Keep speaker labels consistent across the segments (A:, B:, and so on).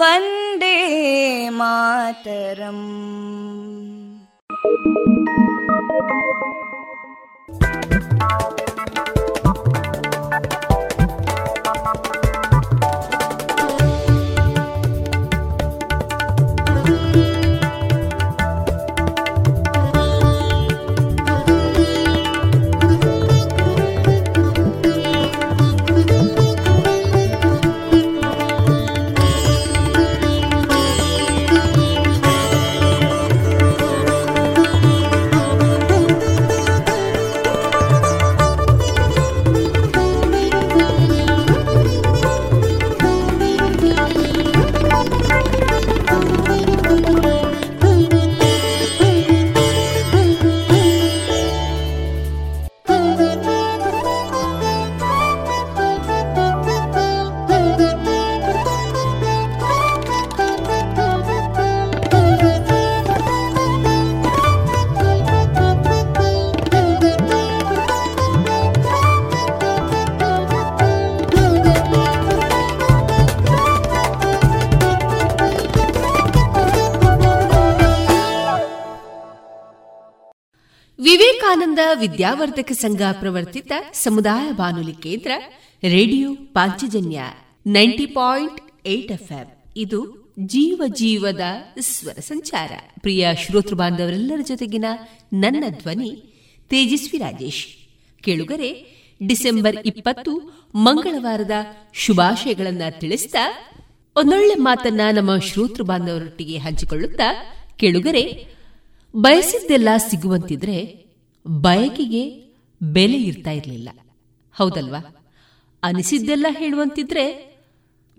A: वन्दे मातरम्
B: ವಿವೇಕಾನಂದ ವಿದ್ಯಾವರ್ಧಕ ಸಂಘ ಪ್ರವರ್ತಿತ ಸಮುದಾಯ ಬಾನುಲಿ ಕೇಂದ್ರ, radio Panchajanya ninety point eight ಇದು ಜೀವ ಜೀವದ ಸ್ವರ ಸಂಚಾರ. ಪ್ರಿಯ ಶ್ರೋತೃ ಬಾಂಧವರೆಲ್ಲರ ಜೊತೆಗಿನ ನನ್ನ ಧ್ವನಿ ತೇಜಸ್ವಿ ರಾಜೇಶ್. ಕೇಳುಗರೆ, ಡಿಸೆಂಬರ್ ಇಪ್ಪತ್ತು, ಮಂಗಳವಾರದ ಶುಭಾಶಯಗಳನ್ನ ತಿಳಿಸಿದ ಒಂದೊಳ್ಳೆ ಮಾತನ್ನ ನಮ್ಮ ಶ್ರೋತೃ ಬಾಂಧವರೊಟ್ಟಿಗೆ ಹಂಚಿಕೊಳ್ಳುತ್ತಾ ಕೇಳುಗರೆ, ಬಯಸಿದ್ದೆಲ್ಲ ಸಿಗುವಂತಿದ್ರೆ ಬಯಕೆಗೆ ಬೆಲೆ ಇರ್ತಾ ಇರಲಿಲ್ಲ. ಹೌದಲ್ವಾ? ಅನಿಸಿದ್ದೆಲ್ಲ ಹೇಳುವಂತಿದ್ರೆ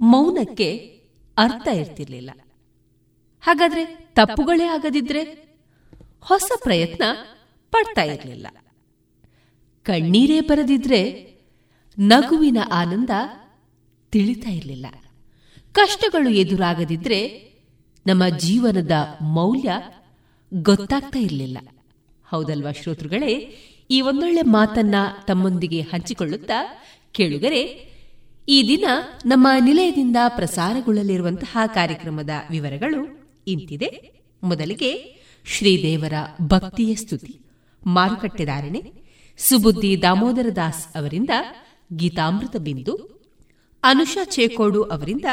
B: ಮೌನಕ್ಕೆ ಅರ್ಥ ಇರ್ತಿರ್ಲಿಲ್ಲ. ಹಾಗಾದ್ರೆ ತಪ್ಪುಗಳೇ ಆಗದಿದ್ರೆ ಹೊಸ ಪ್ರಯತ್ನ ಪಡ್ತಾ ಇರಲಿಲ್ಲ. ಕಣ್ಣೀರೇ ಬರದಿದ್ರೆ ನಗುವಿನ ಆನಂದ ತಿಳಿತಾ ಇರಲಿಲ್ಲ. ಕಷ್ಟಗಳು ಎದುರಾಗದಿದ್ರೆ ನಮ್ಮ ಜೀವನದ ಮೌಲ್ಯ ಗೊತ್ತಾಗ್ತಾ ಇರಲಿಲ್ಲ. ಹೌದಲ್ವಾ ಶ್ರೋತೃಗಳೇ? ಈ ಒಂದೊಳ್ಳೆ ಮಾತನ್ನ ತಮ್ಮೊಂದಿಗೆ ಹಂಚಿಕೊಳ್ಳುತ್ತಾ ಕೇಳುಗರೆ, ಈ ದಿನ ನಮ್ಮ ನಿಲಯದಿಂದ ಪ್ರಸಾರಗೊಳ್ಳಲಿರುವಂತಹ ಕಾರ್ಯಕ್ರಮದ ವಿವರಗಳು ಇಂತಿದೆ. ಮೊದಲಿಗೆ ಶ್ರೀದೇವರ ಭಕ್ತಿಯ ಸ್ತುತಿ. ಮಾರುಕಟ್ಟೆದಾರಣೆ ಸುಬುದ್ದಿ ದಾಮೋದರ ದಾಸ್ ಅವರಿಂದ ಗೀತಾಮೃತ ಬಿಂದು. ಅನುಷಾ ಚೇಕೋಡು ಅವರಿಂದ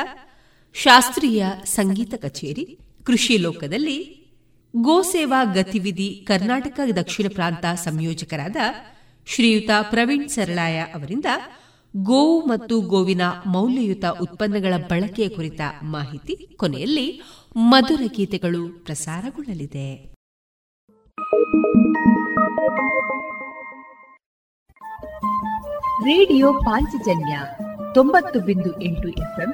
B: ಶಾಸ್ತ್ರೀಯ ಸಂಗೀತ ಕಚೇರಿ. ಕೃಷಿ ಲೋಕದಲ್ಲಿ ಗೋಸೇವಾ ಗತಿವಿಧಿ ಕರ್ನಾಟಕ ದಕ್ಷಿಣ ಪ್ರಾಂತ ಸಂಯೋಜಕರಾದ ಶ್ರೀಯುತ ಪ್ರವೀಣ್ ಸರಳಾಯ ಅವರಿಂದ ಗೋವು ಮತ್ತು ಗೋವಿನ ಮೌಲ್ಯಯುತ ಉತ್ಪನ್ನಗಳ ಬಳಕೆಯ ಕುರಿತ ಮಾಹಿತಿ ಕೊನೆಯಲ್ಲಿ ಮಧುರ ಗೀತೆಗಳು ಪ್ರಸಾರಗೊಳ್ಳಲಿದೆ.
C: ರೇಡಿಯೋ ಪಾಂಚಜನ್ಯ ತೊಂಬತ್ತು ಬಿಂದು ಎಂಟು ಎಫ್ಎಂ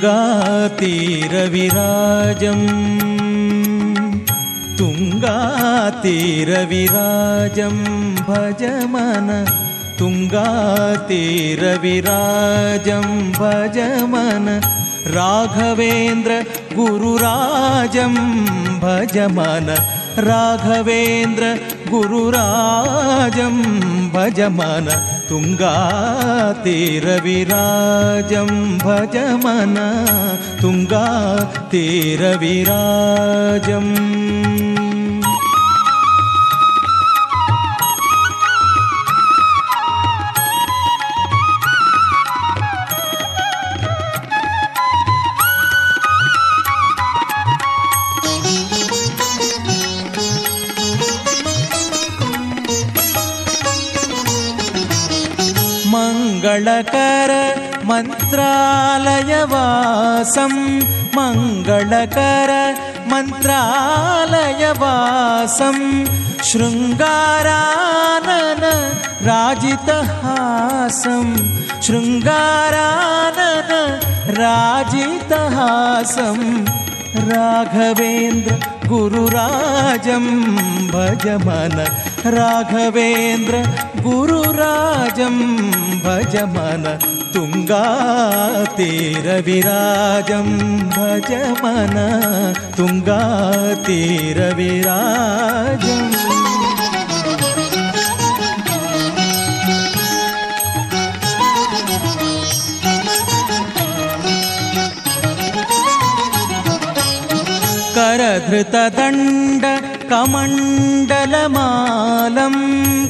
D: तुङ्गातीरविराजम्। तुङ्गातीरविराजं भज मन। तुङ्गातीरविराजं भज मन। राघवेन्द्र गुरुराजं भज मन। राघवेन्द्र गुरुराजं भज मन तुङ्गातीरविराजं भज मन तुङ्गातीरविराजम् मङ्गलकर मन्त्रालयवासं मङ्गलकर मन्त्रालयवासं शृङ्गारानन राजितहासं शृङ्गारानन राजितहासं राघवेन्द्र गुरुराजं भज मन राघवेन्द्र गुरुराजं भज मन तुङ्गातीरविराजं भज मन तुङ्गातीरविराजम्। करधृतदण्ड कमण्डलमालं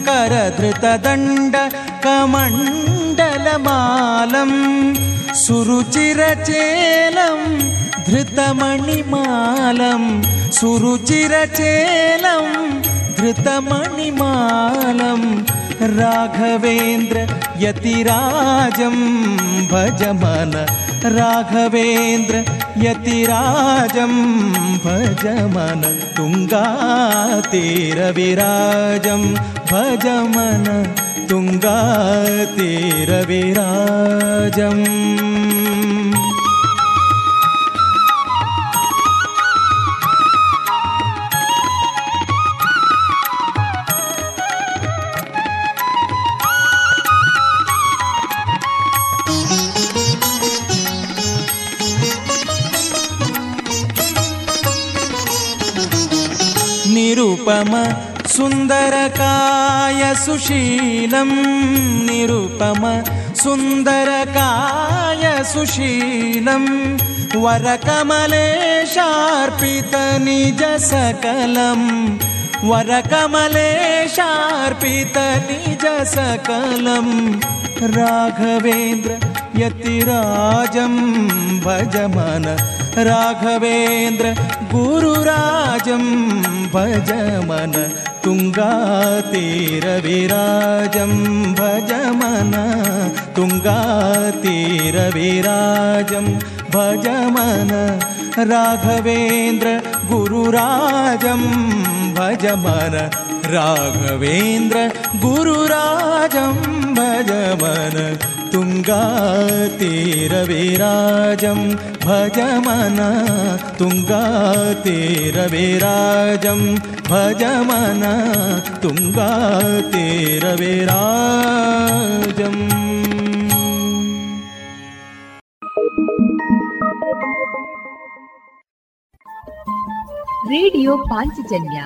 D: करधृतदण्ड कमण्डलमालं सुरुचिरचेलं धृतमणिमालं सुरुचिरचेलं धृतमणिमालं राघवेन्द्र यतिराजं भज मन। राघवेन्द्र यतिराजं भज मन। तुङ्गातीरविराजं भज मन। तुङ्गातीरविराजम् निरुपम सुन्दरकाय सुशीलं निरुपम सुन्दरकाय सुशीलं वरकमलेशार्पितनिजसकलं वरकमलेशार्पितनिजसकलं राघवेन्द्र यतिराजं भजमन राघवेन्द्र गुरुराजं भज मन तुङ्गातीरविराजं भज मन तुङ्गातीरविराजं भज मन राघवेन्द्र गुरुराजं भज मन राघवेन्द्र गुरुराजं भज मन तुङ्गातीरविराजं भजमन तुङ्गातीरविराजं भजमन तुङ्गातीरविराजम्
C: ರೇಡಿಯೋ ಪಾಂಚಜನ್ಯ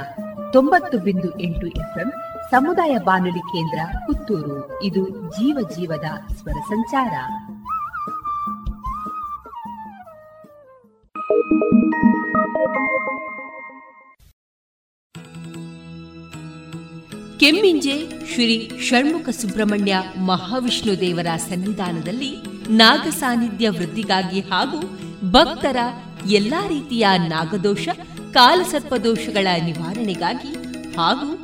C: ತೊಂಬತ್ತು ಬಿಂದು ಎಂಟು ಎಫ್ಎಂ ಸಮುದಾಯ ಬಾನುಲಿ ಕೇಂದ್ರ ಪುತ್ತೂರು. ಇದು ಜೀವ ಜೀವದ ಸ್ವರ ಸಂಚಾರ.
B: ಕೆಮ್ಮಿಂಜೆ ಶ್ರೀ ಷಣ್ಮುಖ ಸುಬ್ರಹ್ಮಣ್ಯ ಮಹಾವಿಷ್ಣು ದೇವರ ಸನ್ನಿಧಾನದಲ್ಲಿ ನಾಗ ಸಾನ್ನಿಧ್ಯ ವೃದ್ಧಿಗಾಗಿ ಹಾಗೂ ಭಕ್ತರ ಎಲ್ಲಾ ರೀತಿಯ ನಾಗದೋಷ, ಕಾಲಸರ್ಪದೋಷಗಳ ನಿವಾರಣೆಗಾಗಿ ಹಾಗೂ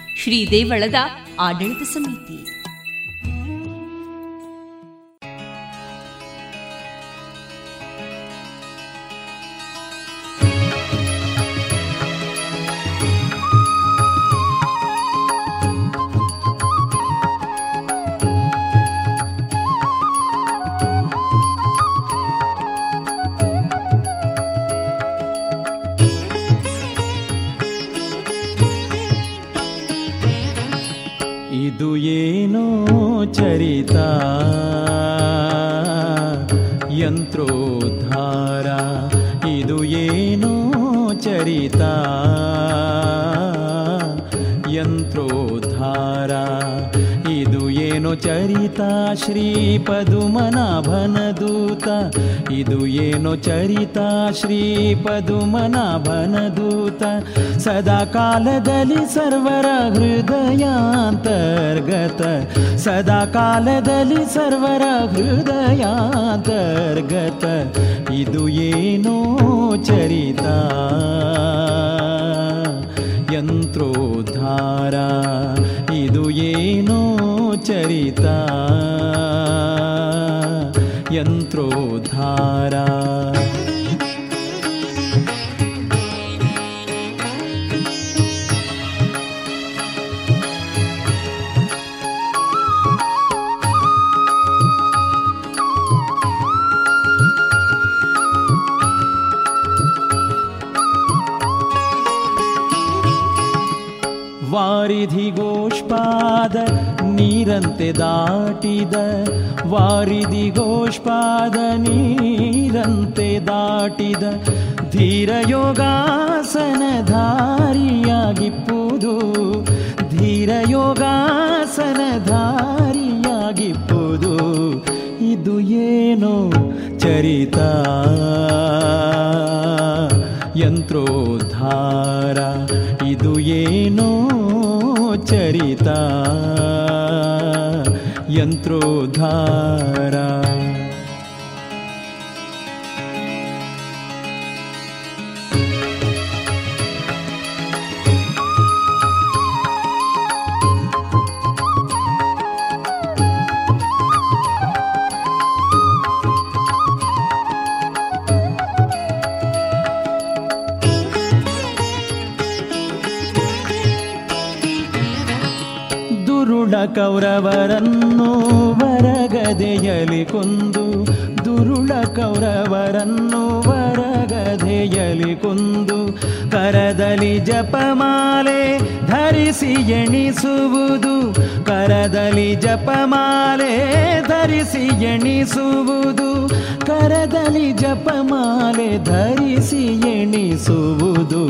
B: ಶ್ರೀ ದೇವಳದ ಆಡಳಿತ ಸಮಿತಿ.
D: ಚರಿತ ಶ್ರೀಪದುಮನಾಭನ ದೂತ ಇದು ಏನೋ ಚರಿತ ಶ್ರೀಪದುಮನಾಭನ ದೂತ ಸದಾ ಕಾಲದಲ್ಲಿ ಸರ್ವರ ಹೃದಯಾಂತರ್ಗತ ಸದಾ ಕಾಲದಲ್ಲಿ ಸರ್ವರ ಹೃದಯಾಂತರ್ಗತ ಇದು ಏನೋ ಚರಿತ ಯಂತ್ರೋದ್ಧಾರ ಇದು ಏನೋ चरिता। यन्त्रोद्धारा वारिधि गो ನೀರಂತೆ ದಾಟಿದ ವಾರಿದಿಗೋಷ್ಪಾದ ನೀರಂತೆ ದಾಟಿದ ಧೀರಯೋಗಾಸನಧಾರಿಯಾಗಿಪ್ಪುದು ಧೀರಯೋಗಾಸನಧಾರಿಯಾಗಿಪ್ಪುದು ಇದು ಏನೋ ಚರಿತ ಯಂತ್ರೋದ್ಧಾರ. ಇದು ಏನೋ ಚರಿತಾ यन्त्रोद्धारा ಕೌರವರನ್ನು ವರಗದೆಯಲಿ ಕೊಂದು ದುರುಳ ಕೌರವರನ್ನು ವರಗದೆಯಲಿ ಕೊಂದು ಕರದಲಿ ಜಪಮಾಲೆ ಧರಿಸಿ ಎಣಿಸುವುದು ಕರದಲಿ ಜಪಮಾಲೆ ಧರಿಸಿ ಎಣಿಸುವುದು ಕರದಲಿ ಜಪಮಾಲೆ ಧರಿಸಿ ಎಣಿಸುವುದು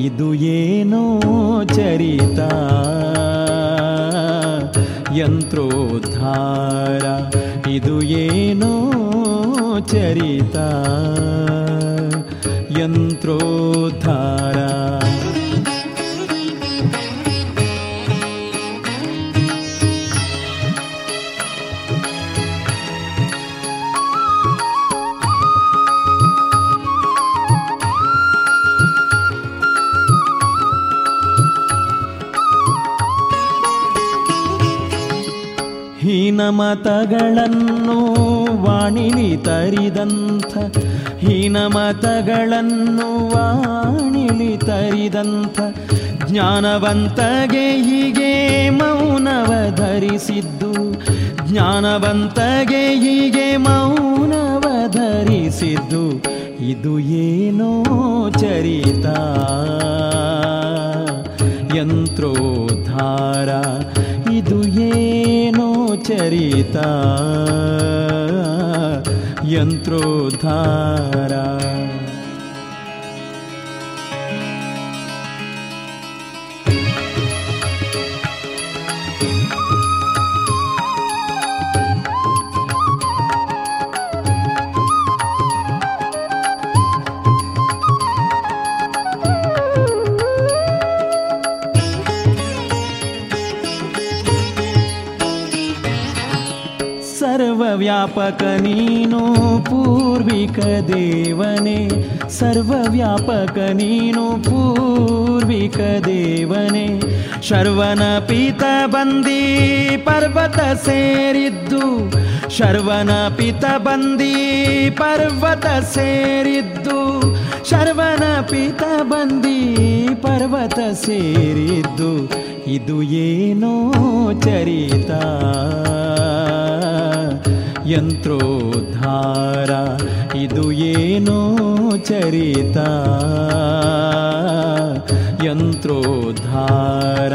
D: ಇದು ಏನೋ ಚರಿತ ಯಂತ್ರೋದ್ಧಾರ. ಇದು ಏನೋ ಚರಿತ. ಯಂತ್ರೋದ್ಧಾರ. ಹೀನಮತಗಳನ್ನು ವಾಣಿಲಿ ತರಿದಂಥ, ಹೀನಮತಗಳನ್ನು ವಾಣಿಲಿ ತರಿದಂಥ, ಜ್ಞಾನವಂತಗೆ ಹೀಗೆ ಮೌನವ ಧರಿಸಿದ್ದು, ಜ್ಞಾನವಂತಗೆ ಹೀಗೆ ಮೌನವ ಧರಿಸಿದ್ದು, ಇದು ಏನೋ ಚರಿತ. ಯಂತ್ರೋದ್ಧಾರ, ಇದು ಏನೋ चरिता यन्त्रोद्धारा। ಸರ್ವವ್ಯಾಪಕ ನೀನು ಪೂರ್ವಿಕ ದೇವನೇ. ಸರ್ವವ್ಯಾಪಕ ನೀನು ಪೂರ್ವಿಕ ದೇವನೇ. ಶರ್ವನ ಪೀತ ಬಂದಿ ಪರ್ವತ ಸೇರಿದ್ದು. ಶರ್ವನ ಪಿತ ಬಂದಿ ಪರ್ವತ ಸೇರಿದ್ದು. ಶರ್ವನ ಪಿತ ಬಂದಿ ಪರ್ವತ ಸೇರಿದ್ದು. ಇದು ಏನೋ ಚರಿತ. ಯಂತ್ರೋದ್ಧಾರ ಇದು ಏನೋ ಚರಿತ. ಯಂತ್ರೋದ್ಧಾರ.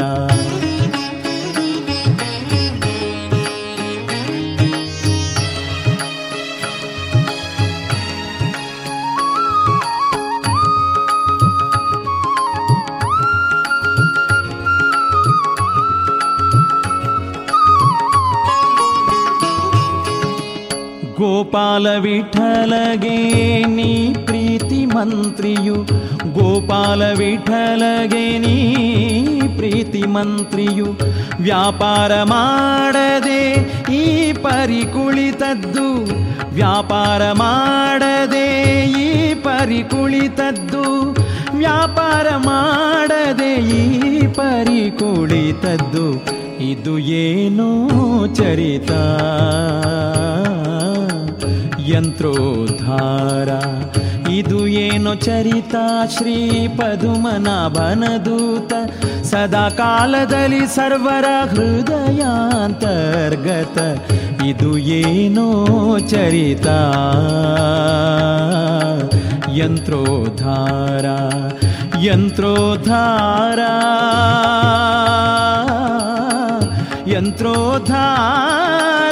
D: ಗೋಪಾಲ ವಿಠಲಗೆ ನೀ ಪ್ರೀತಿ ಮಂತ್ರಿಯು. ಗೋಪಾಲ ವಿಠಲಗೆ ನೀ ಪ್ರೀತಿ ಮಂತ್ರಿಯು. ವ್ಯಾಪಾರ ಮಾಡದೆ ಈ ಪರಿ ಕುಳಿತದ್ದು ವ್ಯಾಪಾರ ಮಾಡದೆ ಈ ಪರಿ ಕುಳಿತದ್ದು ವ್ಯಾಪಾರ ಮಾಡದೆ ಈ ಪರಿ ಕುಳಿತದ್ದು ಇದು ಏನೋ ಚರಿತ? ಯಂತ್ರೋದ್ಧಾರ. ಇದು ಏನು ಚರಿತ ಶ್ರೀ ಪದುಮನಾಭನದೂತ. ಸದಾ ಕಾಲದಲ್ಲಿ ಸರ್ವರ ಹೃದಯಾಂತರ್ಗತ. ಇದು ಏನೋ ಚರಿತ ಯಂತ್ರೋದ್ಧಾರ. ಯಂತ್ರೋದ್ಧಾರ. ಯಂತ್ರೋದ್ಧಾರ.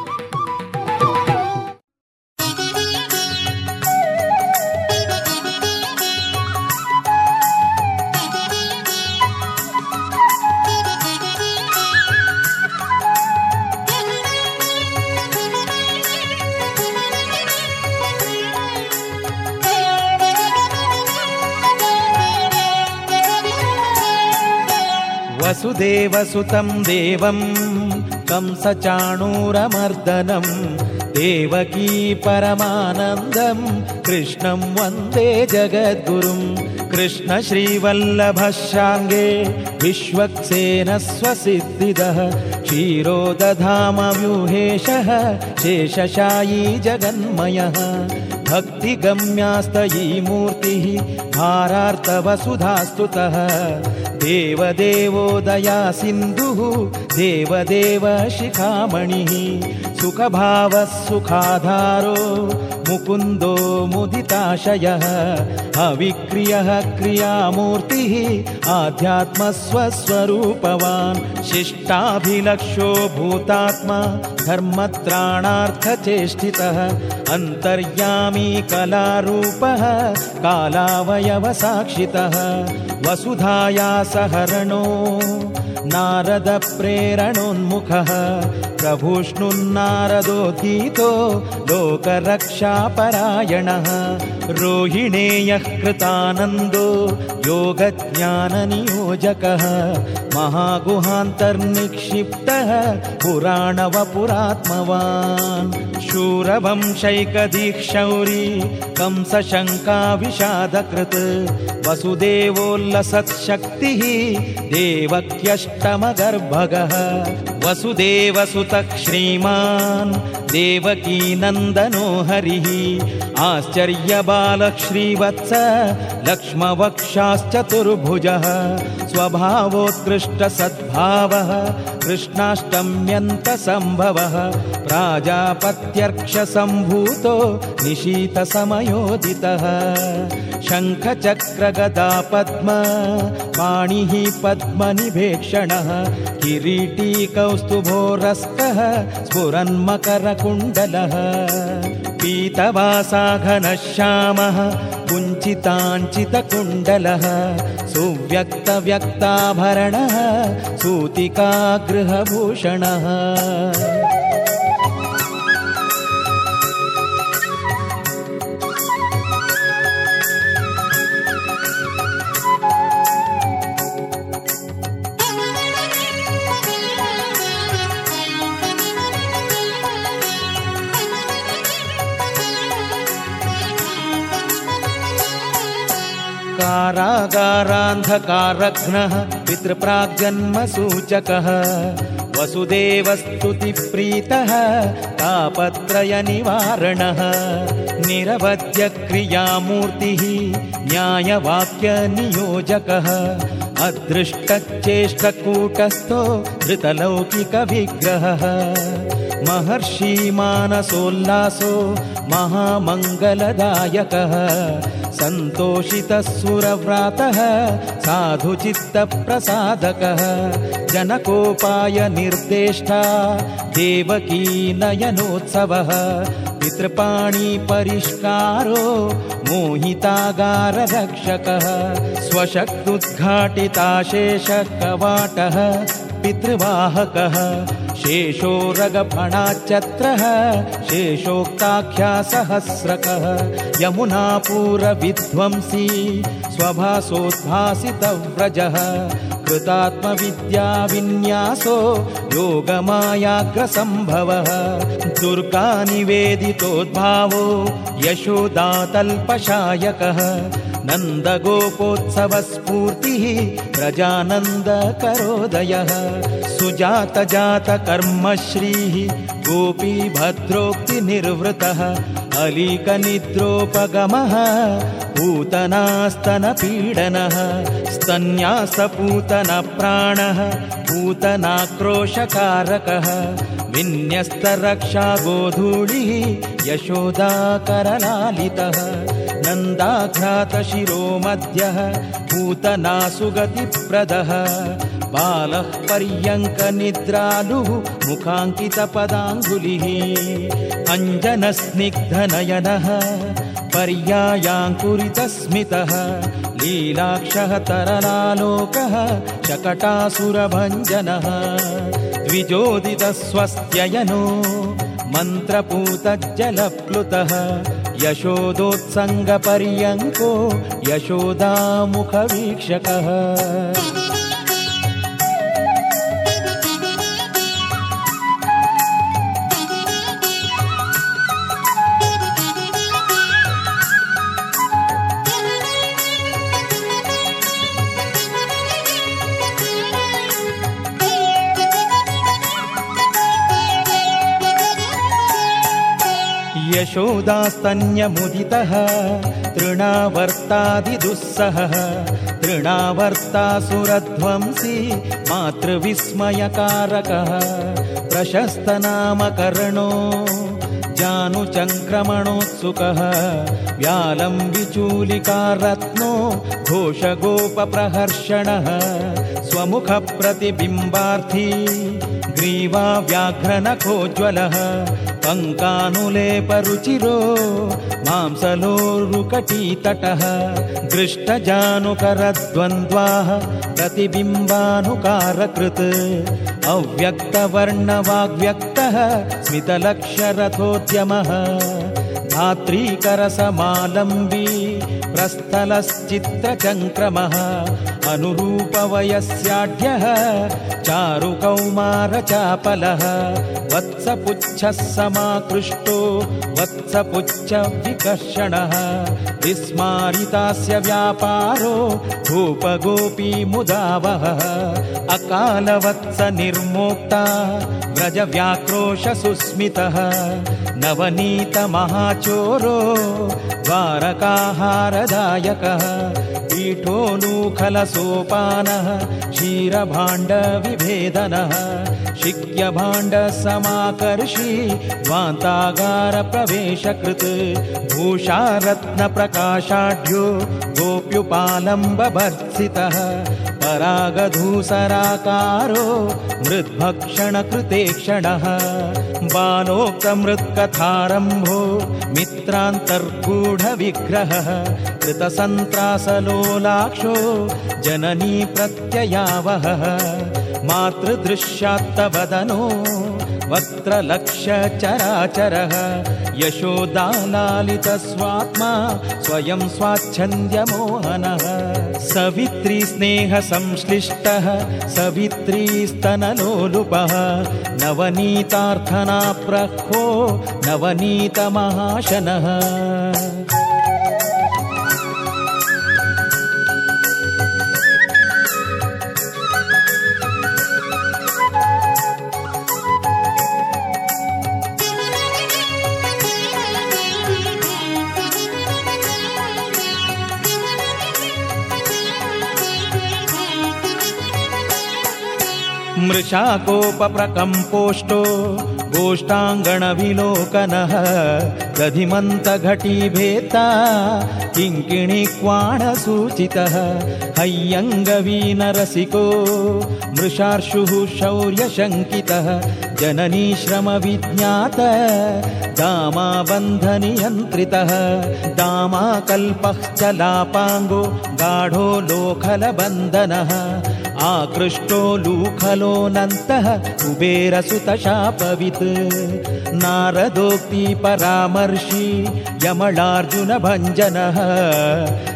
D: वसुदेवसुतं देवं कंसचाणूरमर्दनं देवकी परमानन्दं कृष्णं वन्दे जगद्गुरुं कृष्णश्रीवल्लभशाङ्गे विश्वक्सेनस्वसिद्धिदः क्षीरोदधामव्यूहेशः शेषशायी जगन्मयः भक्तिगम्यास्तयी मूर्तिः भारार्तवसुधास्तुतः देवदेवोदया सिन्धुः देवदेव शिखामणिः सुखभावः सुखाधारो मुकुन्दो मुदिताशयः अविक्रियः क्रियामूर्तिः आध्यात्मस्वस्वरूपवान् शिष्टाभिलक्षो भूतात्मा धर्मत्राणार्थचेष्टितः अन्तर्यामी कलारूपः कालावयवसाक्षितः वसुधाया सहरणो नारदप्रेरणोन्मुखः प्रभुष्णुन्नारदोऽधीतो लोकरक्षापरायणः रोहिणेयः कृतानन्दो योगज्ञाननियोजकः महागुहान्तर्निक्षिप्तः पुराणवपुरात्मवान् शूरवंशैकदीक्षौरी कंसशङ्काविषादकृत् वसुदेवोल्लसत्शक्तिः देवक्यष्टमगर्भगः वसुदेवसुतः श्रीमान् देवकीनन्दनो हरिः। आश्चर्यबालः श्रीवत्स लक्ष्मवक्षाश्चतुर्भुजः। स्वभावोत्कृष्टसद्भावः कृष्णाष्टम्यन्तसम्भवः। प्राजापत्यर्क्षसम्भूतो निशीतसमयोदितः। शङ्खचक्रगदा पद्म पाणिः पद्मनिभेक्षणः। किरीटी कौस्तुभोरस्कः स्फुरन्मकरकुण्डलः पीतवासाघनः श्यामः कुञ्चिताञ्चितकुण्डलः। सुव्यक्तव्यक्ताभरणः सूतिकागृहभूषणः कारागारान्धकारघ्नः पितृप्राग्जन्मसूचकः वसुदेवस्तुतिप्रीतः तापत्रयनिवारणः। निरवध्यक्रियामूर्तिः न्यायवाक्यनियोजकः। अदृष्टच्चेष्टकूटस्थो धृतलौकिकविग्रहः। महर्षिमानसोल्लासो महामङ्गलदायकः सन्तोषितः सुरव्रातः साधुचित्तप्रसादकः जनकोपाय निर्देष्टा देवकी नयनोत्सवः पितृपाणिपरिष्कारो मोहितागाररक्षकः स्वशक्तुद्घाटिताशेषकवाटः पितृवाहकः शेषो रगफणाच्छत्रः शेषोक्ताख्यासहस्रकः यमुनापूरविध्वंसी स्वभासोद्भासितव्रजः कृतात्मविद्याविन्यासो योगमायाग्रसम्भवः दुर्गानिवेदितोद्भावो यशोदातल्पशायकः नन्दगोपोत्सवस्फूर्तिः प्रजानन्दकरोदयः। सुजातजातकर्मश्रीः गोपी भद्रोक्तिनिर्वृतः अलीकनिद्रोपगमः पूतनास्तनपीडनः स्तन्यासपूतनप्राणः पूतनाक्रोशकारकः विन्यस्तरक्षागोधूलिः यशोदाकरलालितः नन्दाघ्रातशिरो पूतनासुगतिप्रदः बालः पर्यङ्कनिद्रालुः मुखाङ्कितपदाङ्गुलिः। अञ्जनस्निग्धनयनः पर्यायाङ्कुरितस्मितः लीलाक्षः तरलालोकः शकटासुरभञ्जनः। द्विजोदितस्वस्त्ययनो मन्त्रपूतज्जलप्लुतः यशोदोत्सङ्गपर्यङ्को यशोदामुखवीक्षकः यशोदास्तन्यमुदितः तृणावर्तादिदुःसहः तृणावर्तासुरध्वंसी मातृविस्मयकारकः प्रशस्तनामकर्णो जानुचङ्क्रमणोत्सुकः व्यालं विचूलिकारत्नो घोषगोपप्रहर्षणः स्वमुखप्रतिबिम्बार्थी ग्रीवा व्याघ्रनखोज्ज्वलः पङ्कानुलेपरुचिरो मांसलोरुकटीतटः दृष्टजानुकरद्वन्द्वाः प्रतिबिम्बानुकारकृत् अव्यक्तवर्णवाग्व्यक्तः स्मितलक्षरथोद्यमः धात्रीकरसमालम्बी प्रस्थलश्चित्रचङ्क्रमः अनुरूपवयस्याढ्यः चारुकौमारचापलः वत्सपुच्छः समाकृष्टो वत्सपुच्छविकर्षणः विस्मारितास्य व्यापारो भूपगोपीमुदावहः अकालवत्सनिर्मोक्ता व्रजव्याक्रोशसुस्मितः नवनीतमहाचोरो द्वारकाहारदायकः पीठोलूखलसोपानः क्षीरभाण्डविभेदनः शिक्यभाण्डसमाकर्षी द्वान्तागारप्रवेशकृत् भूषारत्नप्रकाशाढ्यो गोप्युपालम्बभर्त्सितः परागधूसराकारो मृद्भक्षणकृते क्षणः बालोक्तमृत्कथारम्भो मित्रान्तर्गूढविग्रहः कृतसन्त्रासलोलाक्षो जननी प्रत्ययावहः। मातृदृश्यात्तवदनो वक्त्रलक्ष्यचराचरः यशोदालालितस्वात्मा स्वयं स्वाच्छन्द्यमोहनः। सवित्री स्नेहसंश्लिष्टः सवित्रीस्तनलोलुपः नवनीतार्थनाप्रह्वो नवनीतमहाशनः मृषाकोपप्रकम्पोष्टो गोष्ठाङ्गणविलोकनः दधिमन्तघटीभेता किङ्किणिक्वाणसूचितः हैयङ्गवीनरसिको मृषार्षुः शौर्यशङ्कितः जननी श्रमविज्ञात दामाबन्धनियन्त्रितः दामाकल्पः चलापाङ्गो गाढो लोखलबन्धनः आकृष्टो लूखलोऽनन्तः कुबेरसुतशापवित्। नारदोक्ति परामर्शी यमलार्जुनभञ्जनः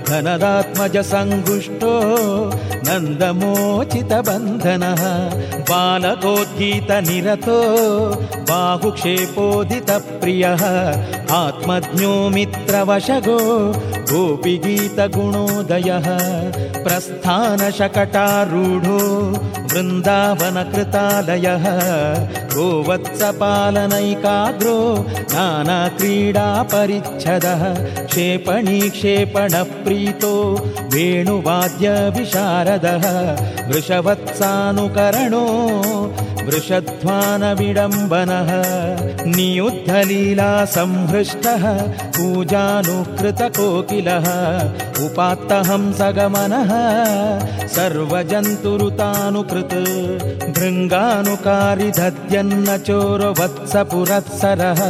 D: धनदात्मज सङ्गुष्टो नन्दमोचितबन्धनः बालकोद्गीतनिरतो बाहुक्षेपोदितप्रियः आत्मज्ञो मित्रवशगो गोपिगीतगुणोदयः प्रस्थानशकटारूढो वृन्दावनकृतालयः गोवत्सपालनैकाग्रो नानाक्रीडापरिच्छदः क्षेपणीक्षेपणप्रीतो वेणुवाद्यविशारदः वृषवत्सानुकरणो वृषध्वानविडम्बनः नियुद्धलीला संहृष्टः पूजानुकृतकोकिलः उपात्तहंसगमनः सर्वजन्तुरुतानुकृत् भृङ्गानुकारिधद्यन्नचोरवत्सपुरःसरः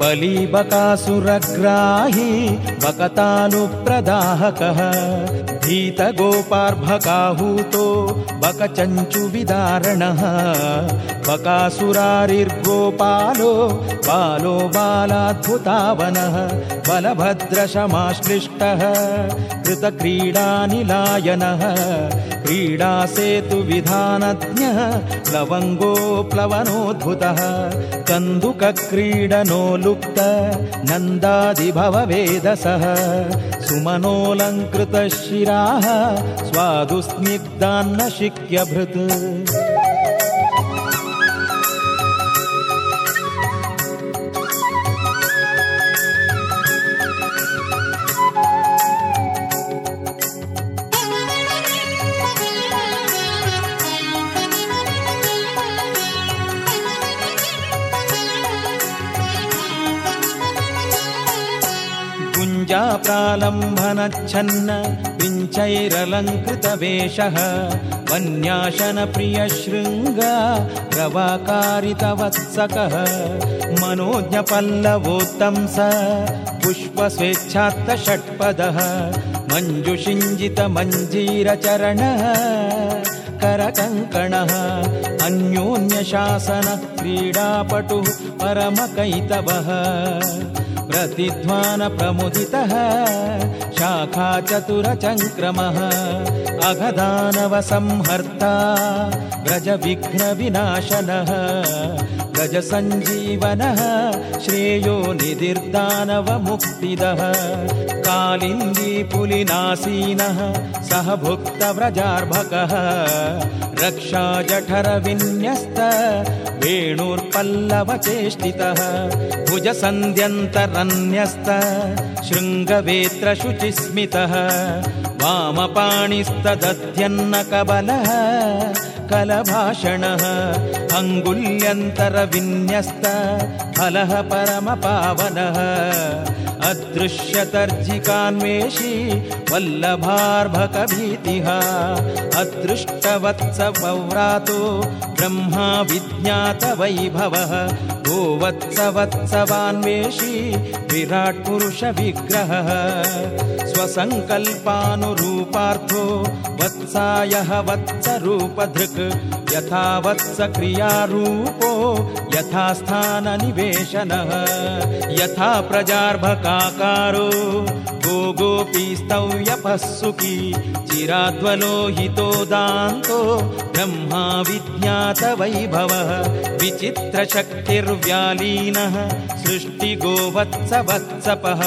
D: बलिबकासुरग्राही बकतानुप्रदाहकः भीतगोपार्भकाहूतो बकचञ्चुविदारणः बकासुरारिर्गोपालो बालो बालाद्भुतावनः बलभद्रशमाश्लिष्टः कृतक्रीडानिलायनः क्रीडासेतुविधानज्ञः प्लवङ्गो प्लवनोद्भुतः। कन्दुकक्रीडनो लुप्त नन्दादिभववेदसः। सुमनोऽलङ्कृतशिराः स्वादुस्निग्धान्न शिक्यभृत् पूजाप्रालम्भनच्छन्न पिञ्चैरलङ्कृतवेषः वन्याशनप्रियशृङ्गा प्रवाकारितवत्सकः मनोज्ञपल्लवोत्तं स पुष्पस्वेच्छात्तषट्पदः मञ्जुषिञ्जितमञ्जीरचरणः करकङ्कणः अन्योन्यशासनक्रीडापटुः परमकैतवः प्रतिध्वानप्रमुदितः शाखाचतुरचङ्क्रमः अघदानवसंहर्ता व्रजविघ्नविनाशनः गजसञ्जीवनः श्रेयो सञ्जीवनः कालिन्दी पुलिनासीनः सह भुक्तव्रजार्भकः रक्षाजठर विन्यस्त वेणुर्पल्लवचेष्टितः भुजसन्ध्यन्तरन्यस्त शृङ्गवेत्रशुचिस्मितः वामपाणिस्तदध्यन्नकबलः कलभाषणः अङ्गुल्यन्तरविन्यस्त फलः परमपावनः। अदृश्यतर्जिकान्वेषी वल्लभार्भकभीतिः। अदृष्टवत्सवव्रातो ब्रह्मा विज्ञातवैभवः गोवत्सवत्सवान्वेषी विराट्पुरुषविग्रहः स्वसङ्कल्पानुरूपार्थो वत्सायः वत्सरूपधृक् यथा वत्सक्रियारूपो यथा स्थाननिवेशनः यथा प्रजार्भकाकारो गो गोपीस्तव्यपः सुखी चिराद्वलोहितो दान्तो ब्रह्मा विज्ञातवैभवः विचित्रशक्तिर्व्यालीनः सृष्टिगोवत्सवत्सपः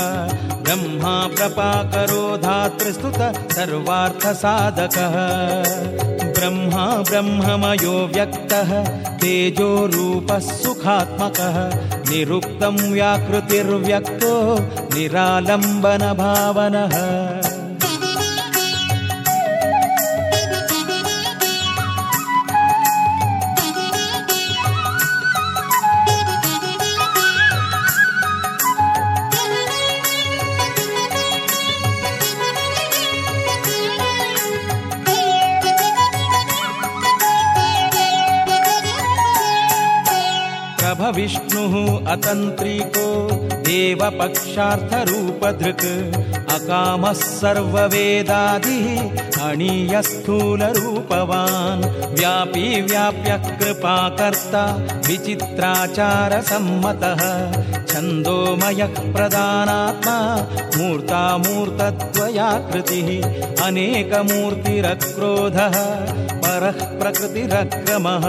D: ब्रह्मा प्रपाकरो धातृस्तुत सर्वार्थसाधकः ब्रह्मा ब्रह्ममयो व्यक्तः तेजो रूपः सुखात्मकः निरुक्तं व्याकृतिर्व्यक्तो निरालम्बनभावनः प्रभविष्णुः अतन्त्रिको देवपक्षार्थरूपधृक् अकामः सर्ववेदादिः अणीयस्थूलरूपवान् व्यापी व्याप्य कृपाकर्ता विचित्राचारसम्मतः छन्दोमयः प्रदानात्मा मूर्तामूर्तद्वयाकृतिः अनेकमूर्तिरक्रोधः परः प्रकृतिरक्रमः।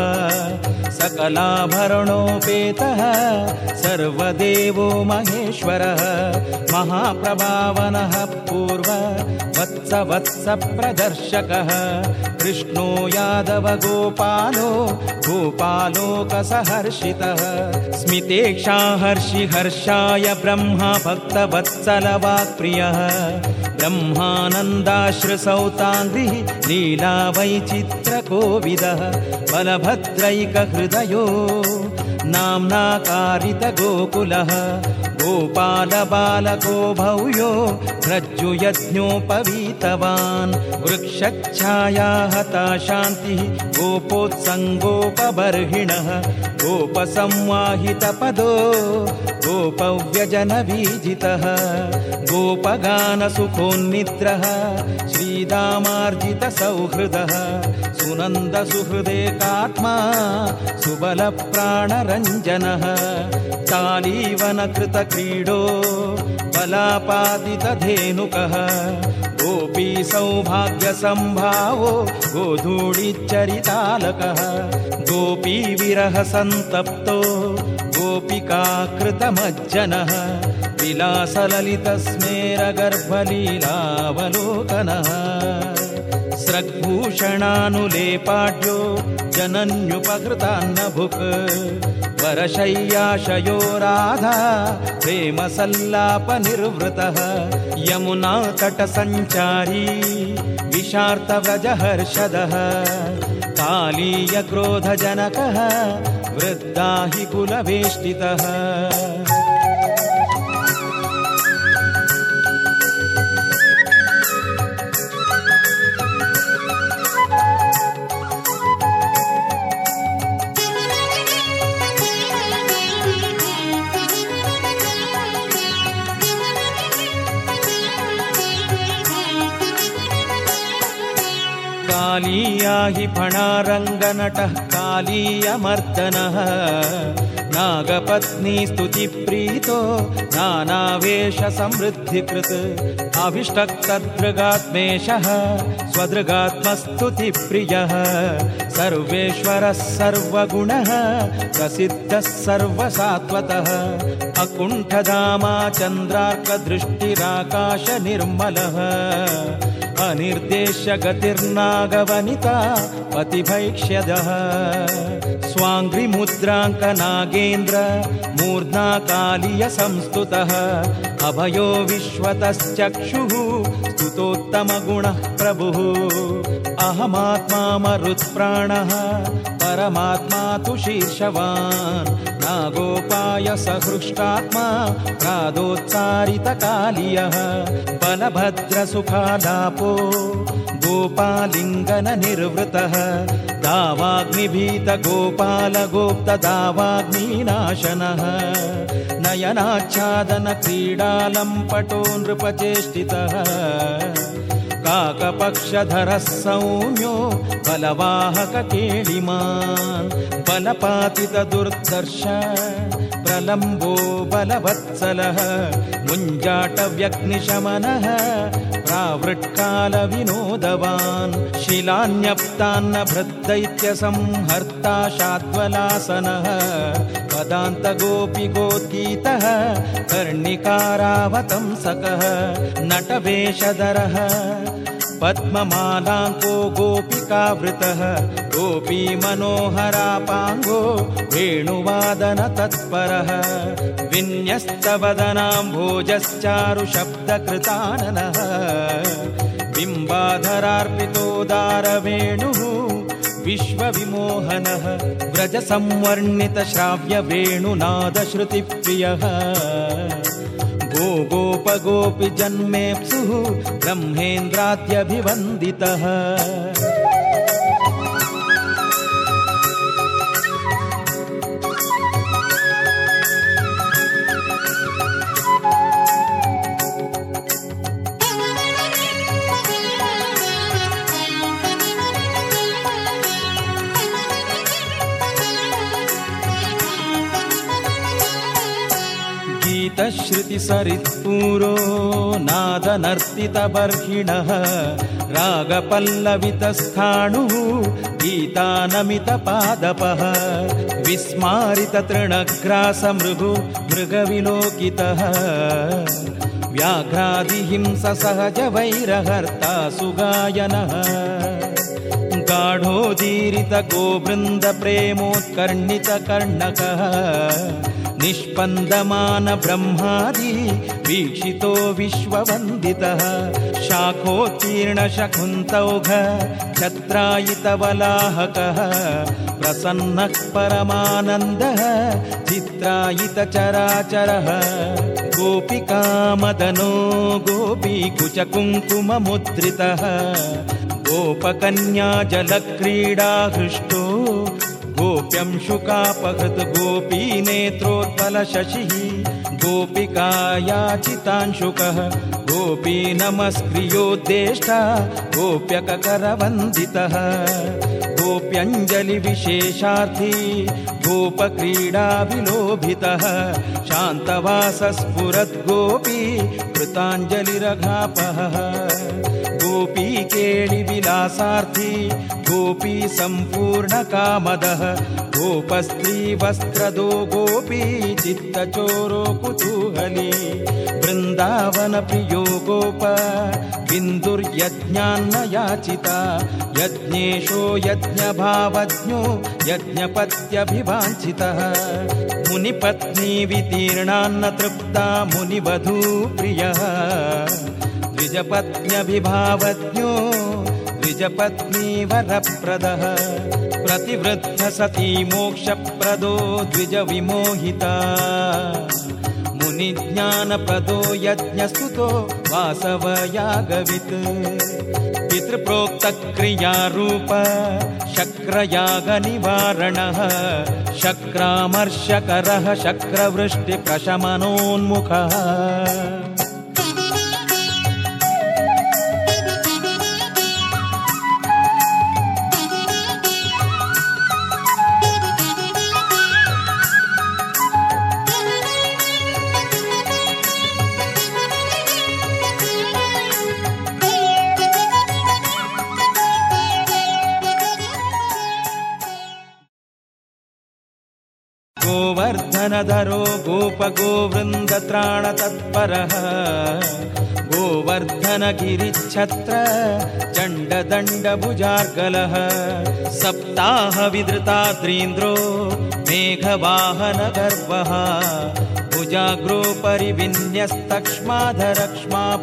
D: सकलाभरणोपेतः सर्वदेवो महेश्वरः महाप्रभावनः पूर्व वत्स वत्स प्रदर्शकः कृष्णो यादव गोपालो गोपालोकसहर्षितः स्मितेक्षा हर्षि हर्षाय ब्रह्मा भक्तवत्सलवाक्प्रियः ब्रह्मानन्दाश्रुसौताङ्घ्रिः लीला वैचित्रकोविदः बलभद्रैकहृदयो नाम्नाकारितगोकुलः गोपालबालको भव्यो रज्जुयज्ञोपवीतवान् वृक्षच्छाया हता शान्तिः गोपोत्सङ्गोपबर्हिणः। गोपसंवाहितपदो गोपव्यजनबीजितः गोपगानसुखोन्निद्रः श्रीदामार्जितसौहृदः सुनन्दसुहृदेकात्मा सुबलप्राणरञ्जनः क्रीडो बलापादितधेनुकः गोपी सौभाग्यसम्भावो गोधूडीचरितालकः गोपीविरह सन्तप्तो गोपिकाकृतमज्जनः विलासललितस्मेरगर्भलीलावलोकनः स्रग्भूषणानुलेपाढ्यो जनन्युपहृतान्नभुक् वरशय्याशयो राधा प्रेमसल्लापनिर्वृतः यमुनातटसञ्चारी विशार्तव्रजहर्षदः। कालीयक्रोधजनकः वृद्धा हि कुलवेष्टितः हि फणारङ्गनटः कालीयमर्दनः। नागपत्नी स्तुतिप्रीतो नानावेशसमृद्धिकृत्। अभिष्टक्तदृगात्मेशः स्वदृगात्मस्तुतिप्रियः। सर्वेश्वरः सर्वगुणः प्रसिद्धः सर्वसात्वतः। अकुण्ठधामा चन्द्रार्कदृष्टिराकाशनिर्मलः अनिर्देश्य पतिभैक्ष्यदः। स्वाङ्घ्रिमुद्राङ्कनागेन्द्र मूर्ध्ना कालीय संस्तुतः अभयो विश्वतश्चक्षुः स्तुतोत्तमगुणः प्रभुः। अहमात्मा मरुत्प्राणः परमात्मा तु शीर्षवान्। नागोपाय सहृष्टात्मा प्रादोत्सारितकालियः। बलभद्रसुखालापो गोपालिङ्गननिर्वृतः। दावाग्निभीतगोपालगोप्तदावाग्निनाशनः। नयनाच्छादनक्रीडालम्पटो नृपचेष्टितः। काकपक्षधरः सौम्यो बलवाहककेलिमान् बलपातितदुर्दर्श प्रलम्बो बलवत्सलः मुञ्जाटव्यग्निशमनः प्रावृट्कालविनोदवान् शिलान्यप्तान्न भृद्दैत्यसंहर्ता शाद्वलासनः पदान्तगोपि गोद्गीतः कर्णिकारावतंसकः नटवेषधरः पद्ममालाङ्को गोपिकावृतः गोपी मनोहरापाङ्गो वेणुवादनतत्परः। विन्यस्तवदनाम्भोजश्चारुशब्दकृताननः। बिम्बाधरार्पितोदारवेणुः विश्वविमोहनः व्रजसंवर्णितश्राव्यवेणुनादश्रुतिप्रियः। गो गोपगोऽपि जन्मेप्सुः ब्रह्मेन्द्राद्यभिवन्दितः। गीतश्रुतिसरित्पूरो नादनर्तितबर्हिणः रागपल्लवितस्थाणुः गीतानमितपादपः विस्मारिततृणग्रासमृगु मृगविलोकितः व्याघ्रादिहिंससहज वैरहर्ता सुगायनः गाढोदीरितगोवृन्दप्रेमोत्कर्णितकर्णकः निष्पन्दमान ब्रह्मादि वीक्षितो विश्ववन्दितः शाखोत्तीर्णशकुन्तौघ छत्रायितवलाहकः प्रसन्नः परमानन्दः चित्रायितचराचरः। गोपिकामदनो गोपीकुचकुङ्कुममुद्रितः गोपकन्या जलक्रीडा हृष्टो गोप्यं शुकापहत गोपी नेत्रोत्पलशशिः गोपिका याचितांशुकः गोपी नमस्क्रियोद्देष्टा गोप्यककरवन्दितः। गोप्यञ्जलिविशेषार्थी गोपक्रीडाविलोभितः। शान्तवासस्फुरद् गोपी कृताञ्जलिरघापः गोपी केळिविलासार्थी गोपी सम्पूर्णकामदः गोपस्त्रीवस्त्रदो गोपी चित्तचोरो कुतूहली। वृन्दावनप्रियो गोप बिन्दुर्यज्ञान्न याचिता यज्ञेशो यज्ञभावज्ञो यज्ञपत्यभिवाञ्छितः। मुनिपत्नी वितीर्णान्न तृप्ता मुनिवधू प्रियः द्विजपत्न्यभिभावज्ञो द्विजपत्नीवरप्रदः प्रतिवृद्ध सती मोक्षप्रदो द्विजविमोहिता। मुनिज्ञानप्रदो यज्ञस्तुतो वासवयागवित्। पितृप्रोक्तक्रियारूप शक्रयागनिवारणः शक्रामर्शकरः शक्रवृष्टिप्रशमनोन्मुखः धरो गोपगोवृन्दत्राणतत्परः। गोवर्धनगिरिच्छत्र चण्डदण्डभुजार्गलः। सप्ताह विदृता द्रीन्द्रो मेघवाहन भुजाग्रोपरि विन्यस्तक्ष्माधरक्ष्मा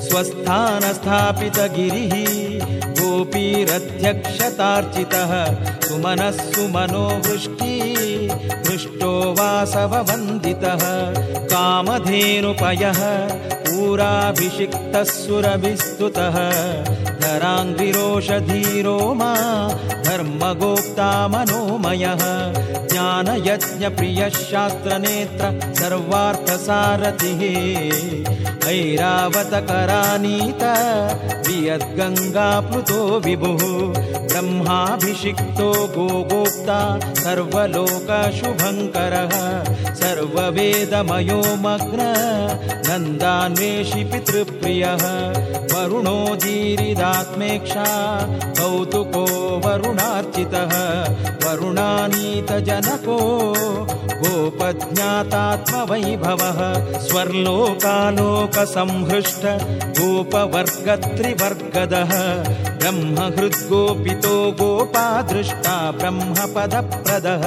D: स्वस्थानस्थापितगिरिः गोपीरध्यक्षतार्चितः सुमनः सुमनो वृष्टि हृष्टो वासववन्दितः कामधेनुपयः पूराभिषिक्तः सुरभिस्तुतः धराङ्गिरोषधीरो मा धर्मगोप्ता मनोमयः ज्ञानयज्ञप्रियः शास्त्रनेत्र सर्वार्थसारथिः ऐरावतकरानीत वियद्गङ्गाप्लुतो विभुः ब्रह्माभिषिक्तो गोगोक्ता सर्वलोकशुभङ्करः सर्ववेदमयो मग्न नन्दान्वेषि पितृप्रियः वरुणोदीरिदात्मेक्षा कौतुको वरुणार्चितः वरुणानीतजनको गोपज्ञातात्मवैभवः स्वर्लोकालोकसंहृष्ट गोपवर्गत्रिवर्गदः ब्रह्महृद्गोपितो गोपा दृष्टा ब्रह्मपदप्रदः।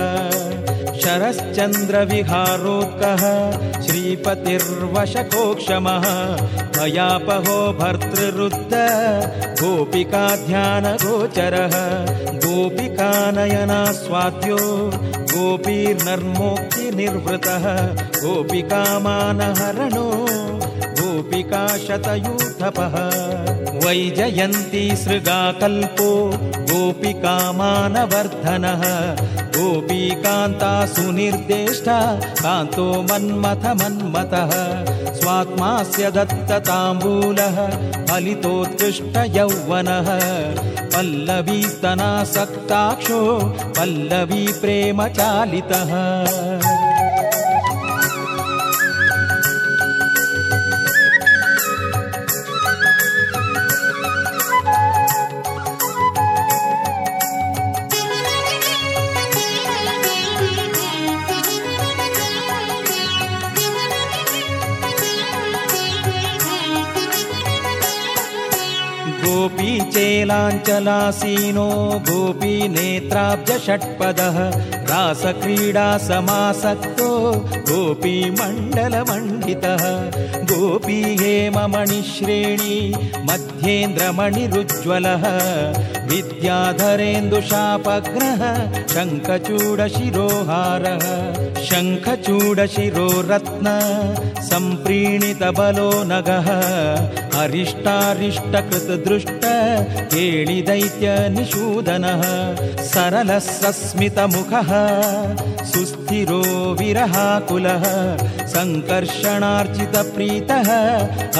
D: शरश्चन्द्रविहारोत्कः श्रीपतिर्वशकोक्षमः। भयापहो भर्तृरुद्ध गोपिकाध्यानगोचरः। गोपिकानयनास्वाद्यो गोपीर्नर्मोक्तिनिर्वृतः। गोपिकामानहरणो गोपिकाशतयूथपः वैजयन्ती सृगाकल्पो गोपिकामानवर्धनः गोपीकान्ता सुनिर्देष्टा कान्तो मन्मथ मन्मतः स्वात्मास्य दत्तताम्बूलः फलितोत्कृष्टयौवनः पल्लवीस्तनासक्ताक्षो पल्लवी प्रेमचालितः श्रीशैलाञ्चलासीनो गोपीनेत्राब्जषट्पदः रासक्रीडा समासक्तो गोपीमण्डलमण्डितः गोपी हेममणिश्रेणी मध्येन्द्रमणिरुज्ज्वलः विद्याधरेन्दुशापग्रह शङ्खचूडशिरोहारः शङ्खचूडशिरो रत्न सम्प्रीणितबलो नगः अरिष्टारिष्टकृतदृष्ट केळिदैत्यनिषूदनः सरलः सस्मितमुखः सुस्थिरो विरहाकुलः सङ्कर्षणार्चितप्रीतः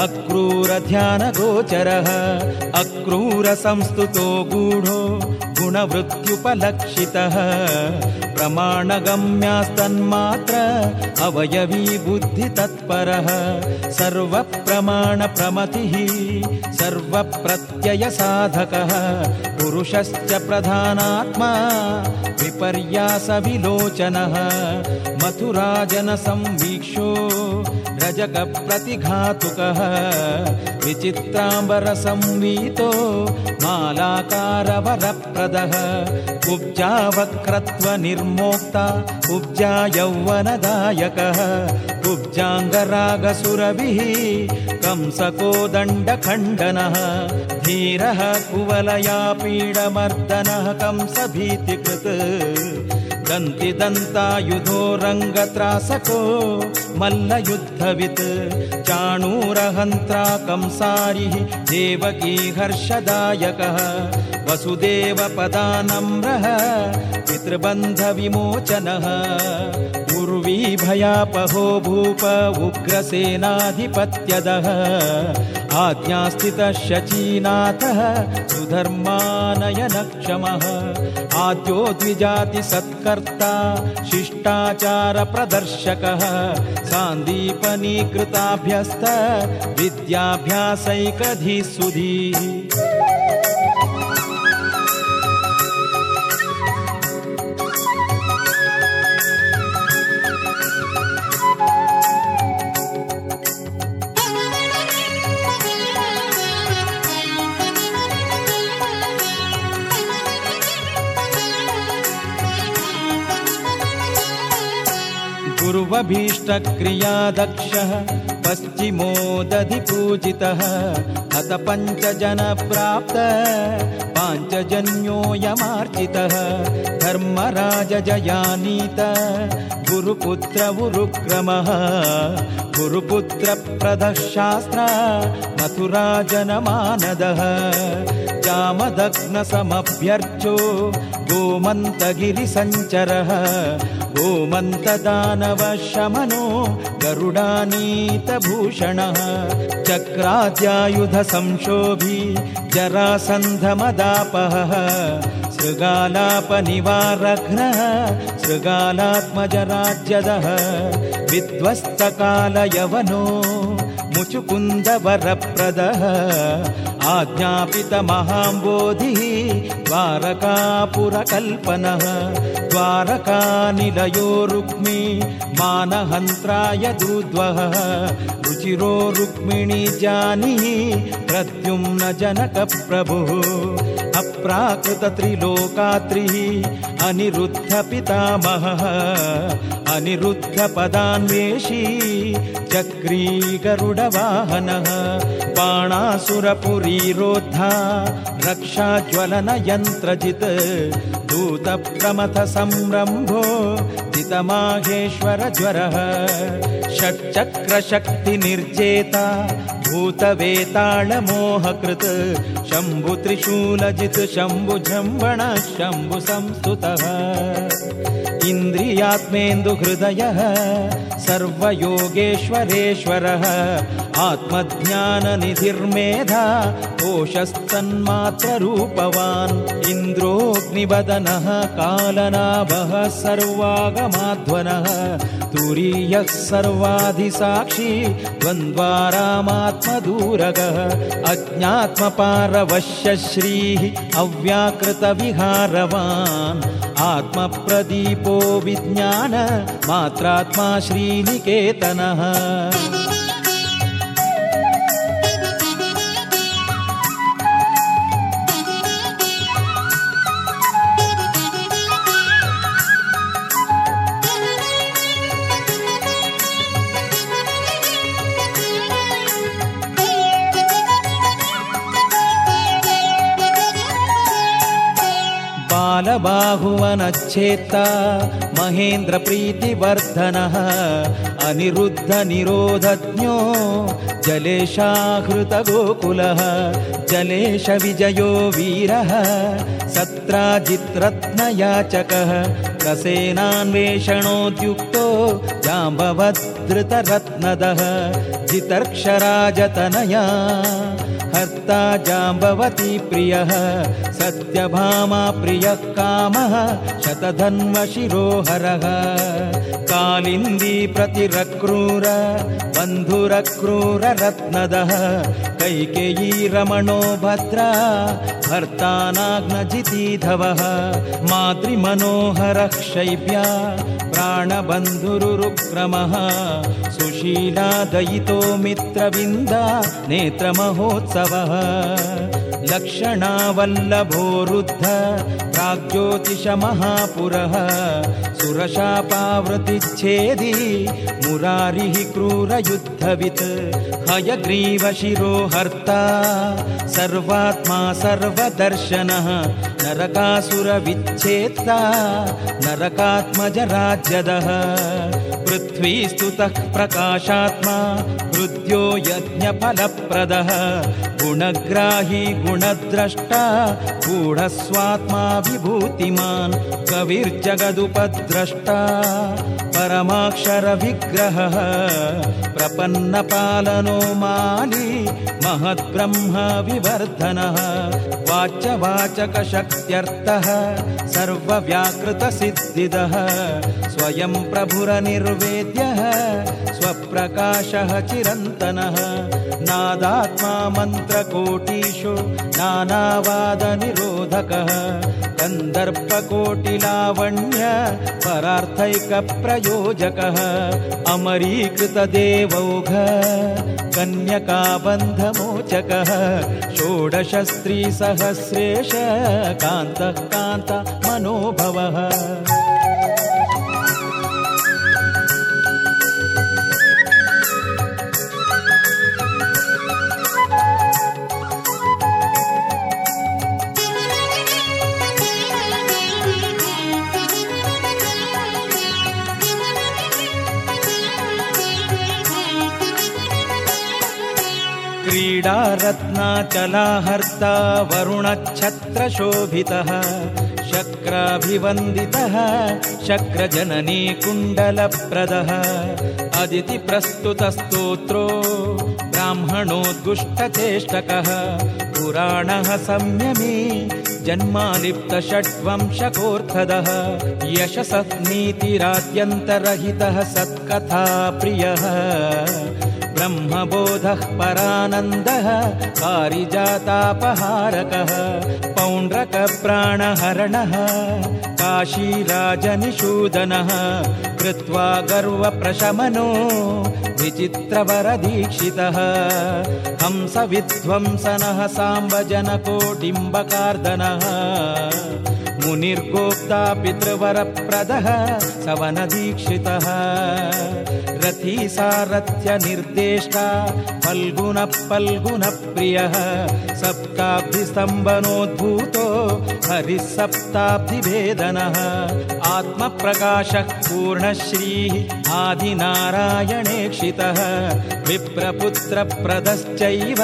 D: अक्रूरध्यानगोचरः अक्रूरसंस्तुतो गूढो गुणवृत्युपलक्षितः। प्रमाणगम्यास्तन्मात्र अवयवी बुद्धितत्परः सर्वप्रमाणप्रमतिः सर्वप्रत्ययसाधकः। पुरुषश्च प्रधानात्मा विपर्यासविलोचनः। मथुराजनसंवीक्षो रजकप्रतिघातुकः विचित्राम्बरसंवीतो मालाकारवरप्रदः। कुब्जावक्रत्वनिर्मोक्ता कुब्जा यौवनदायकः कुब्जाङ्गरागसुरभिः कंसकोदण्डखण्डनः। धीरः कुवलया पीडमर्दनः कंसभीतिकृत् दन्तिदन्तायुधो रङ्गत्रासको मल्लयुद्धवित् चाणूरहन्त्रा कंसारिः देवकी हर्षदायकः वसुदेवपदानम्रः पितृबन्धविमोचनः उर्वीभयापहो भूप उग्रसेनाधिपत्यदः। आज्ञास्थितः शचीनाथः सुधर्मानयनक्षमः। आद्यो द्विजातिसत्कर्ता शिष्टाचारप्रदर्शकः सान्दीपनीकृताभ्यस्त विद्याभ्यासैकधीः सुधीः स्वभीष्टक्रियादक्षः पश्चिमो दधिपूजितः पञ्चजन पञ्चजनप्राप्त पाञ्चजन्योऽयमार्जितः धर्मराजजयानीत गुरुपुत्र गुरुक्रमः गुरुपुत्रप्रदशास्त्र मथुराजनमानदः। जामदग्नसमभ्यर्चो गोमन्तगिरिसञ्चरः गोमन्तदानवशमनो गरुडानीतभूषणः चक्राद्यायुधसंशोभि जरासन्धमदापहः शृगालापनिवारघ्नः शृगालात्मजराज्यदः विध्वस्तकालयवनो मुचुकुन्दवरप्रदः। आज्ञापितमहाम्बोधिः द्वारकापुरकल्पनः। द्वारकानिलयो रुक्मी मानहन्त्राय दूद्वः रुचिरो रुक्मिणी जानीः प्रद्युम्न जनकप्रभुः अप्राकृतत्रिलोकात्रिः अनिरुद्धपितामहः अनिरुद्धपदान्वेषी चक्री गरुडवाहनः बाणासुरपुरीरोद्धा रक्षाज्वलनयन्त्रजित् दूतप्रमथसंरम्भो जितमाहेश्वरज्वरः षट्चक्रशक्तिनिर्जेता भूतवेताळमोहकृत्। शम्भुत्रिशूलजित् शम्भुजम्बण शम्भुसंस्तुतः। इन्द्रियात्मेन्दुहृदयः सर्वयोगेश्वरेश्वरः आत्मज्ञाननिधिर्मेधा कोशस्तन्मात्ररूपवान् इन्द्रोऽग्निवदनः कालनाभः सर्वागमाध्वनः तुरीयः सर्वाधिसाक्षी द्वन्द्वारामात्मदूरगः अज्ञात्मपारवश्यश्रीः अव्याकृतविहारवान् आत्मप्रदीपो विज्ञान मात्रात्मा श्रीनिकेतनः महाबाहुवनच्छेत्ता महेन्द्रप्रीतिवर्धनः अनिरुद्धनिरोधज्ञो जलेशाहृतगोकुलः जलेशविजयो वीरः सत्राजित्रत्नयाचकः प्रसेनान्वेषणोद्युक्तो जाम्बवद्धृतरत्नदः जितर्क्षराजतनया हर्ता जाम्बवती प्रियः सत्यभामा प्रियः कामः शतधन्वशिरोहरः। कालिन्दी प्रतिरक्रूर बन्धुरक्रूररत्नदः। कैकेयी रमणो भद्रा भर्तानाग्नजितीधवः प्राणबन्धुरुक्रमः सुशीलादयितो मित्रविन्दा नेत्रमहोत्सवः लक्षणावल्लभोरुद्ध प्राग्ज्योतिषमहापुरः सुरशापावृतिच्छेदी मुरारिः क्रूरयुद्धवित् हयग्रीवशिरोहर्ता सर्वात्मा सर्वदर्शनः नरकासुरविच्छेत्ता नरकात्मजराज्यदः पृथ्वीस्तुतः प्रकाशात्मा हृद्यो यज्ञफलप्रदः गुणग्राही गुणद्रष्टा गूढस्वात्मा विभूतिमान् कविर्जगदुपद्रष्टा परमाक्षरविग्रहः प्रपन्नपालनो माली महद्ब्रह्म विवर्धनः वाच्यवाचकशक्त्यर्थः सर्वव्याकृतसिद्धिदः स्वयं प्रभुरनिर्वेद्यः स्वप्रकाशः चिरन्तनः नादात्मा मन्त्रकोटिषु नानावादनिरोधकः कन्दर्पकोटिलावण्य परार्थैकप्रयोजकः अमरीकृतदेवौघ कन्यकाबन्धमोचकः षोडशस्त्रीसहस्रेश कान्तः कान्त मनोभवः क्रीडारत्नाचलाहर्ता वरुणच्छत्रशोभितः शक्राभिवन्दितः शक्रजननी कुण्डलप्रदः। अदितिप्रस्तुतस्तोत्रो ब्राह्मणोद्गुष्टचेष्टकः पुराणः संयमी जन्मालिप्तषड्वंशकोऽर्थदः यशसः नीतिराद्यन्तरहितः सत्कथाप्रियः ब्रह्मबोधः परानन्दः पारिजातापहारकः पौण्ड्रकप्राणहरणः काशीराजनिषूदनः कृत्वा गर्वप्रशमनो विचित्रवरदीक्षितः। हंसविध्वंसनः साम्बजनकोटिम्बकार्दनः मुनिर्गोप्ता पितृवरप्रदः सवनदीक्षितः रथी सारथ्य निर्देष्टा। फल्गुनः फल्गुनप्रियः सप्ताब्धिस्तम्भनोद्भूतो हरिः सप्ताब्धिभेदनः आत्मप्रकाशः पूर्णश्रीः आदिनारायणेक्षितः। विप्रपुत्रप्रदश्चैव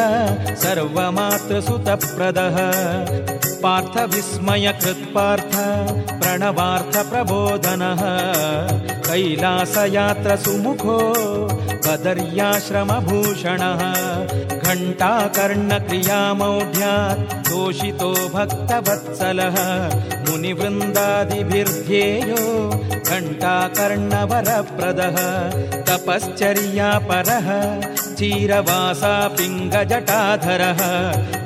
D: सर्वमातृसुतप्रदः पार्थविस्मयकृत्पार्थ प्रणवार्थप्रबोधनः कैलासयात्रसुमुखो बदर्याश्रमभूषणः घण्टाकर्णक्रियामौढ्यात् तोषितो भक्तवत्सलः मुनिवृन्दादिभिर्ध्येयो घण्टाकर्णवरप्रदः तपश्चर्यापरः चीरवासा पिङ्गजटाधरः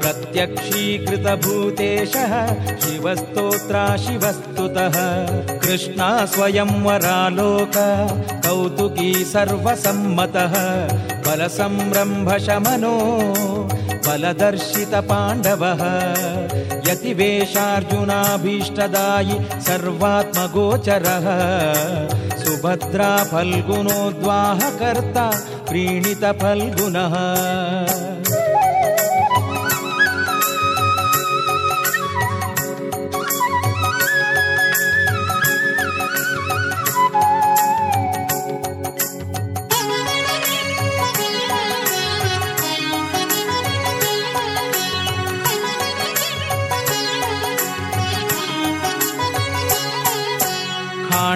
D: प्रत्यक्षीकृतभूतेशः शिवस्तोत्रा शिवस्तुतः। कृष्णा स्वयंवरालोक कौतुकी सर्वसम्मतः। बलसंरम्भशमनो बलदर्शितपाण्डवः। यतिवेशार्जुनाभीष्टदायि सर्वात्मगोचरः सुभद्रा फल्गुनोद्वाहकर्ता प्रीणितफल्गुनः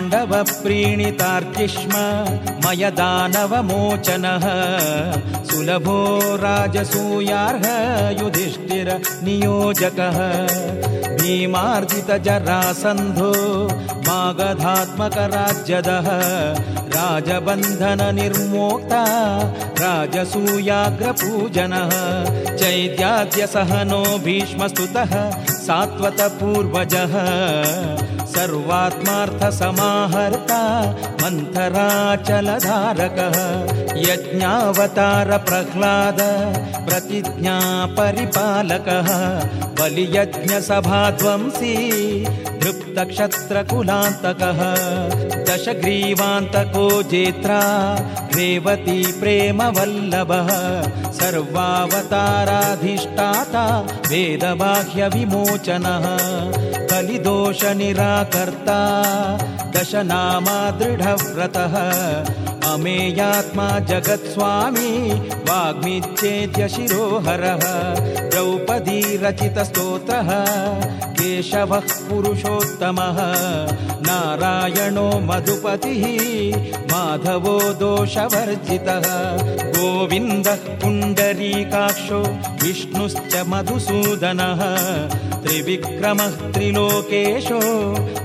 D: पाण्डवप्रीणितार्किष्म मयदानवमोचनः सुलभो राजसूयार्ह युधिष्ठिर नियोजकः। भीमार्जितजरासन्धो मागधात्मकराज्यदः राजबन्धननिर्मोक्ता राजसूयाग्रपूजनः। चैत्याद्यसहनो भीष्मस्तुतः सात्वतपूर्वजः सर्वात्मार्थसमाहर्ता मन्थराचलधारकः यज्ञावतारप्रह्लाद प्रतिज्ञापरिपालकः बलियज्ञसभाध्वंसी तृप्तक्षत्रकुलान्तकः दशग्रीवान्तको जेत्रा रेवती प्रेमवल्लभः सर्वावताराधिष्ठाता वेदबाह्यविमोचनः कलिदोषनिराकर्ता दशनामा दृढव्रतः अमेयात्मा जगत्स्वामी वाग्मिच्छेद्य शिरोहरः द्रौपदी रचितस्तोत्रः केशवः पुरुषोत्तमः नारायणो मधुपतिः माधवो दोषवर्जितः गोविन्दः पुण्डरीकाक्षो विष्णुश्च मधुसूदनः त्रिविक्रमः त्रिलोकेशो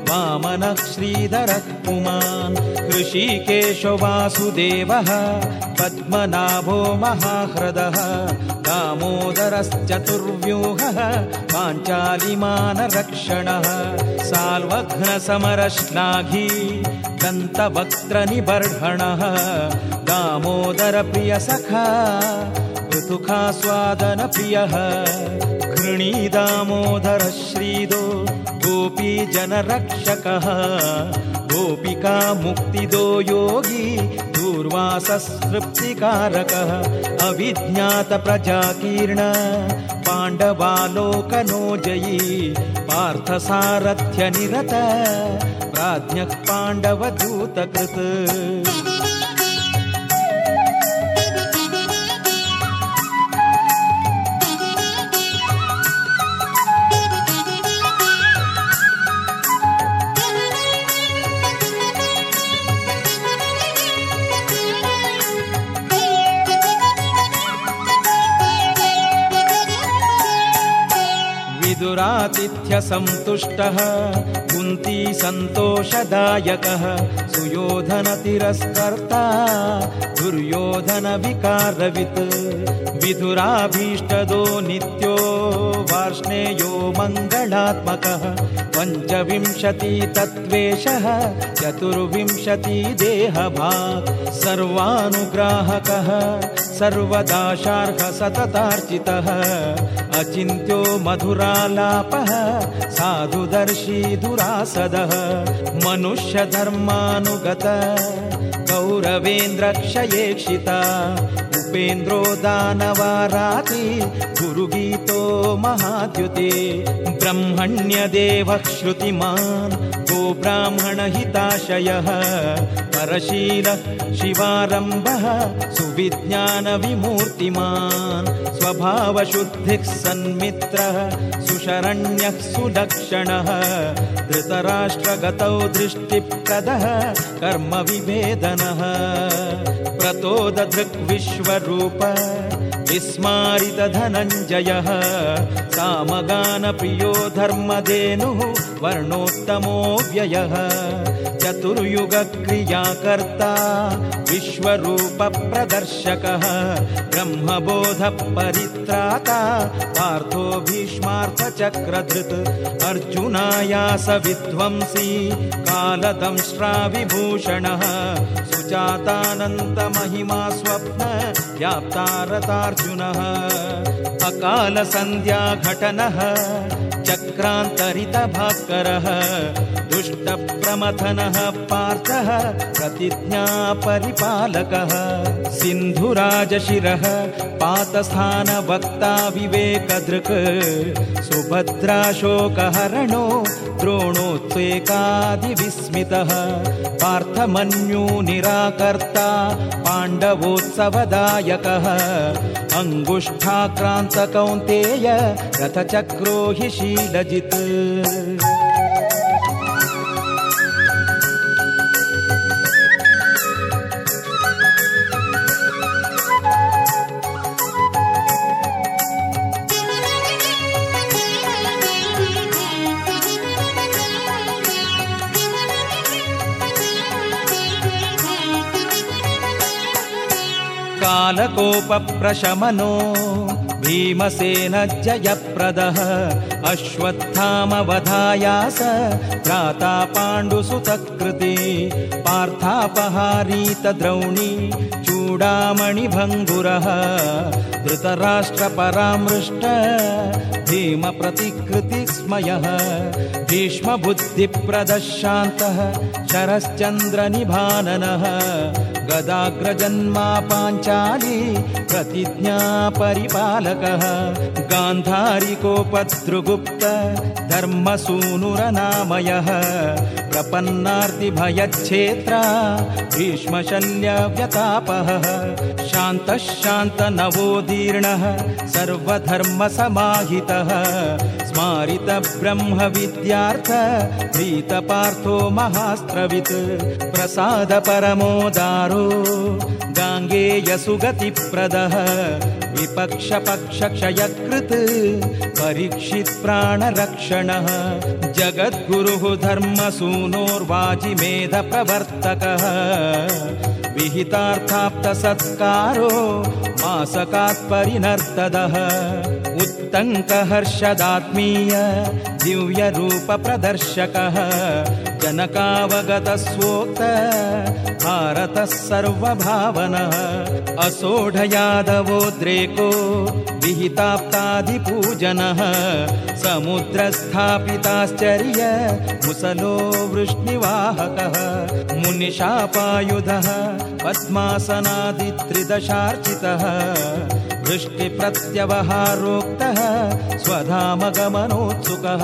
D: वामनः श्रीधरः पुमान्। ऋषिकेशो वासुदेवः पद्मनाभो महाह्रदः। दामोदरश्चतुर्व्यूहः पाञ्चालिमानरक्षणः। साल्वघ्नसमरश्लाघी दन्तवक्त्रनिबर्हणः। दामोदरप्रियसखा ऋतुखास्वादनप्रियः णी दामोदरश्रीदो गोपीजनरक्षकः गोपिका मुक्तिदो योगी दूर्वाससृप्तिकारकः अविज्ञातप्रजाकीर्ण पाण्डवालोकनो जयी पार्थसारथ्यनिरत राज्ञः पाण्डवदूतकृत्। विदुरातिथ्यसन्तुष्टः कुन्ती सन्तोषदायकः सुयोधनतिरस्कर्ता दुर्योधनविकारवित् विधुराभीष्टदो नित्यो वार्ष्णेयो मङ्गलात्मकः पञ्चविंशति तत्त्वेशः चतुर्विंशति देहभाक् सर्वानुग्राहकः सर्वदाशार्ह सततार्चितः अचिन्त्यो मधुरालापः साधुदर्शी दुरासदः मनुष्यधर्मानुगत कौरवेन्द्रक्षयेक्षिता उपेन्द्रो दानवाराति गुरुगीतो महाद्युते ब्रह्मण्यदेवः श्रुतिमान् गो ब्राह्मणहिताशयः परशीलः शिवारम्भः सुविज्ञानविमूर्तिमान् स्वभावशुद्धिः सन्मित्रः सुशरण्यः सुलक्षणः धृतराष्ट्रगतौ दृष्टिप्रदः कर्मविभेदनः प्रतोदधृग्विश्वरूप विस्मारितधनञ्जयः सामगानप्रियो धर्मधेनुः वर्णोत्तमो व्ययः चतुर्युगक्रियाकर्ता विश्वरूपप्रदर्शकः ब्रह्मबोधपरित्राता पार्थो भीष्मार्थचक्रधृत् अर्जुनायास विध्वंसी कालदंष्ट्राविभूषणः सुजातानन्तमहिमा स्वप्न व्याप्तारतार्जुनः अकालसन्ध्याघटनः चक्रान्तरितभास्करः दुष्टप्रमथनः पार्थः प्रतिज्ञापरिपालकः। सिन्धुराजशिरः पातस्थानवक्ता विवेकधृक् सुभद्राशोकहरणो द्रोणोत्सेकादिविस्मितः। पार्थमन्यूनिराकर्ता पाण्डवोत्सवदायकः। अङ्गुष्ठाक्रान्तकौन्तेय रथचक्रो हि लजित कालकोपप्रशमनो भीमसेन जयप्रदः अश्वत्थामवधायास त्राता पाण्डुसुतकृति पार्थापहारीतद्रौणी चूडामणिभङ्गुरः धृतराष्ट्रपरामृष्ट भीमप्रतिकृतिस्मयः भीष्मबुद्धिप्रदशान्तः शरश्चन्द्रनिभाननः गदाग्रजन्मा पाञ्चाली प्रतिज्ञा परिपालकः गान्धारिकोपद्रुगुप्त धर्मसूनुरनामयः प्रपन्नार्तिभयच्छेत्रा भीष्मशल्यव्यतापः शान्तः शान्तनवोदीर्णः सर्वधर्मसमाहितः स्मारितब्रह्मविद्यार्थ प्रीतपार्थो महास्त्रवित् प्रसादपरमोदारो गाङ्गेयसुगतिप्रदः विपक्षपक्षक्षयकृत् परीक्षित्प्राणरक्षणः जगद्गुरुः धर्मसूनोर्वाजिमेधप्रवर्तकः विहितार्थाप्तसत्कारो मासकात्परिनर्तदः उत्तङ्कहर्षदात्मीय दिव्यरूपप्रदर्शकः जनकावगतस्वोक्त भारतः सर्वभावनः। असोढयादवोद्रेको विहिताप्तादिपूजनः। समुद्रस्थापिताश्चर्य मुसलो वृष्णिवाहकः। मुनिशापायुधः पद्मासनादित्रिदशार्चितः वृष्टिप्रत्यवहारोक्तः स्वधामगमनोत्सुकः।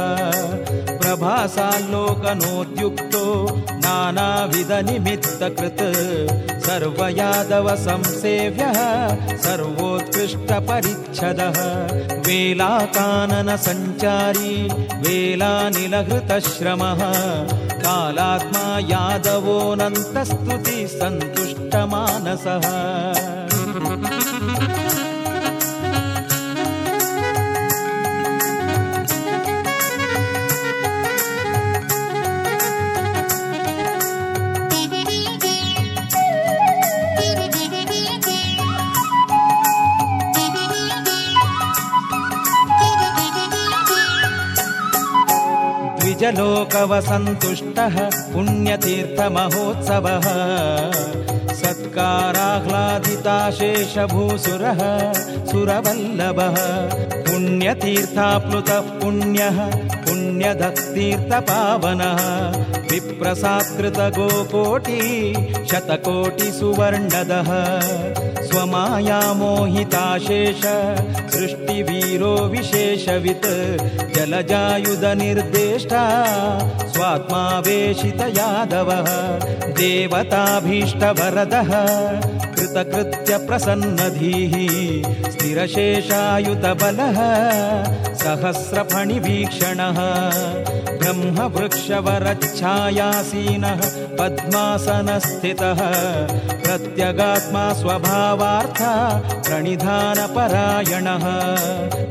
D: प्रभासाल्लोकनोद्युक्तो नानाविधनिमित्तकृत्। सर्वयादव संसेव्यः सर्वोत्कृष्टपरिच्छदः। वेलाकाननसञ्चारी वेलानिलहृतश्रमः। कालात्मा यादवोऽनन्तस्तुति सन्तुष्टमानसः द्विजलोकवसन्तुष्टः पुण्यतीर्थमहोत्सवः। सत्काराह्लादिताशेषभूसुरः सुरवल्लभः। पुण्यतीर्थाप्लुतः पुण्यः पुण्यदत्तीर्थपावनः। विप्रसात्कृतगोकोटि शतकोटिसुवर्णदः स्वमायामोहिताशेष सृष्टिवीरो विशेषवित् जलजायुधनिर्देष्टा स्वात्मावेशित यादवः देवताभीष्टवरदः कृतकृत्यप्रसन्नधीः स्थिरशेषायुतबलः सहस्रफणिवीक्षणः ब्रह्मवृक्षवरच्छायासीनः पद्मासनस्थितः प्रत्यगात्मा स्वभावार्था प्रणिधानपरायणः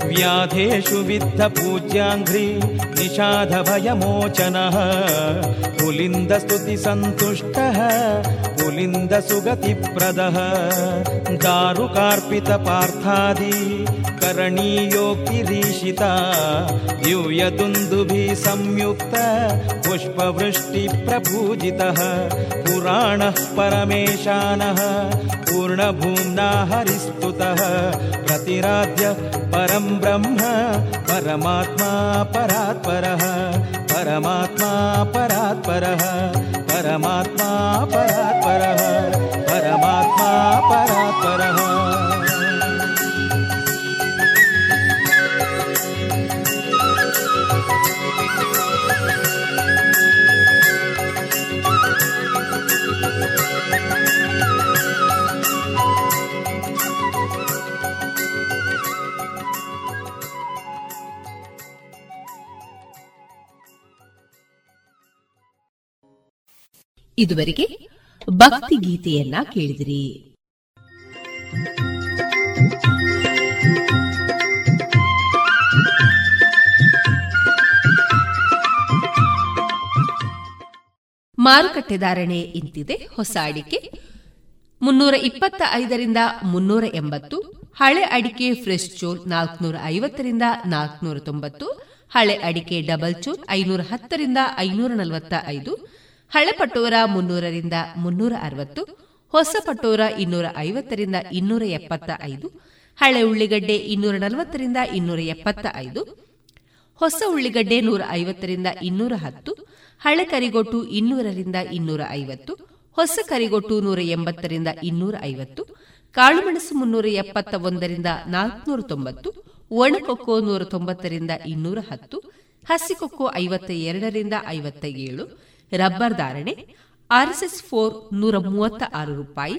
D: व्याधेषु विद्धपूज्याङ्घ्रि निषाधभयमोचनः। पुलिन्दस्तुतिसन्तुष्टः पुलिन्दसुगतिप्रदः। दारुकार्पितपार्थादि करणीयोक्तिरीशिता दिव्यदुन्दुभिः संयुक्त पुष्पवृष्टिप्रपूजितः पुराणः परमेशानः पूर्णभूम्ना हरिस्तुतः प्रतिराध्य परं ब्रह्म परमात्मा परात्परः परमात्मा परात्परः परमात्मा परात्परः परमात्मा परात्परः
B: ಇದುವರೆಗೆ ಭಕ್ತಿ ಗೀತೆಯನ್ನ ಕೇಳಿದಿರಿ. ಮಾರುಕಟ್ಟೆ ಧಾರಣೆ ಇಂತಿದೆ. ಹೊಸ ಅಡಿಕೆ ಮುನ್ನೂರ ಇಪ್ಪತ್ತ ಐದರಿಂದ ಮುನ್ನೂರ ಎಂಬತ್ತು, ಹಳೆ ಅಡಿಕೆ ಫ್ರೆಶ್ ಚೋಲ್ ನಾಲ್ಕನೂರ ಐವತ್ತರಿಂದ ನಾಲ್ಕನೂರ ತೊಂಬತ್ತು, ಹಳೆ ಅಡಿಕೆ ಡಬಲ್ ಚೋಲ್ ಐನೂರ ಹತ್ತರಿಂದ ಐನೂರ ನಲವತ್ತ ಐದು ಹಳೆ ಪಟೋರ ಮುನ್ನೂರರಿಂದ ಮುನ್ನೂರ ಅರವತ್ತು ಹೊಸ ಪಟೋರ ಇನ್ನೂರ ಐವತ್ತರಿಂದ ಇನ್ನೂರ ಎಪ್ಪತ್ತ ಐದು, ಹಳೆ ಉಳ್ಳಿಗಡ್ಡೆ ಇನ್ನೂರ ನಲವತ್ತರಿಂದ ಇನ್ನೂರ ಎಪ್ಪತ್ತ ಐದು, ಹೊಸ ಉಳ್ಳಿಗಡ್ಡೆ ನೂರ ಐವತ್ತರಿಂದ ಇನ್ನೂರ ಹತ್ತು, ಹಳೆ ಕರಿಗೊಟ್ಟು ಇನ್ನೂರರಿಂದ ಇನ್ನೂರ ಐವತ್ತು, ಹೊಸ ಕರಿಗೊಟ್ಟು ನೂರ ಎಂಬತ್ತರಿಂದ ಇನ್ನೂರ ಐವತ್ತು, ಕಾಳುಮೆಣಸು ಮುನ್ನೂರ ಎಪ್ಪತ್ತ ಒಂದರಿಂದ ನಾಲ್ಕುನೂರ ತೊಂಬತ್ತು, ಒಣಕೊಕ್ಕೋ ನೂರ ತೊಂಬತ್ತರಿಂದ ಇನ್ನೂರ ಹತ್ತು ಹಸಿಕೊಕ್ಕೋ ಐವತ್ತ ಎರಡರಿಂದ ಐವತ್ತ ಏಳು ರಬ್ಬರ್ ಧಾರಣೆ, ಆರ್ಎಸ್ಎಸ್ ಫೋರ್ ನೂರ ಮೂವತ್ತ ಆರು ರೂಪಾಯಿ,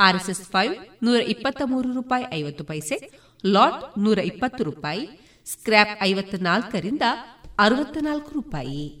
B: ಆರ್ಎಸ್ಎಸ್ ಫೈವ್ ನೂರ ಇಪ್ಪತ್ತ ಮೂರು ರೂಪಾಯಿ ಐವತ್ತು ಪೈಸೆ, ಲಾಟ್ ನೂರ ಇಪ್ಪತ್ತು ರೂಪಾಯಿ, ಸ್ಕ್ರ್ಯಾಪ್ ಐವತ್ತ ನಾಲ್ಕರಿಂದ ಅರವತ್ತ ನಾಲ್ಕು ರೂಪಾಯಿ.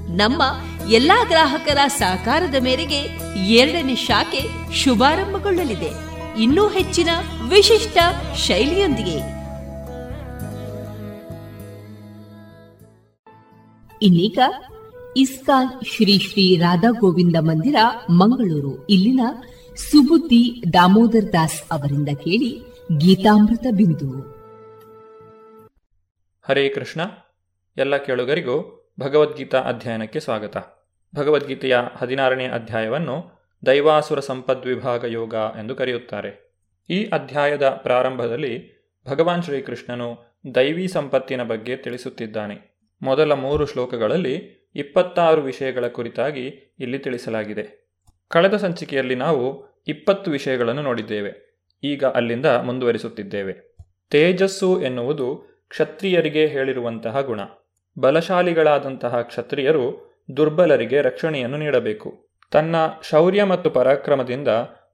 B: ನಮ್ಮ ಎಲ್ಲಾ ಗ್ರಾಹಕರ ಸಹಕಾರದ ಮೇರೆಗೆ ಎರಡನೇ ಶಾಖೆ ಶುಭಾರಂಭಗೊಳ್ಳಲಿದೆ. ಇನ್ನೂ ಹೆಚ್ಚಿನ ವಿಶಿಷ್ಟ ಶೈಲಿಯೊಂದಿಗೆ.
C: ಇನ್ನೀಗ ಇಸ್ಕಾನ್ ಶ್ರೀ ಶ್ರೀ ರಾಧಾ ಗೋವಿಂದ ಮಂದಿರ, ಮಂಗಳೂರು. ಇಲ್ಲಿನ ಸುಬುದ್ದಿ ದಾಮೋದರ್ ದಾಸ್ ಅವರಿಂದ ಕೇಳಿ ಗೀತಾಮೃತ ಬಿಂದು.
E: ಹರೇ ಕೃಷ್ಣ. ಎಲ್ಲ ಕೇಳುಗರಿಗೂ ಭಗವದ್ಗೀತಾ ಅಧ್ಯಯನಕ್ಕೆ ಸ್ವಾಗತ. ಭಗವದ್ಗೀತೆಯ ಹದಿನಾರನೇ ಅಧ್ಯಾಯವನ್ನು ದೈವಾಸುರ ಸಂಪದ್ವಿಭಾಗ ಯೋಗ ಎಂದು ಕರೆಯುತ್ತಾರೆ. ಈ ಅಧ್ಯಾಯದ ಪ್ರಾರಂಭದಲ್ಲಿ ಭಗವಾನ್ ಶ್ರೀಕೃಷ್ಣನು ದೈವಿ ಸಂಪತ್ತಿನ ಬಗ್ಗೆ ತಿಳಿಸುತ್ತಿದ್ದಾನೆ. ಮೊದಲ ಮೂರು ಶ್ಲೋಕಗಳಲ್ಲಿ ಇಪ್ಪತ್ತಾರು ವಿಷಯಗಳ ಕುರಿತಾಗಿ ಇಲ್ಲಿ ತಿಳಿಸಲಾಗಿದೆ. ಕಳೆದ ಸಂಚಿಕೆಯಲ್ಲಿ ನಾವು ಇಪ್ಪತ್ತು ವಿಷಯಗಳನ್ನು ನೋಡಿದ್ದೇವೆ. ಈಗ ಅಲ್ಲಿಂದ ಮುಂದುವರಿಸುತ್ತಿದ್ದೇವೆ. ತೇಜಸ್ಸು ಎನ್ನುವುದು ಕ್ಷತ್ರಿಯರಿಗೆ ಹೇಳಿರುವಂತಹ ಗುಣ. ಬಲಶಾಲಿಗಳಾದಂತಹ ಕ್ಷತ್ರಿಯರು ದುರ್ಬಲರಿಗೆ ರಕ್ಷಣೆಯನ್ನು ನೀಡಬೇಕು. ತನ್ನ ಶೌರ್ಯ ಮತ್ತು ಪರಾಕ್ರಮದಿಂದ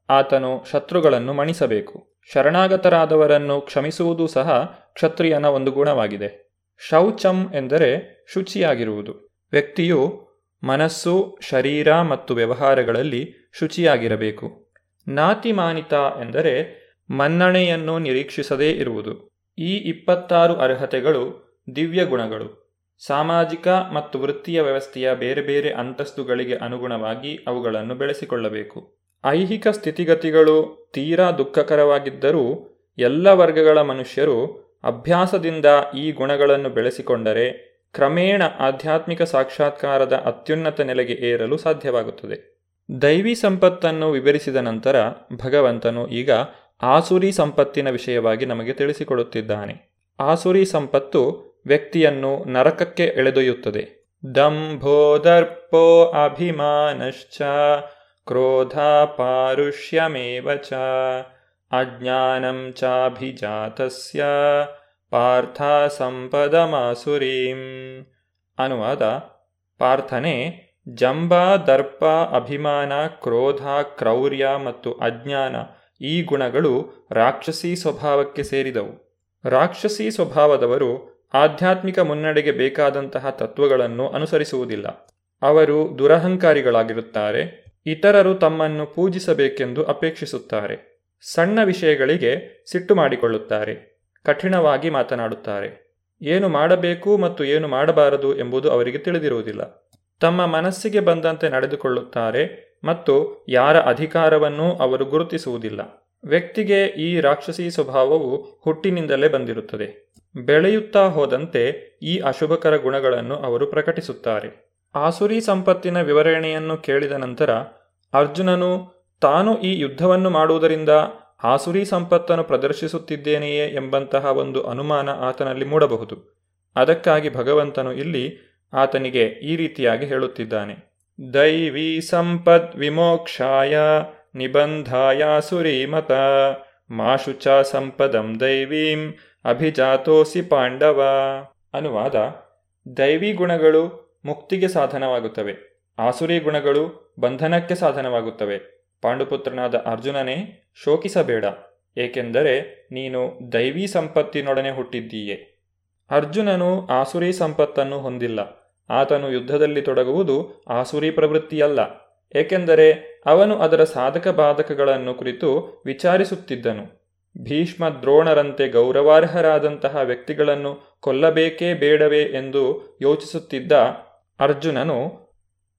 E: ಆತನು ಶತ್ರುಗಳನ್ನು ಮಣಿಸಬೇಕು. ಶರಣಾಗತರಾದವರನ್ನು ಕ್ಷಮಿಸುವುದು ಸಹ ಕ್ಷತ್ರಿಯನ ಒಂದು ಗುಣವಾಗಿದೆ. ಶೌಚಂ ಎಂದರೆ ಶುಚಿಯಾಗಿರುವುದು. ವ್ಯಕ್ತಿಯು ಮನಸ್ಸು, ಶರೀರ ಮತ್ತು ವ್ಯವಹಾರಗಳಲ್ಲಿ ಶುಚಿಯಾಗಿರಬೇಕು. ನಾತಿಮಾನಿತ ಎಂದರೆ ಮನ್ನಣೆಯನ್ನು ನಿರೀಕ್ಷಿಸದೇ ಇರುವುದು. ಈ ಇಪ್ಪತ್ತಾರು ಅರ್ಹತೆಗಳು ದಿವ್ಯ ಗುಣಗಳು ಸಾಮಾಜಿಕ ಮತ್ತು ವೃತ್ತಿಯ ವ್ಯವಸ್ಥೆಯ ಬೇರೆ ಬೇರೆ ಅಂತಸ್ತುಗಳಿಗೆ ಅನುಗುಣವಾಗಿ ಅವುಗಳನ್ನು ಬೆಳೆಸಿಕೊಳ್ಳಬೇಕು. ಐಹಿಕ ಸ್ಥಿತಿಗತಿಗಳು ತೀರಾ ದುಃಖಕರವಾಗಿದ್ದರೂ ಎಲ್ಲ ವರ್ಗಗಳ ಮನುಷ್ಯರು ಅಭ್ಯಾಸದಿಂದ ಈ ಗುಣಗಳನ್ನು ಬೆಳೆಸಿಕೊಂಡರೆ ಕ್ರಮೇಣ ಆಧ್ಯಾತ್ಮಿಕ ಸಾಕ್ಷಾತ್ಕಾರದ ಅತ್ಯುನ್ನತ ನೆಲೆಗೆ ಏರಲು ಸಾಧ್ಯವಾಗುತ್ತದೆ. ದೈವಿ ಸಂಪತ್ತನ್ನು ವಿವರಿಸಿದ ನಂತರ ಭಗವಂತನು ಈಗ ಆಸುರಿ ಸಂಪತ್ತಿನ ವಿಷಯವಾಗಿ ನಮಗೆ ತಿಳಿಸಿಕೊಡುತ್ತಿದ್ದಾನೆ. ಆಸುರಿ ಸಂಪತ್ತು ವ್ಯಕ್ತಿಯನ್ನು ನರಕಕ್ಕೆ ಎಳೆದೊಯ್ಯುತ್ತದೆ. ದಂಭೋದರ್ಪೋ ಅಭಿಮಾನಶ್ಚ ಕ್ರೋಧ ಪಾರುಷ್ಯಮೇವ ಚ, ಅಜ್ಞಾನಂ ಚಾಭಿಜಾತಸ್ಯ ಪಾರ್ಥ ಸಂಪದಮಾಸುರೀಂ ಅನುವಾದ, ಪಾರ್ಥನೆ, ಜಂಬ, ದರ್ಪ, ಅಭಿಮಾನ, ಕ್ರೋಧ, ಕ್ರೌರ್ಯ ಮತ್ತು ಅಜ್ಞಾನ ಈ ಗುಣಗಳು ರಾಕ್ಷಸಿ ಸ್ವಭಾವಕ್ಕೆ ಸೇರಿದವು. ರಾಕ್ಷಸಿ ಸ್ವಭಾವದವರು ಆಧ್ಯಾತ್ಮಿಕ ಮುನ್ನಡೆಗೆ ಬೇಕಾದಂತಹ ತತ್ವಗಳನ್ನು ಅನುಸರಿಸುವುದಿಲ್ಲ. ಅವರು ದುರಹಂಕಾರಿಗಳಾಗಿರುತ್ತಾರೆ, ಇತರರು ತಮ್ಮನ್ನು ಪೂಜಿಸಬೇಕೆಂದು ಅಪೇಕ್ಷಿಸುತ್ತಾರೆ, ಸಣ್ಣ ವಿಷಯಗಳಿಗೆ ಸಿಟ್ಟು ಮಾಡಿಕೊಳ್ಳುತ್ತಾರೆ, ಕಠಿಣವಾಗಿ ಮಾತನಾಡುತ್ತಾರೆ. ಏನು ಮಾಡಬೇಕು ಮತ್ತು ಏನು ಮಾಡಬಾರದು ಎಂಬುದು ಅವರಿಗೆ ತಿಳಿದಿರುವುದಿಲ್ಲ. ತಮ್ಮ ಮನಸ್ಸಿಗೆ ಬಂದಂತೆ ನಡೆದುಕೊಳ್ಳುತ್ತಾರೆ ಮತ್ತು ಯಾರ ಅಧಿಕಾರವನ್ನೂ ಅವರು ಗುರುತಿಸುವುದಿಲ್ಲ. ವ್ಯಕ್ತಿಗೆ ಈ ರಾಕ್ಷಸಿ ಸ್ವಭಾವವು ಹುಟ್ಟಿನಿಂದಲೇ ಬಂದಿರುತ್ತದೆ. ಬೆಳೆಯುತ್ತಾ ಹೋದಂತೆ ಈ ಅಶುಭಕರ ಗುಣಗಳನ್ನು ಅವರು ಪ್ರಕಟಿಸುತ್ತಾರೆ. ಆಸುರಿ ಸಂಪತ್ತಿನ ವಿವರಣೆಯನ್ನು ಕೇಳಿದ ನಂತರ ಅರ್ಜುನನು, ತಾನು ಈ ಯುದ್ಧವನ್ನು ಮಾಡುವುದರಿಂದ ಆಸುರಿ ಸಂಪತ್ತನ್ನು ಪ್ರದರ್ಶಿಸುತ್ತಿದ್ದೇನೆಯೇ ಎಂಬಂತಹ ಒಂದು ಅನುಮಾನ ಆತನಲ್ಲಿ ಮೂಡಬಹುದು. ಅದಕ್ಕಾಗಿ ಭಗವಂತನು ಇಲ್ಲಿ ಆತನಿಗೆ ಈ ರೀತಿಯಾಗಿ ಹೇಳುತ್ತಿದ್ದಾನೆ. ದೈವಿ ಸಂಪದ್ ವಿಮೋಕ್ಷಾಯ ನಿಬಂಧಾಯ ಸುರೀಮತ ಮಾಶುಚ ಸಂಪದಂ ದೈವೀಂ ಅಭಿಜಾತೋಸಿ ಪಾಂಡವ. ಅನುವಾದ, ದೈವಿ ಗುಣಗಳು ಮುಕ್ತಿಗೆ ಸಾಧನವಾಗುತ್ತವೆ, ಆಸುರಿ ಗುಣಗಳು ಬಂಧನಕ್ಕೆ ಸಾಧನವಾಗುತ್ತವೆ. ಪಾಂಡುಪುತ್ರನಾದ ಅರ್ಜುನನೇ, ಶೋಕಿಸಬೇಡ, ಏಕೆಂದರೆ ನೀನು ದೈವಿ ಸಂಪತ್ತಿನೊಡನೆ ಹುಟ್ಟಿದ್ದೀಯೆ. ಅರ್ಜುನನು ಆಸುರಿ ಸಂಪತ್ತನ್ನು ಹೊಂದಿಲ್ಲ, ಆತನು ಯುದ್ಧದಲ್ಲಿ ತೊಡಗುವುದು ಆಸುರಿ ಪ್ರವೃತ್ತಿಯಲ್ಲ, ಏಕೆಂದರೆ ಅವನು ಅದರ ಸಾಧಕ ಬಾಧಕಗಳನ್ನು ಕುರಿತು ವಿಚಾರಿಸುತ್ತಿದ್ದನು. ಭೀಷ್ಮ ದ್ರೋಣರಂತೆ ಗೌರವಾರ್ಹರಾದಂತಹ ವ್ಯಕ್ತಿಗಳನ್ನು ಕೊಲ್ಲಬೇಕೇ ಬೇಡವೇ ಎಂದು ಯೋಚಿಸುತ್ತಿದ್ದ ಅರ್ಜುನನು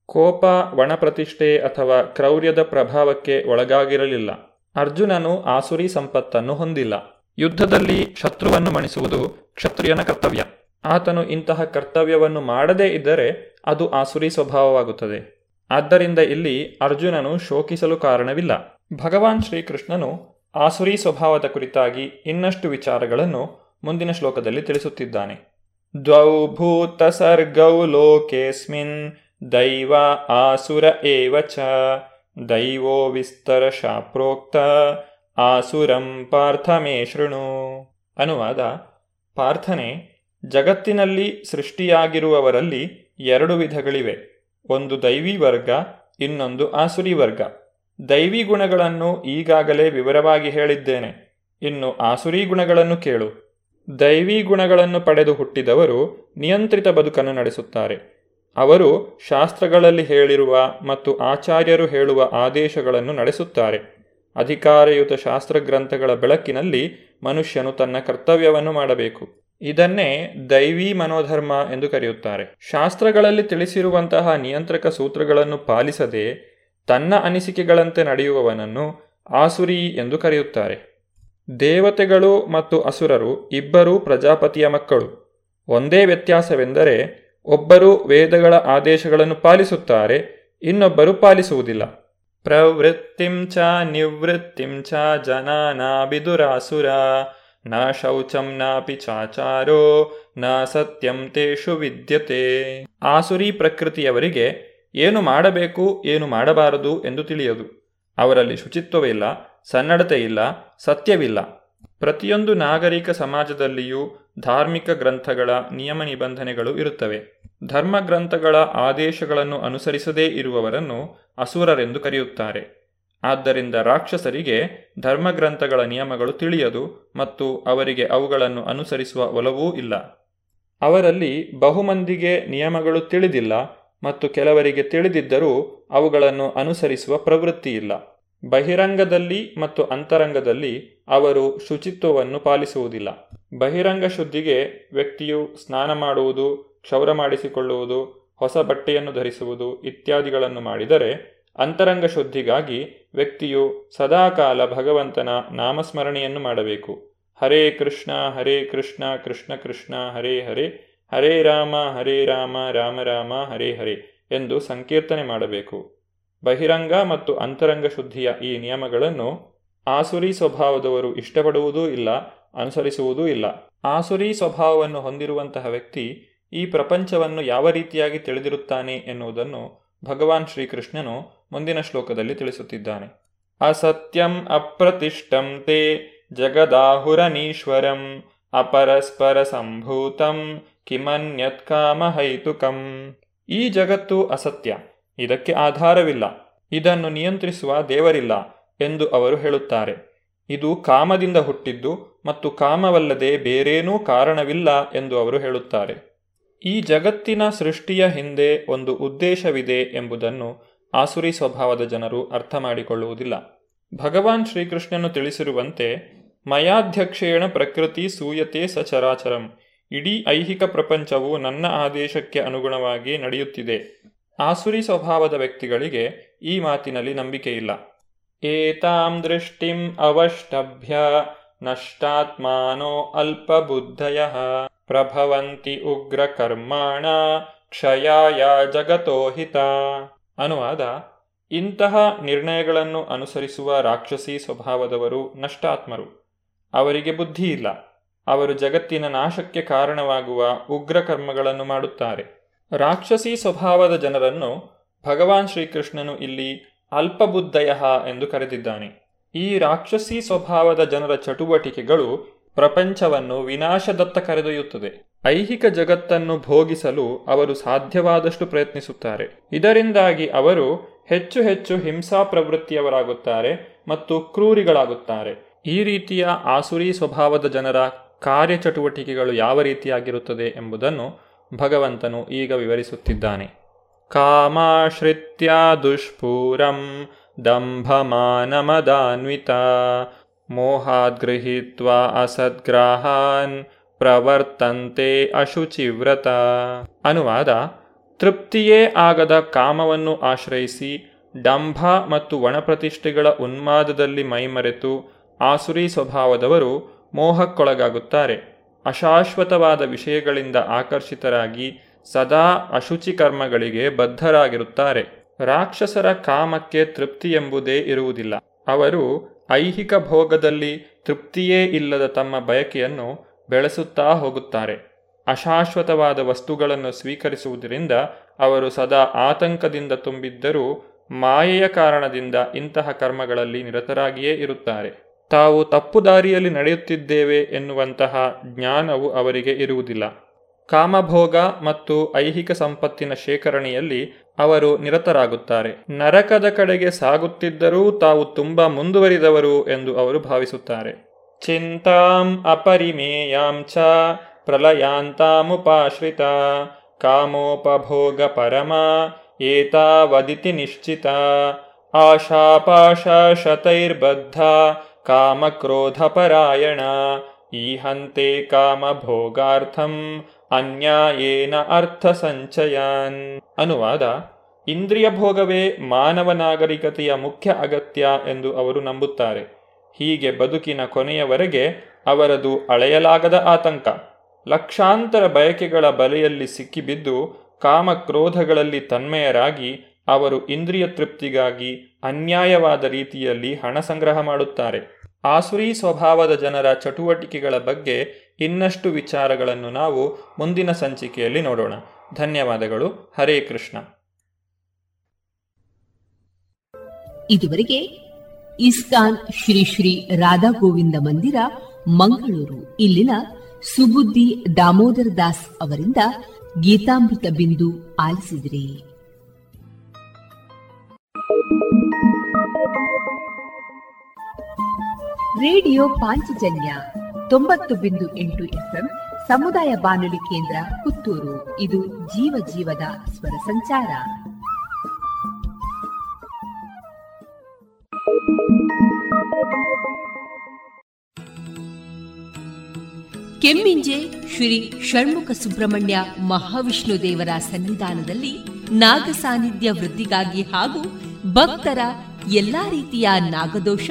E: ಕೋಪ ಒಣಪ್ರತಿಷ್ಠೆ ಅಥವಾ ಕ್ರೌರ್ಯದ ಪ್ರಭಾವಕ್ಕೆ ಒಳಗಾಗಿರಲಿಲ್ಲ. ಅರ್ಜುನನು ಆಸುರಿ ಸಂಪತ್ತನ್ನು ಹೊಂದಿಲ್ಲ. ಯುದ್ಧದಲ್ಲಿ ಶತ್ರುವನ್ನು ಮಣಿಸುವುದು ಕ್ಷತ್ರಿಯನ ಕರ್ತವ್ಯ. ಆತನು ಇಂತಹ ಕರ್ತವ್ಯವನ್ನು ಮಾಡದೇ ಇದ್ದರೆ ಅದು ಆಸುರಿ ಸ್ವಭಾವವಾಗುತ್ತದೆ. ಆದ್ದರಿಂದ ಇಲ್ಲಿ ಅರ್ಜುನನು ಶೋಕಿಸಲು ಕಾರಣವಿಲ್ಲ. ಭಗವಾನ್ ಶ್ರೀಕೃಷ್ಣನು ಆಸುರಿ ಸ್ವಭಾವದ ಕುರಿತಾಗಿ ಇನ್ನಷ್ಟು ವಿಚಾರಗಳನ್ನು ಮುಂದಿನ ಶ್ಲೋಕದಲ್ಲಿ ತಿಳಿಸುತ್ತಿದ್ದಾನೆ. ದ್ವೌ ಭೂತ ಸರ್ಗೌ ಲೋಕೇಸ್ಮಿನ್, ದೈವ ಆಸುರ ಏವ ಚ, ದೈವೋ ವಿಸ್ತರ ಶಾಪ್ರೋಕ್ತ, ಆಸುರಂ ಪಾರ್ಥಮೇ ಶೃಣು ಅನುವಾದ ಪಾರ್ಥನೆ ಜಗತ್ತಿನಲ್ಲಿ ಸೃಷ್ಟಿಯಾಗಿರುವವರಲ್ಲಿ ಎರಡು ವಿಧಗಳಿವೆ. ಒಂದು ದೈವಿ ವರ್ಗ, ಇನ್ನೊಂದು ಆಸುರಿ ವರ್ಗ. ದೈವಿ ಗುಣಗಳನ್ನು ಈಗಾಗಲೇ ವಿವರವಾಗಿ ಹೇಳಿದ್ದೇನೆ. ಇನ್ನು ಆಸುರಿ ಗುಣಗಳನ್ನು ಕೇಳು. ದೈವಿ ಗುಣಗಳನ್ನು ಪಡೆದು ಹುಟ್ಟಿದವರು ನಿಯಂತ್ರಿತ ಬದುಕನ್ನು ನಡೆಸುತ್ತಾರೆ. ಅವರು ಶಾಸ್ತ್ರಗಳಲ್ಲಿ ಹೇಳಿರುವ ಮತ್ತು ಆಚಾರ್ಯರು ಹೇಳುವ ಆದೇಶಗಳನ್ನು ನಡೆಸುತ್ತಾರೆ. ಅಧಿಕಾರಯುತ ಶಾಸ್ತ್ರ ಗ್ರಂಥಗಳ ಬೆಳಕಿನಲ್ಲಿ ಮನುಷ್ಯನು ತನ್ನ ಕರ್ತವ್ಯವನ್ನು ಮಾಡಬೇಕು. ಇದನ್ನೇ ದೈವಿ ಮನೋಧರ್ಮ ಎಂದು ಕರೆಯುತ್ತಾರೆ. ಶಾಸ್ತ್ರಗಳಲ್ಲಿ ತಿಳಿಸಿರುವಂತಹ ನಿಯಂತ್ರಕ ಸೂತ್ರಗಳನ್ನು ಪಾಲಿಸದೆ ತನ್ನ ಅನಿಸಿಕೆಗಳಂತೆ ನಡೆಯುವವನನ್ನು ಆಸುರಿ ಎಂದು ಕರೆಯುತ್ತಾರೆ. ದೇವತೆಗಳು ಮತ್ತು ಅಸುರರು ಇಬ್ಬರೂ ಪ್ರಜಾಪತಿಯ ಮಕ್ಕಳು. ಒಂದೇ ವ್ಯತ್ಯಾಸವೆಂದರೆ ಒಬ್ಬರು ವೇದಗಳ ಆದೇಶಗಳನ್ನು ಪಾಲಿಸುತ್ತಾರೆ, ಇನ್ನೊಬ್ಬರು ಪಾಲಿಸುವುದಿಲ್ಲ. ಪ್ರವೃತ್ತಿಂ ಚ ನಿವೃತ್ತಿಂ ಚ ಜನಾನಾ ಬಿದುರಾಸುರ ನ ಶೌಚಂ ನಾಪಿ ಚಾಚಾರೋ, ನ ಸತ್ಯಂ ತೇಷು ವಿದ್ಯತೆ. ಆಸುರಿ ಪ್ರಕೃತಿಯವರಿಗೆ ಏನು ಮಾಡಬೇಕು, ಏನು ಮಾಡಬಾರದು ಎಂದು ತಿಳಿಯದು. ಅವರಲ್ಲಿ ಶುಚಿತ್ವವಿಲ್ಲ ಸನ್ನಡತೆ ಇಲ್ಲ, ಸತ್ಯವಿಲ್ಲ. ಪ್ರತಿಯೊಂದು ನಾಗರಿಕ ಸಮಾಜದಲ್ಲಿಯೂ ಧಾರ್ಮಿಕ ಗ್ರಂಥಗಳ ನಿಯಮ ನಿಬಂಧನೆಗಳು ಇರುತ್ತವೆ. ಧರ್ಮ ಗ್ರಂಥಗಳ ಆದೇಶಗಳನ್ನು ಅನುಸರಿಸದೇ ಇರುವವರನ್ನು ಅಸುರರೆಂದು ಕರೆಯುತ್ತಾರೆ. ಆದ್ದರಿಂದ ರಾಕ್ಷಸರಿಗೆ ಧರ್ಮಗ್ರಂಥಗಳ ನಿಯಮಗಳು ತಿಳಿಯದು ಮತ್ತು ಅವರಿಗೆ ಅವುಗಳನ್ನು ಅನುಸರಿಸುವ ಒಲವೂ ಇಲ್ಲ. ಅವರಲ್ಲಿ ಬಹುಮಂದಿಗೆ ನಿಯಮಗಳು ತಿಳಿದಿಲ್ಲ ಮತ್ತು ಕೆಲವರಿಗೆ ತಿಳಿದಿದ್ದರೂ ಅವುಗಳನ್ನು ಅನುಸರಿಸುವ ಪ್ರವೃತ್ತಿಯಿಲ್ಲ. ಬಹಿರಂಗದಲ್ಲಿ ಮತ್ತು ಅಂತರಂಗದಲ್ಲಿ ಅವರು ಶುಚಿತ್ವವನ್ನು ಪಾಲಿಸುವುದಿಲ್ಲ. ಬಹಿರಂಗ ಶುದ್ಧಿಗೆ ವ್ಯಕ್ತಿಯು ಸ್ನಾನ ಮಾಡುವುದು, ಕ್ಷೌರ ಮಾಡಿಸಿಕೊಳ್ಳುವುದು, ಹೊಸ ಬಟ್ಟೆಯನ್ನು ಧರಿಸುವುದು ಇತ್ಯಾದಿಗಳನ್ನು ಮಾಡಿದರೆ ಅಂತರಂಗ ಶುದ್ಧಿಗಾಗಿ ವ್ಯಕ್ತಿಯು ಸದಾಕಾಲ ಭಗವಂತನ ನಾಮಸ್ಮರಣೆಯನ್ನು ಮಾಡಬೇಕು. ಹರೇ ಕೃಷ್ಣ ಹರೇ ಕೃಷ್ಣ ಕೃಷ್ಣ ಕೃಷ್ಣ, ಹರೇ ಹರೇ ಹರೇ ರಾಮ ಹರೇ ರಾಮ ರಾಮ ರಾಮ, ಹರೇ ಹರೇ ಎಂದು ಸಂಕೀರ್ತನೆ ಮಾಡಬೇಕು. ಬಹಿರಂಗ ಮತ್ತು ಅಂತರಂಗ ಶುದ್ಧಿಯ ಈ ನಿಯಮಗಳನ್ನು ಆಸುರಿ ಸ್ವಭಾವದವರು ಇಷ್ಟಪಡುವುದೂ ಇಲ್ಲ, ಅನುಸರಿಸುವುದೂ ಇಲ್ಲ. ಆಸುರಿ ಸ್ವಭಾವವನ್ನು ಹೊಂದಿರುವಂತಹ ವ್ಯಕ್ತಿ ಈ ಪ್ರಪಂಚವನ್ನು ಯಾವ ರೀತಿಯಾಗಿ ತಿಳಿದಿರುತ್ತಾನೆ ಎನ್ನುವುದನ್ನು ಭಗವಾನ್ ಶ್ರೀಕೃಷ್ಣನು ಮುಂದಿನ ಶ್ಲೋಕದಲ್ಲಿ ತಿಳಿಸುತ್ತಿದ್ದಾನೆ. ಅಸತ್ಯಂ ಅಪ್ರತಿಷ್ಠಂ ತೇ ಜಗದಾಹುರನೀಶ್ವರಂ ಅಪರಸ್ಪರ ಸಂಭೂತಂ ಕಿಮನ್ಯತ್ ಕಾಮಹೈತುಕಂ ಈ ಜಗತ್ತು ಅಸತ್ಯ. ಇದಕ್ಕೆ ಆಧಾರವಿಲ್ಲ. ಇದನ್ನು ನಿಯಂತ್ರಿಸುವ ದೇವರಿಲ್ಲ ಎಂದು ಅವರು ಹೇಳುತ್ತಾರೆ. ಇದು ಕಾಮದಿಂದ ಹುಟ್ಟಿದ್ದು ಮತ್ತು ಕಾಮವಲ್ಲದೆ ಬೇರೇನೂ ಕಾರಣವಿಲ್ಲ ಎಂದು ಅವರು ಹೇಳುತ್ತಾರೆ. ಈ ಜಗತ್ತಿನ ಸೃಷ್ಟಿಯ ಹಿಂದೆ ಒಂದು ಉದ್ದೇಶವಿದೆ ಎಂಬುದನ್ನು ಆಸುರಿ ಸ್ವಭಾವದ ಜನರು ಅರ್ಥ ಮಾಡಿಕೊಳ್ಳುವುದಿಲ್ಲ ಭಗವಾನ್ ಶ್ರೀಕೃಷ್ಣನು ತಿಳಿಸಿರುವಂತೆ, ಮಯಾಧ್ಯಕ್ಷೇಣ ಪ್ರಕೃತಿ ಸೂಯತೆ ಸಚರಾಚರಂ. ಇಡೀ ಐಹಿಕ ಪ್ರಪಂಚವು ನನ್ನ ಆದೇಶಕ್ಕೆ ಅನುಗುಣವಾಗಿ ನಡೆಯುತ್ತಿದೆ. ಆಸುರಿ ಸ್ವಭಾವದ ವ್ಯಕ್ತಿಗಳಿಗೆ ಈ ಮಾತಿನಲ್ಲಿ ನಂಬಿಕೆಯಿಲ್ಲ. ಏತಾಂ ದೃಷ್ಟಿಂ ಅವಷ್ಟಭ್ಯ ನಷ್ಟಾತ್ಮಾನೋ ಅಲ್ಪಬುದ್ಧಯ ಪ್ರಭವಂತಿ ಉಗ್ರ ಕರ್ಮಾಣ ಕ್ಷಯಾಯ ಜಗತೋಹಿತ ಅನುವಾದ, ಇಂತಹ ನಿರ್ಣಯಗಳನ್ನು ಅನುಸರಿಸುವ ರಾಕ್ಷಸಿ ಸ್ವಭಾವದವರು ನಷ್ಟಾತ್ಮರು. ಅವರಿಗೆ ಬುದ್ಧಿ ಇಲ್ಲ ಅವರು ಜಗತ್ತಿನ ನಾಶಕ್ಕೆ ಕಾರಣವಾಗುವ ಉಗ್ರ ಕರ್ಮಗಳನ್ನು ಮಾಡುತ್ತಾರೆ. ರಾಕ್ಷಸಿ ಸ್ವಭಾವದ ಜನರನ್ನು ಭಗವಾನ್ ಶ್ರೀಕೃಷ್ಣನು ಇಲ್ಲಿ ಅಲ್ಪಬುದ್ಧಯ ಎಂದು ಕರೆದಿದ್ದಾನೆ. ಈ ರಾಕ್ಷಸಿ ಸ್ವಭಾವದ ಜನರ ಚಟುವಟಿಕೆಗಳು ಪ್ರಪಂಚವನ್ನು ವಿನಾಶದತ್ತ ಕರೆದೊಯ್ಯುತ್ತದೆ. ಐಹಿಕ ಜಗತ್ತನ್ನು ಭೋಗಿಸಲು ಅವರು ಸಾಧ್ಯವಾದಷ್ಟು ಪ್ರಯತ್ನಿಸುತ್ತಾರೆ. ಇದರಿಂದಾಗಿ ಅವರು ಹೆಚ್ಚು ಹೆಚ್ಚು ಹಿಂಸಾ ಪ್ರವೃತ್ತಿಯವರಾಗುತ್ತಾರೆ ಮತ್ತು ಕ್ರೂರಿಗಳಾಗುತ್ತಾರೆ. ಈ ರೀತಿಯ ಆಸುರಿ ಸ್ವಭಾವದ ಜನರ ಕಾರ್ಯಚಟುವಟಿಕೆಗಳು ಯಾವ ರೀತಿಯಾಗಿರುತ್ತದೆ ಎಂಬುದನ್ನು ಭಗವಂತನು ಈಗ ವಿವರಿಸುತ್ತಿದ್ದಾನೆ. ಕಾಮಾಶ್ರಿತ್ಯ ದುಷ್ಪೂರಂ ದಂಭಮಾನಮದಾನ್ವಿತ ಮೋಹಾದ್ಗೃಹೀತ್ವ ಅಸದ್ಗ್ರಾಹಾನ್ ಪ್ರವರ್ತಂತೆ ಅಶುಚಿವ್ರತ. ಅನುವಾದ, ತೃಪ್ತಿಯೇ ಆಗದ ಕಾಮವನ್ನು ಆಶ್ರಯಿಸಿ ಡಂಭ ಮತ್ತು ಒಣಪ್ರತಿಷ್ಠೆಗಳ ಉನ್ಮಾದದಲ್ಲಿ ಮೈಮರೆತು ಆಸುರಿ ಸ್ವಭಾವದವರು ಮೋಹಕ್ಕೊಳಗಾಗುತ್ತಾರೆ. ಅಶಾಶ್ವತವಾದ ವಿಷಯಗಳಿಂದ ಆಕರ್ಷಿತರಾಗಿ ಸದಾ ಅಶುಚಿ ಕರ್ಮಗಳಿಗೆ ಬದ್ಧರಾಗಿರುತ್ತಾರೆ. ರಾಕ್ಷಸರ ಕಾಮಕ್ಕೆ ತೃಪ್ತಿ ಎಂಬುದೇ ಇರುವುದಿಲ್ಲ. ಅವರು ಐಹಿಕ ಭೋಗದಲ್ಲಿ ತೃಪ್ತಿಯೇ ಇಲ್ಲದ ತಮ್ಮ ಬಯಕೆಯನ್ನು ಬೆಳೆಸುತ್ತಾ ಹೋಗುತ್ತಾರೆ. ಅಶಾಶ್ವತವಾದ ವಸ್ತುಗಳನ್ನು ಸ್ವೀಕರಿಸುವುದರಿಂದ ಅವರು ಸದಾ ಆತಂಕದಿಂದ ತುಂಬಿದ್ದರೂ ಮಾಯೆಯ ಕಾರಣದಿಂದ ಇಂತಹ ಕರ್ಮಗಳಲ್ಲಿ ನಿರತರಾಗಿಯೇ ಇರುತ್ತಾರೆ. ತಾವು ತಪ್ಪು ದಾರಿಯಲ್ಲಿ ನಡೆಯುತ್ತಿದ್ದೇವೆ ಎನ್ನುವಂತಹ ಜ್ಞಾನವು ಅವರಿಗೆ ಇರುವುದಿಲ್ಲ. ಕಾಮಭೋಗ ಮತ್ತು ಐಹಿಕ ಸಂಪತ್ತಿನ ಶೇಖರಣೆಯಲ್ಲಿ ಅವರು ನಿರತರಾಗುತ್ತಾರೆ. ನರಕದ ಕಡೆಗೆ ಸಾಗುತ್ತಿದ್ದರೂ ತಾವು ತುಂಬ ಮುಂದುವರಿದವರು ಎಂದು ಅವರು ಭಾವಿಸುತ್ತಾರೆ. ಚಿಂತಾಂ ಅಪರಿಮೇಯಾಂ ಪ್ರಲಯಾಂತಾಮುಪಾಶ್ರಿತ ಕಾಮೋಪಭೋಗ ಪರಮ ಏತಾವದಿತಿ ನಿಶ್ಚಿತ ಆಶಾಪಾಶ ಶತೈರ್ಬದ್ಧ ಕಾಮಕ್ರೋಧಪರಾಯಣ ಈಹಂತೆ ಕಾಮಭೋಗಾರ್ಥಂ ಅನ್ಯಾಯೇನ ಅರ್ಥ ಸಂಚಯಾನ್ ಅನುವಾದ ಇಂದ್ರಿಯ ಭೋಗವೇ ಮಾನವ ನಾಗರಿಕತೆಯ ಮುಖ್ಯ ಅಗತ್ಯ ಎಂದು ಅವರು ನಂಬುತ್ತಾರೆ. ಹೀಗೆ ಬದುಕಿನ ಕೊನೆಯವರೆಗೆ ಅವರದು ಅಳೆಯಲಾಗದ ಆತಂಕ. ಲಕ್ಷಾಂತರ ಬಯಕೆಗಳ ಬಲೆಯಲ್ಲಿ ಸಿಕ್ಕಿಬಿದ್ದು ಕಾಮಕ್ರೋಧಗಳಲ್ಲಿ ತನ್ಮಯರಾಗಿ ಅವರು ಇಂದ್ರಿಯ ತೃಪ್ತಿಗಾಗಿ ಅನ್ಯಾಯವಾದ ರೀತಿಯಲ್ಲಿ ಹಣ ಸಂಗ್ರಹ ಮಾಡುತ್ತಾರೆ. ಆಸುರಿ ಸ್ವಭಾವದ ಜನರ ಚಟುವಟಿಕೆಗಳ ಬಗ್ಗೆ ಇನ್ನಷ್ಟು ವಿಚಾರಗಳನ್ನು ನಾವು ಮುಂದಿನ ಸಂಚಿಕೆಯಲ್ಲಿ ನೋಡೋಣ. ಧನ್ಯವಾದಗಳು. ಹರೇ ಕೃಷ್ಣ.
B: ಇದುವರೆಗೆ ಇಸ್ಕಾನ್ ಶ್ರೀ ಶ್ರೀ ರಾಧಾ ಗೋವಿಂದ ಮಂದಿರ, ಮಂಗಳೂರು. ಇಲ್ಲಿನ ಸುಬುದ್ದಿ ದಾಮೋದರ ದಾಸ್ ಅವರಿಂದ ಗೀತಾಮೃತ ಬಿಂದು ಆಲಿಸಿದ್ರಿ. ರೇಡಿಯೋ ಪಾಂಚಜನ್ಯ ತೊಂಬತ್ತು ಬಿಂದು ಎಂಟು ಎಫ್ಎಂ ಸಮುದಾಯ ಬಾನುಲಿ ಕೇಂದ್ರ ಪುತ್ತೂರು. ಇದು ಜೀವ ಜೀವದ ಸ್ವರ ಸಂಚಾರ. ಕೆಮ್ಮಿಂಜೆ ಶ್ರೀ ಷಣ್ಮುಖ ಸುಬ್ರಹ್ಮಣ್ಯ ಮಹಾವಿಷ್ಣು ದೇವರ ಸನ್ನಿಧಾನದಲ್ಲಿ ನಾಗ ಸಾನ್ನಿಧ್ಯ ವೃದ್ಧಿಗಾಗಿ ಹಾಗೂ ಭಕ್ತರ ಎಲ್ಲಾ ರೀತಿಯ ನಾಗದೋಷ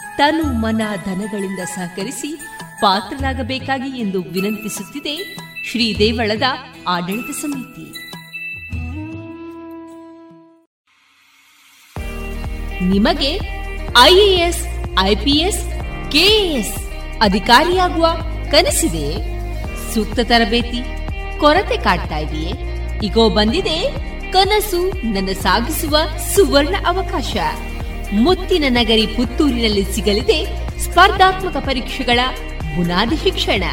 B: ತನು ಮನ ಧನಗಳಿಂದ ಸಹಕರಿಸಿ ಪಾತ್ರರಾಗಬೇಕಾಗಿ ಎಂದು ವಿನಂತಿಸುತ್ತಿದೆ ಶ್ರೀದೇವಳದ ಆಡಳಿತ ಸಮಿತಿ. ನಿಮಗೆ ಐಎಎಸ್, ಐಪಿಎಸ್, ಕೆಎಎಸ್ ಅಧಿಕಾರಿಯಾಗುವ ಕನಸಿದೆ. ಸೂಕ್ತ ತರಬೇತಿ, ಕೊರತೆ ಕಾಡ್ತಾ ಇದೆಯೇ? ಈಗೋ ಬಂದಿದೆ ಕನಸು ನನ್ನ ಸಾಗಿಸುವ ಸುವರ್ಣ ಅವಕಾಶ. ಮುತ್ತಿನ ನಗರಿ ಪುತ್ತೂರಿನಲ್ಲಿ ಸಿಗಲಿದೆ ಸ್ಪರ್ಧಾತ್ಮಕ ಪರೀಕ್ಷೆಗಳ ಬುನಾದಿ ಶಿಕ್ಷಣ.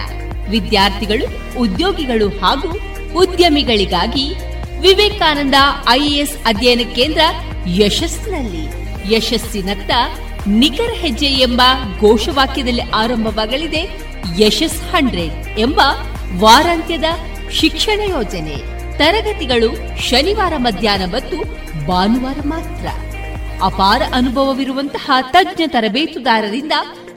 B: ವಿದ್ಯಾರ್ಥಿಗಳು, ಉದ್ಯೋಗಿಗಳು ಹಾಗೂ ಉದ್ಯಮಿಗಳಿಗಾಗಿ ವಿವೇಕಾನಂದ ಐಎಎಸ್ ಅಧ್ಯಯನ ಕೇಂದ್ರ ಯಶಸ್ಸಿನಲ್ಲಿ. ಯಶಸ್ಸಿನತ್ತ ನಿಖರ ಹೆಜ್ಜೆ ಎಂಬ ಘೋಷವಾಕ್ಯದಲ್ಲಿ ಆರಂಭವಾಗಲಿದೆ ಯಶಸ್ ಹಂಡ್ರೆಡ್ ಎಂಬ ವಾರಾಂತ್ಯದ ಶಿಕ್ಷಣ ಯೋಜನೆ. ತರಗತಿಗಳು ಶನಿವಾರ ಮಧ್ಯಾಹ್ನ ಮತ್ತು ಭಾನುವಾರ ಮಾತ್ರ. ಅಪಾರ ಅನುಭವವಿರುವಂತಹ ತಜ್ಞ ತರಬೇತುದಾರರಿಂದ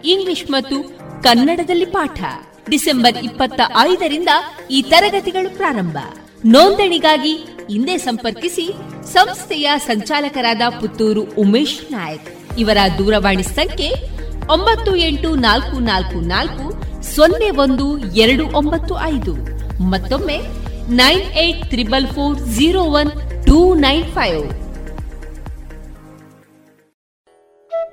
B: ಇಂಗ್ಲಿಷ್ ಮತ್ತು ಕನ್ನಡದಲ್ಲಿ ಪಾಠ. ಡಿಸೆಂಬರ್ ಇಪ್ಪತ್ತ ಐದರಿಂದ ಈ ತರಗತಿಗಳು ಪ್ರಾರಂಭ. ನೋಂದಣಿಗಾಗಿ ಹಿಂದೆ ಸಂಪರ್ಕಿಸಿ ಸಂಸ್ಥೆಯ ಸಂಚಾಲಕರಾದ ಪುತ್ತೂರು ಉಮೇಶ್ ನಾಯಕ್. ಇವರ ದೂರವಾಣಿ ಸಂಖ್ಯೆ ಒಂಬತ್ತು ಎಂಟು ನಾಲ್ಕು ನಾಲ್ಕು ನಾಲ್ಕು ಸೊನ್ನೆ ಒಂದು ಎರಡು ಒಂಬತ್ತು ಐದು. ಮತ್ತೊಮ್ಮೆ nine eight triple four zero one two nine five.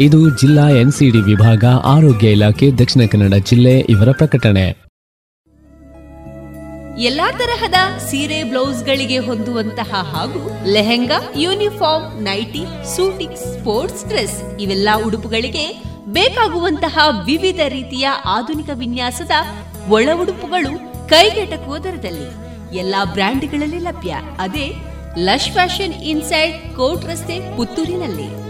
F: ಇದು ಜಿಲ್ಲಾ ಎನ್ಸಿಡಿ ವಿಭಾಗ, ಆರೋಗ್ಯ ಇಲಾಖೆ, ದಕ್ಷಿಣ ಕನ್ನಡ ಜಿಲ್ಲೆ ಇವರ ಪ್ರಕಟಣೆ.
B: ಎಲ್ಲಾ ತರಹದ ಸೀರೆ, ಬ್ಲೌಸ್ ಗಳಿಗೆ ಹೊಂದುವಂತಹ ಹಾಗೂ lehenga, uniform, nighty suiting sports dress ಇವೆಲ್ಲ ಉಡುಪುಗಳಿಗೆ ಬೇಕಾಗುವಂತಹ ವಿವಿಧ ರೀತಿಯ ಆಧುನಿಕ ವಿನ್ಯಾಸದ ಒಳ ಉಡುಪುಗಳು ಕೈಗೆಟಕುವ ದರದಲ್ಲಿ. ಎಲ್ಲಾ ಬ್ರ್ಯಾಂಡ್ಗಳಲ್ಲಿ ಲಭ್ಯ. ಅದೇ ಲಶ್ ಫ್ಯಾಷನ್ ಇನ್ಸೈಡ್ ಕೋಟ್ ರಸ್ತೆ ಪುತ್ತೂರಿನಲ್ಲಿ.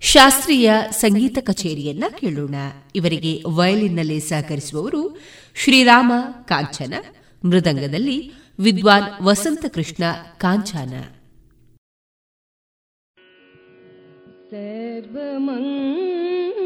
B: ಶಾಸ್ತ್ರೀಯ ಸಂಗೀತ ಕಚೇರಿಯನ್ನ ಕೇಳೋಣ. ಇವರಿಗೆ ವಯಲಿನ್ನಲ್ಲಿ ಸಹಕರಿಸುವವರು ಶ್ರೀರಾಮ ಕಾಂಚನ, ಮೃದಂಗದಲ್ಲಿ ವಿದ್ವಾನ್ ವಸಂತ ಕೃಷ್ಣ ಕಾಂಚನ.
A: ಗಜವದನ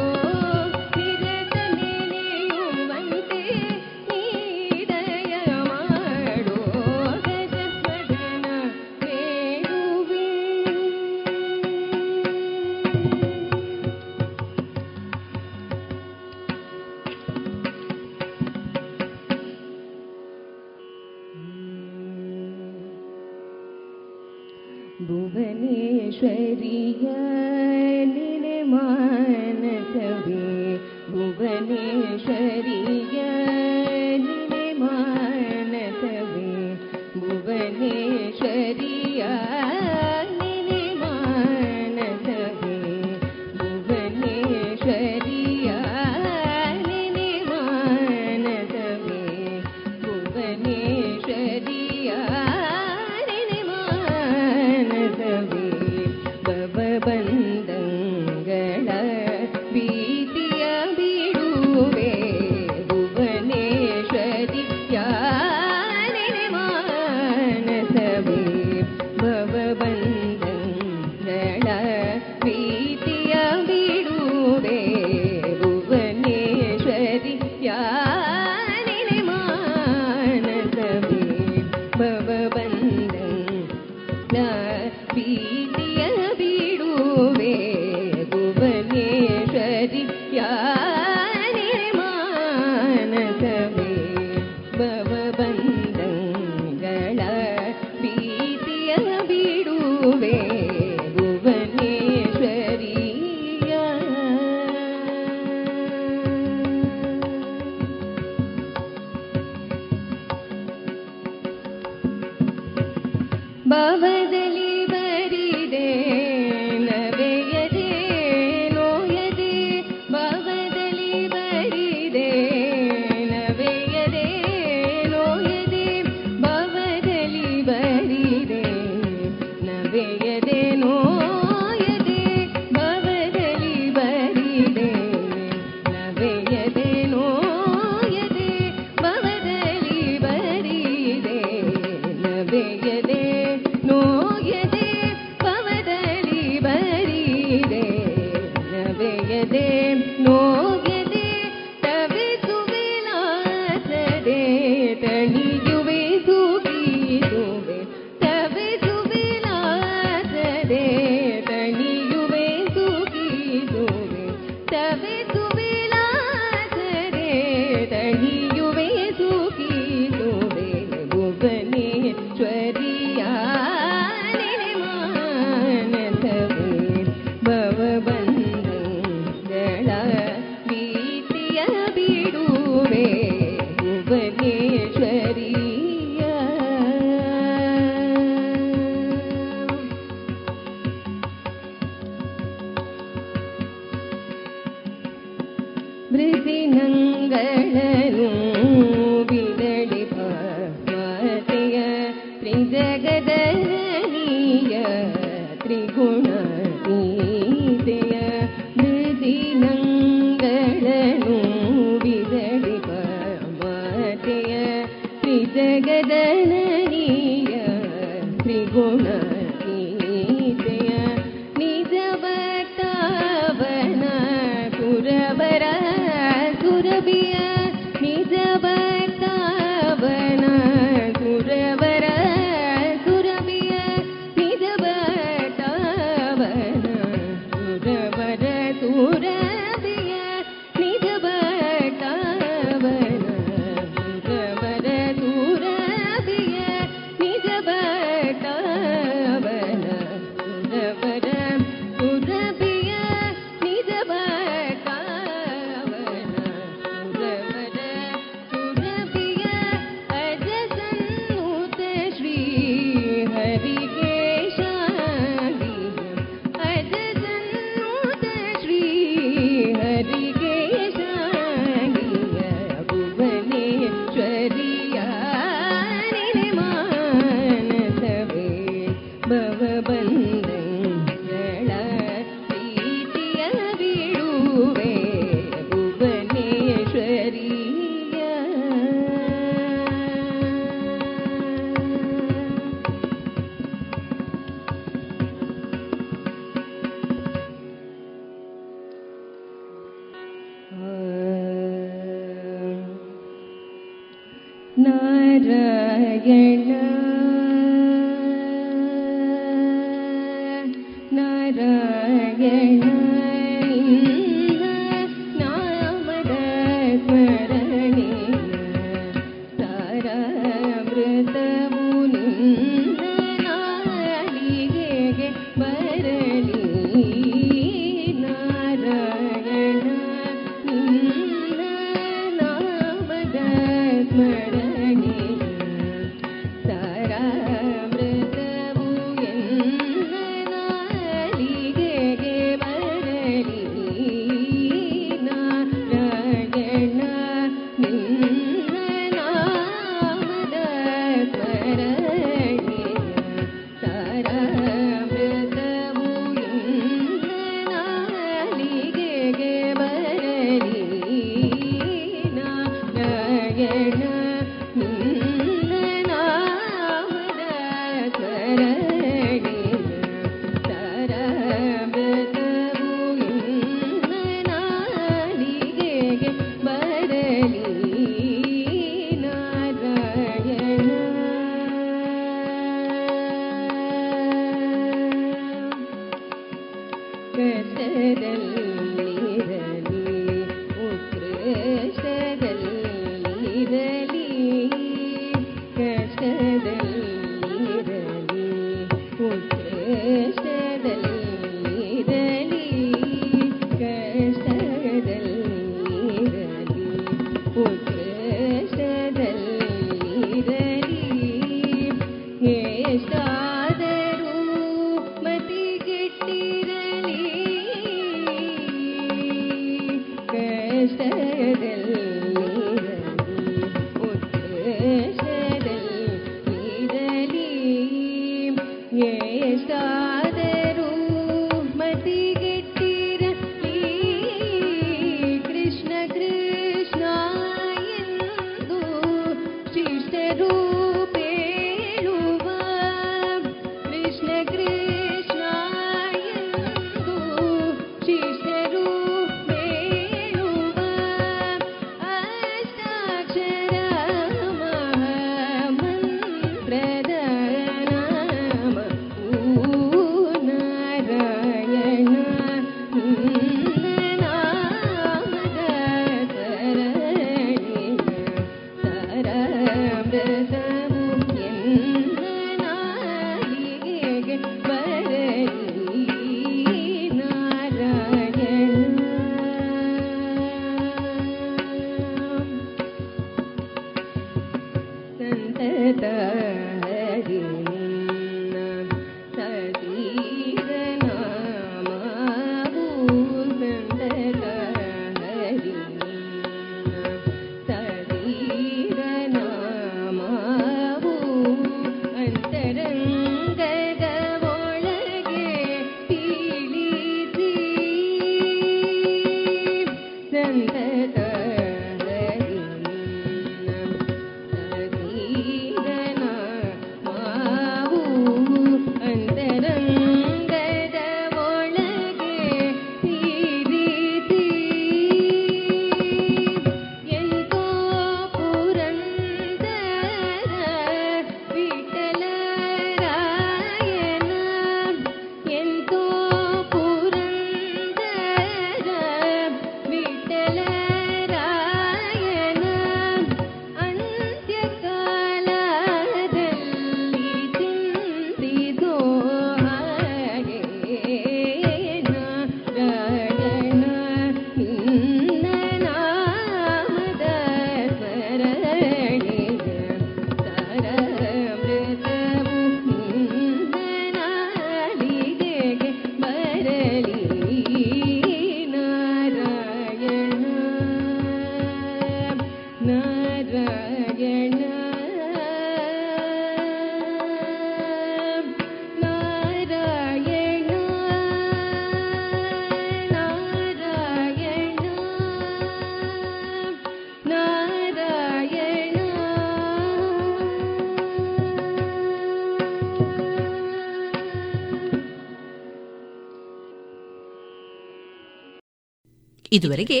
B: ಇದುವರೆಗೆ